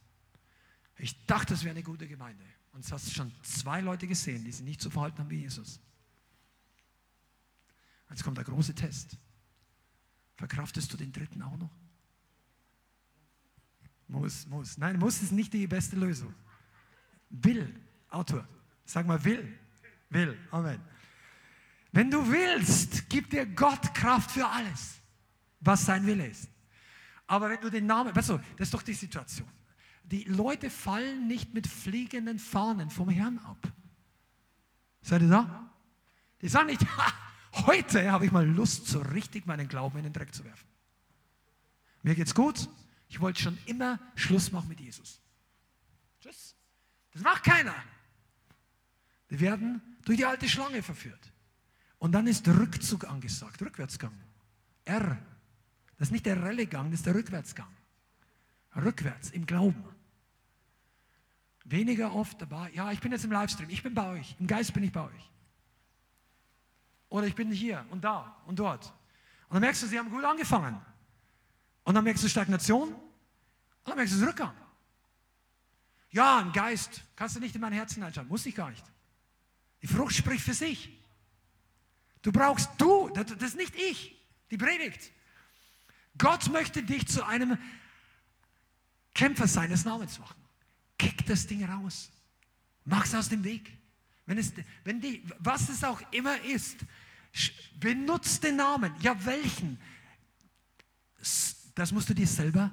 Ich dachte, es wäre eine gute Gemeinde. Und du hast schon zwei Leute gesehen, die sich nicht so verhalten haben wie Jesus. Jetzt kommt der große Test. Verkraftest du den dritten auch noch? Muss, muss. Nein, muss ist nicht die beste Lösung. Will, Autor, sag mal will, will, Amen. Wenn du willst, gibt dir Gott Kraft für alles, was sein Wille ist. Aber wenn du den Namen, weißt du, das ist doch die Situation. Die Leute fallen nicht mit fliegenden Fahnen vom Herrn ab. Seid ihr da? Die sagen nicht, ha, heute habe ich mal Lust, so richtig meinen Glauben in den Dreck zu werfen. Mir geht's gut. Ich wollte schon immer Schluss machen mit Jesus. Tschüss. Das macht keiner. Die werden durch die alte Schlange verführt. Und dann ist Rückzug angesagt, Rückwärtsgang. R. Das ist nicht der Rallegang, das ist der Rückwärtsgang. Rückwärts im Glauben. Weniger oft dabei, ja, ich bin jetzt im Livestream, ich bin bei euch, im Geist bin ich bei euch. Oder ich bin hier und da und dort. Und dann merkst du, sie haben gut angefangen. Und dann merkst du Stagnation. Und dann merkst du Rückgang. Ja, ein Geist. Kannst du nicht in mein Herz hineinschauen. Muss ich gar nicht. Die Frucht spricht für sich. Du brauchst du, das, ist nicht ich, die Predigt. Gott möchte dich zu einem Kämpfer seines Namens machen. Kick das Ding raus. Mach es aus dem Weg. Wenn es, wenn die, was es auch immer ist, benutzt den Namen. Ja, welchen? Das musst du dir selber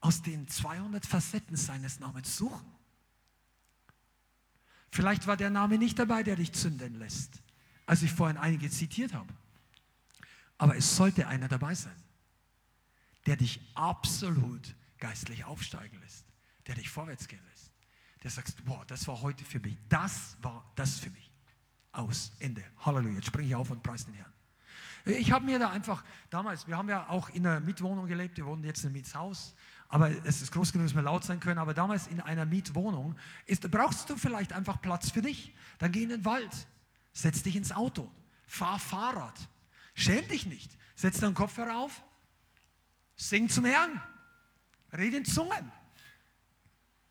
aus den 200 Facetten seines Namens suchen. Vielleicht war der Name nicht dabei, der dich zünden lässt, als ich vorhin einige zitiert habe. Aber es sollte einer dabei sein, der dich absolut geistlich aufsteigen lässt, der dich vorwärts gehen lässt. Der sagst, boah, das war heute für mich, das war das für mich. Aus, Ende. Halleluja. Jetzt springe ich auf und preise den Herrn. Ich habe mir da einfach, damals, wir haben ja auch in einer Mietwohnung gelebt, wir wohnen jetzt in einem Mietshaus, aber es ist groß genug, dass wir laut sein können, aber damals in einer Mietwohnung ist, brauchst du vielleicht einfach Platz für dich. Dann geh in den Wald, setz dich ins Auto, fahr Fahrrad, schäm dich nicht, setz deinen Kopfhörer auf, sing zum Herrn, red in Zungen.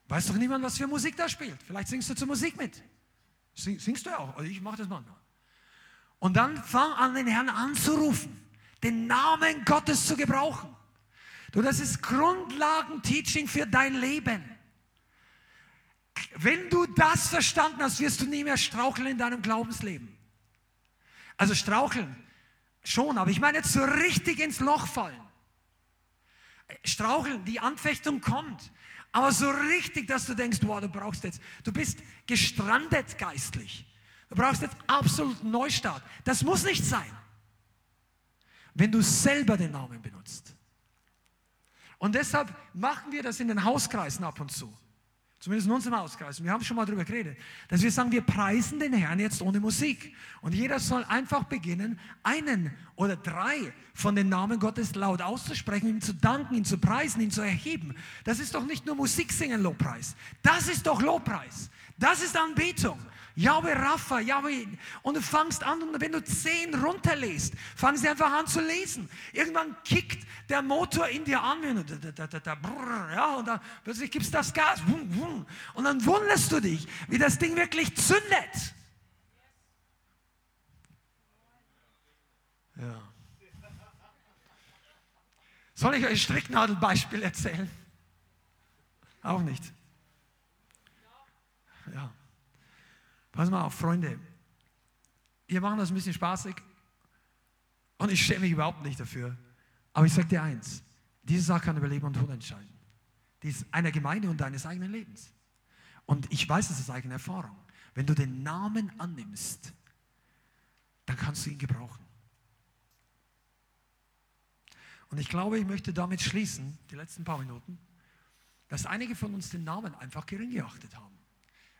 Weiß doch niemand, was für Musik da spielt. Vielleicht singst du zur Musik mit. Singst du auch? Also ich mache das manchmal. Und dann fang an, den Herrn anzurufen, den Namen Gottes zu gebrauchen. Du, das ist Grundlagen-Teaching für dein Leben. Wenn du das verstanden hast, wirst du nie mehr straucheln in deinem Glaubensleben. Also straucheln schon, aber ich meine jetzt so richtig ins Loch fallen. Straucheln, die Anfechtung kommt, aber so richtig, dass du denkst, wow, du brauchst jetzt, du bist gestrandet geistlich. Du brauchst jetzt absoluten Neustart. Das muss nicht sein, wenn du selber den Namen benutzt. Und deshalb machen wir das in den Hauskreisen ab und zu. Zumindest in unserem Hauskreis. Und wir haben schon mal darüber geredet, dass wir sagen, wir preisen den Herrn jetzt ohne Musik. Und jeder soll einfach beginnen, einen oder drei von den Namen Gottes laut auszusprechen, ihm zu danken, ihn zu preisen, ihn zu erheben. Das ist doch nicht nur Musik singen, Lobpreis. Das ist doch Lobpreis. Das ist Anbetung. Yahweh Rapha, Yahweh. Und du fangst an, und wenn du zehn runterlässt, fangen sie einfach an zu lesen. Irgendwann kickt der Motor in dir an, ja, und dann plötzlich gibst du das Gas, und dann wunderst du dich, wie das Ding wirklich zündet. Ja. Soll ich euch ein Stricknadelbeispiel erzählen? Auch nicht. Ja. Pass mal auf, Freunde. Wir machen das ein bisschen spaßig und ich schäme mich überhaupt nicht dafür. Aber ich sage dir eins: Diese Sache kann über Leben und Tod entscheiden. Die ist einer Gemeinde und deines eigenen Lebens. Und ich weiß es aus eigener Erfahrung. Wenn du den Namen annimmst, dann kannst du ihn gebrauchen. Und ich glaube, ich möchte damit schließen, die letzten paar Minuten, dass einige von uns den Namen einfach gering geachtet haben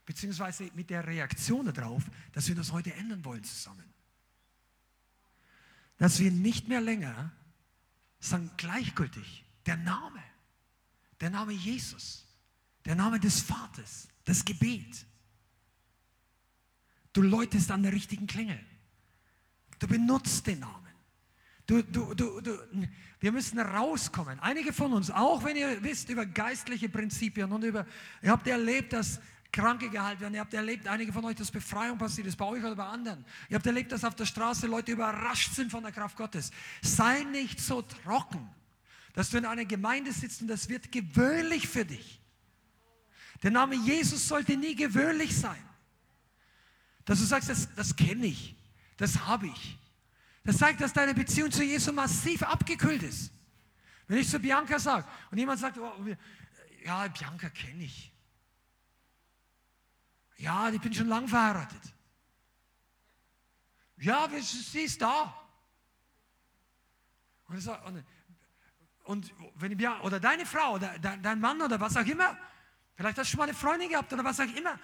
beziehungsweise mit der Reaktion darauf, dass wir das heute ändern wollen zusammen. Dass wir nicht mehr länger sagen, gleichgültig, der Name, der Name Jesus, der Name des Vaters, das Gebet. Du läutest an der richtigen Klingel. Du benutzt den Namen. Du, du, du, du, wir müssen rauskommen. Einige von uns, auch wenn ihr wisst über geistliche Prinzipien und über, ihr habt erlebt, dass Kranke geheilt werden. Ihr habt erlebt, einige von euch, dass Befreiung passiert ist, bei euch oder bei anderen. Ihr habt erlebt, dass auf der Straße Leute überrascht sind von der Kraft Gottes. Sei nicht so trocken, dass du in einer Gemeinde sitzt und das wird gewöhnlich für dich. Der Name Jesus sollte nie gewöhnlich sein. Dass du sagst, das, das kenne ich, das habe ich. Das zeigt, dass deine Beziehung zu Jesus massiv abgekühlt ist. Wenn ich zu Bianca sage und jemand sagt, oh, ja, Bianca kenne ich. Ja, ich bin schon lang verheiratet. Ja, sie ist da. Und, so, und, und wenn ja, oder deine Frau oder dein Mann oder was auch immer, vielleicht hast du schon mal eine Freundin gehabt oder was auch immer.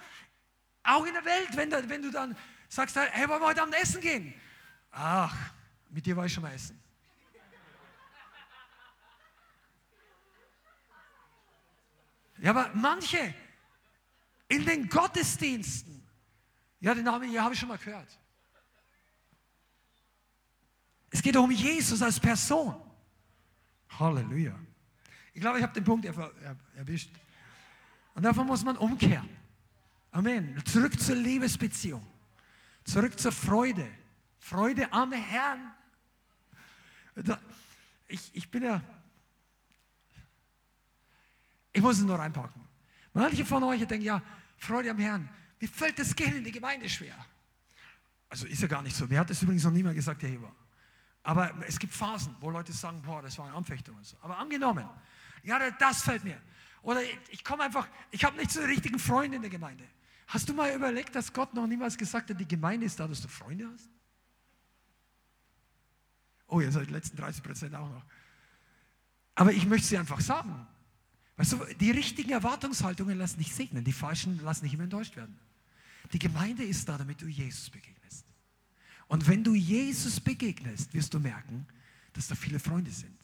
Auch in der Welt, wenn, wenn du dann sagst, hey, wollen wir heute Abend essen gehen? Ach, mit dir war ich schon mal essen. Ja, aber manche, in den Gottesdiensten. Ja, den Namen habe ich schon mal gehört. Es geht um Jesus als Person. Halleluja. Ich glaube, ich habe den Punkt erwischt. Und davon muss man umkehren. Amen. Zurück zur Liebesbeziehung. Zurück zur Freude. Freude am Herrn. Ich, ich bin ja. Ich muss es nur reinpacken. Manche von euch denken, ja, Freude am Herrn. Wie fällt das Gehen in die Gemeinde schwer? Also ist ja gar nicht so. Mir hat das übrigens noch niemand gesagt, der war. Aber es gibt Phasen, wo Leute sagen, boah, das war eine Anfechtung und so. Aber angenommen, ja, das fällt mir. Oder ich komme einfach, ich habe nicht so richtigen Freund in der Gemeinde. Hast du mal überlegt, dass Gott noch niemals gesagt hat, die Gemeinde ist da, dass du Freunde hast? Oh, ihr seid die letzten 30 Prozent auch noch. Aber ich möchte sie einfach sagen. Weißt du, die richtigen Erwartungshaltungen lassen dich segnen, die falschen lassen dich immer enttäuscht werden. Die Gemeinde ist da, damit du Jesus begegnest. Und wenn du Jesus begegnest, wirst du merken, dass da viele Freunde sind.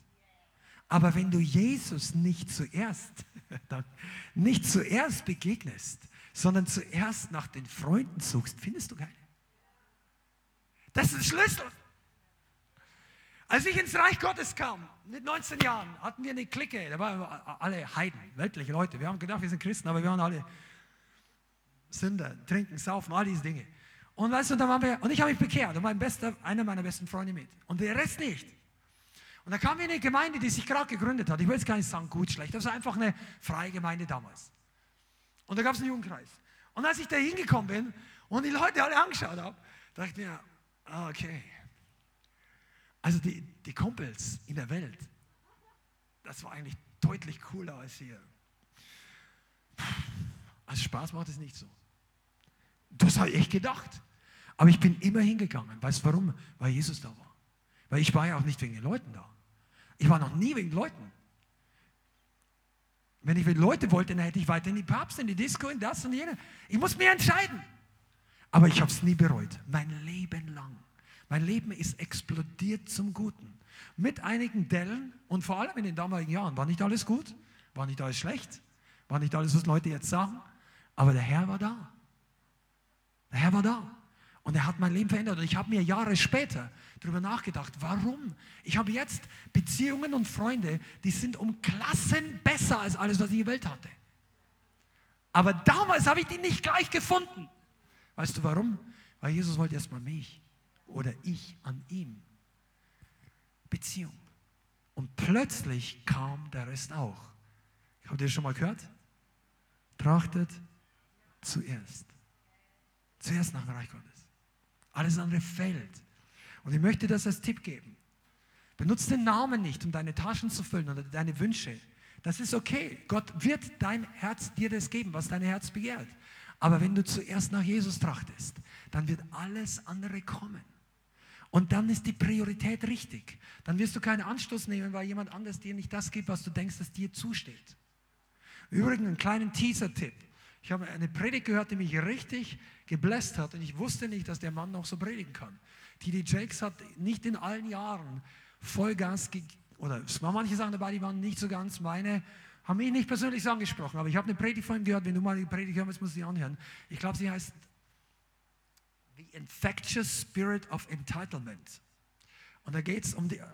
Aber wenn du Jesus nicht zuerst, *laughs* nicht zuerst begegnest, sondern zuerst nach den Freunden suchst, findest du keine. Das ist ein Schlüssel. Als ich ins Reich Gottes kam, mit 19 Jahren, hatten wir eine Clique, da waren alle Heiden, weltliche Leute. Wir haben gedacht, wir sind Christen, aber wir waren alle Sünder, trinken, saufen, all diese Dinge. Und weißt du, da waren wir, und ich habe mich bekehrt und mein bester, einer meiner besten Freunde mit. Und der Rest nicht. Und da kam wir in eine Gemeinde, die sich gerade gegründet hat. Ich will jetzt gar nicht sagen, gut, schlecht. Das war einfach eine freie Gemeinde damals. Und da gab es einen Jugendkreis. Und als ich da hingekommen bin und die Leute alle angeschaut habe, dachte ich mir, ah, okay. Also die, die Kumpels in der Welt, das war eigentlich deutlich cooler als hier. Also Spaß macht es nicht so. Das habe ich gedacht. Aber ich bin immer hingegangen. Weißt du warum? Weil Jesus da war. Weil ich war ja auch nicht wegen den Leuten da. Ich war noch nie wegen Leuten. Wenn ich wegen Leute wollte, dann hätte ich weiter in die Papst, in die Disco, in das und jene. Ich muss mir entscheiden. Aber ich habe es nie bereut. Mein Leben lang. Mein Leben ist explodiert zum Guten. Mit einigen Dellen und vor allem in den damaligen Jahren. War nicht alles gut? War nicht alles schlecht? War nicht alles, was Leute jetzt sagen? Aber der Herr war da. Der Herr war da. Und er hat mein Leben verändert. Und ich habe mir Jahre später darüber nachgedacht, warum? Ich habe jetzt Beziehungen und Freunde, die sind um Klassen besser als alles, was ich in der Welt hatte. Aber damals habe ich die nicht gleich gefunden. Weißt du warum? Weil Jesus wollte erstmal mich oder ich an ihm. Beziehung. Und plötzlich kam der Rest auch. Habt ihr das schon mal gehört? Trachtet zuerst. Zuerst nach dem Reich Gottes. Alles andere fällt. Und ich möchte das als Tipp geben. Benutze den Namen nicht, um deine Taschen zu füllen oder deine Wünsche. Das ist okay. Gott wird dein Herz dir das geben, was dein Herz begehrt. Aber wenn du zuerst nach Jesus trachtest, dann wird alles andere kommen. Und dann ist die Priorität richtig. Dann wirst du keinen Anstoß nehmen, weil jemand anders dir nicht das gibt, was du denkst, dass dir zusteht. Übrigens, einen kleinen Teaser-Tipp. Ich habe eine Predigt gehört, die mich richtig gebläst hat und ich wusste nicht, dass der Mann noch so predigen kann. T.D. Jakes hat nicht in allen Jahren Vollgas gegeben, oder es waren manche Sachen dabei, die waren nicht so ganz meine, haben mich nicht persönlich so angesprochen, aber ich habe eine Predigt von ihm gehört, wenn du mal die Predigt hören willst, musst du sie anhören. Ich glaube, sie heißt The Infectious Spirit of Entitlement. Und da geht es um die, äh,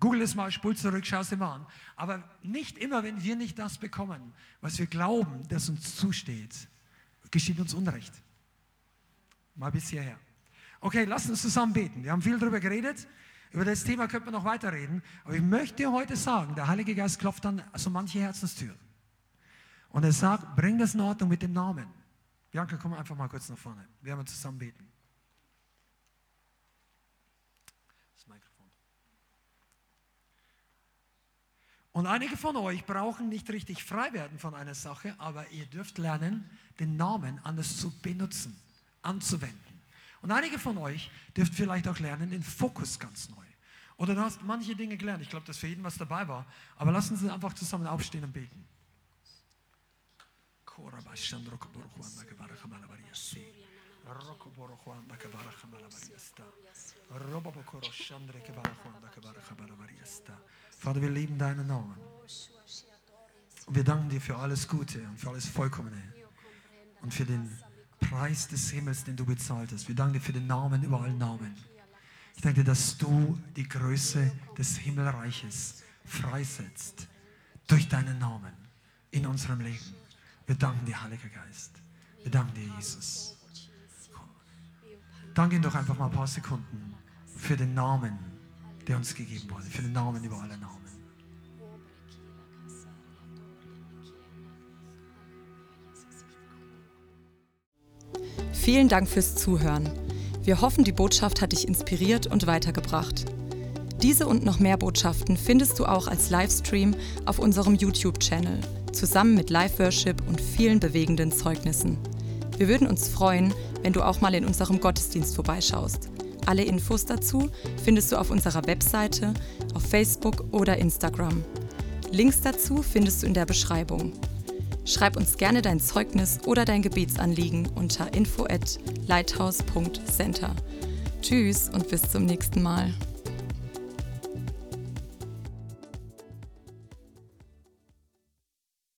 Google es mal, spul zurück, schau es dir mal an. Aber nicht immer, wenn wir nicht das bekommen, was wir glauben, das uns zusteht, geschieht uns Unrecht. Mal bis hierher. Okay, lass uns zusammen beten. Wir haben viel darüber geredet. Über das Thema könnte man noch weiterreden. Aber ich möchte dir heute sagen, der Heilige Geist klopft an so manche Herzenstüren. Und er sagt, bring das in Ordnung mit dem Namen. Bianca, komm einfach mal kurz nach vorne. Wir werden zusammen beten. Und einige von euch brauchen nicht richtig frei werden von einer Sache, aber ihr dürft lernen, den Namen anders zu benutzen, anzuwenden. Und einige von euch dürft vielleicht auch lernen, den Fokus ganz neu. Oder du hast manche Dinge gelernt. Ich glaube, dass für jeden was dabei war. Aber lassen Sie einfach zusammen aufstehen und beten. Vater, wir lieben deinen Namen. Und wir danken dir für alles Gute und für alles Vollkommene. Und für den Preis des Himmels, den du bezahlt hast. Wir danken dir für den Namen über allen Namen. Ich danke dir, dass du die Größe des Himmelreiches freisetzt durch deinen Namen in unserem Leben. Wir danken dir, Heiliger Geist. Wir danken dir, Jesus. Danke ihn doch einfach mal ein paar Sekunden für den Namen, der uns gegeben wurde, für den Namen über alle Namen. Vielen Dank fürs Zuhören. Wir hoffen, die Botschaft hat dich inspiriert und weitergebracht. Diese und noch mehr Botschaften findest du auch als Livestream auf unserem YouTube-Channel, zusammen mit Live-Worship und vielen bewegenden Zeugnissen. Wir würden uns freuen, wenn du auch mal in unserem Gottesdienst vorbeischaust. Alle Infos dazu findest du auf unserer Webseite, auf Facebook oder Instagram. Links dazu findest du in der Beschreibung. Schreib uns gerne dein Zeugnis oder dein Gebetsanliegen unter info at lighthouse.center. Tschüss und bis zum nächsten Mal.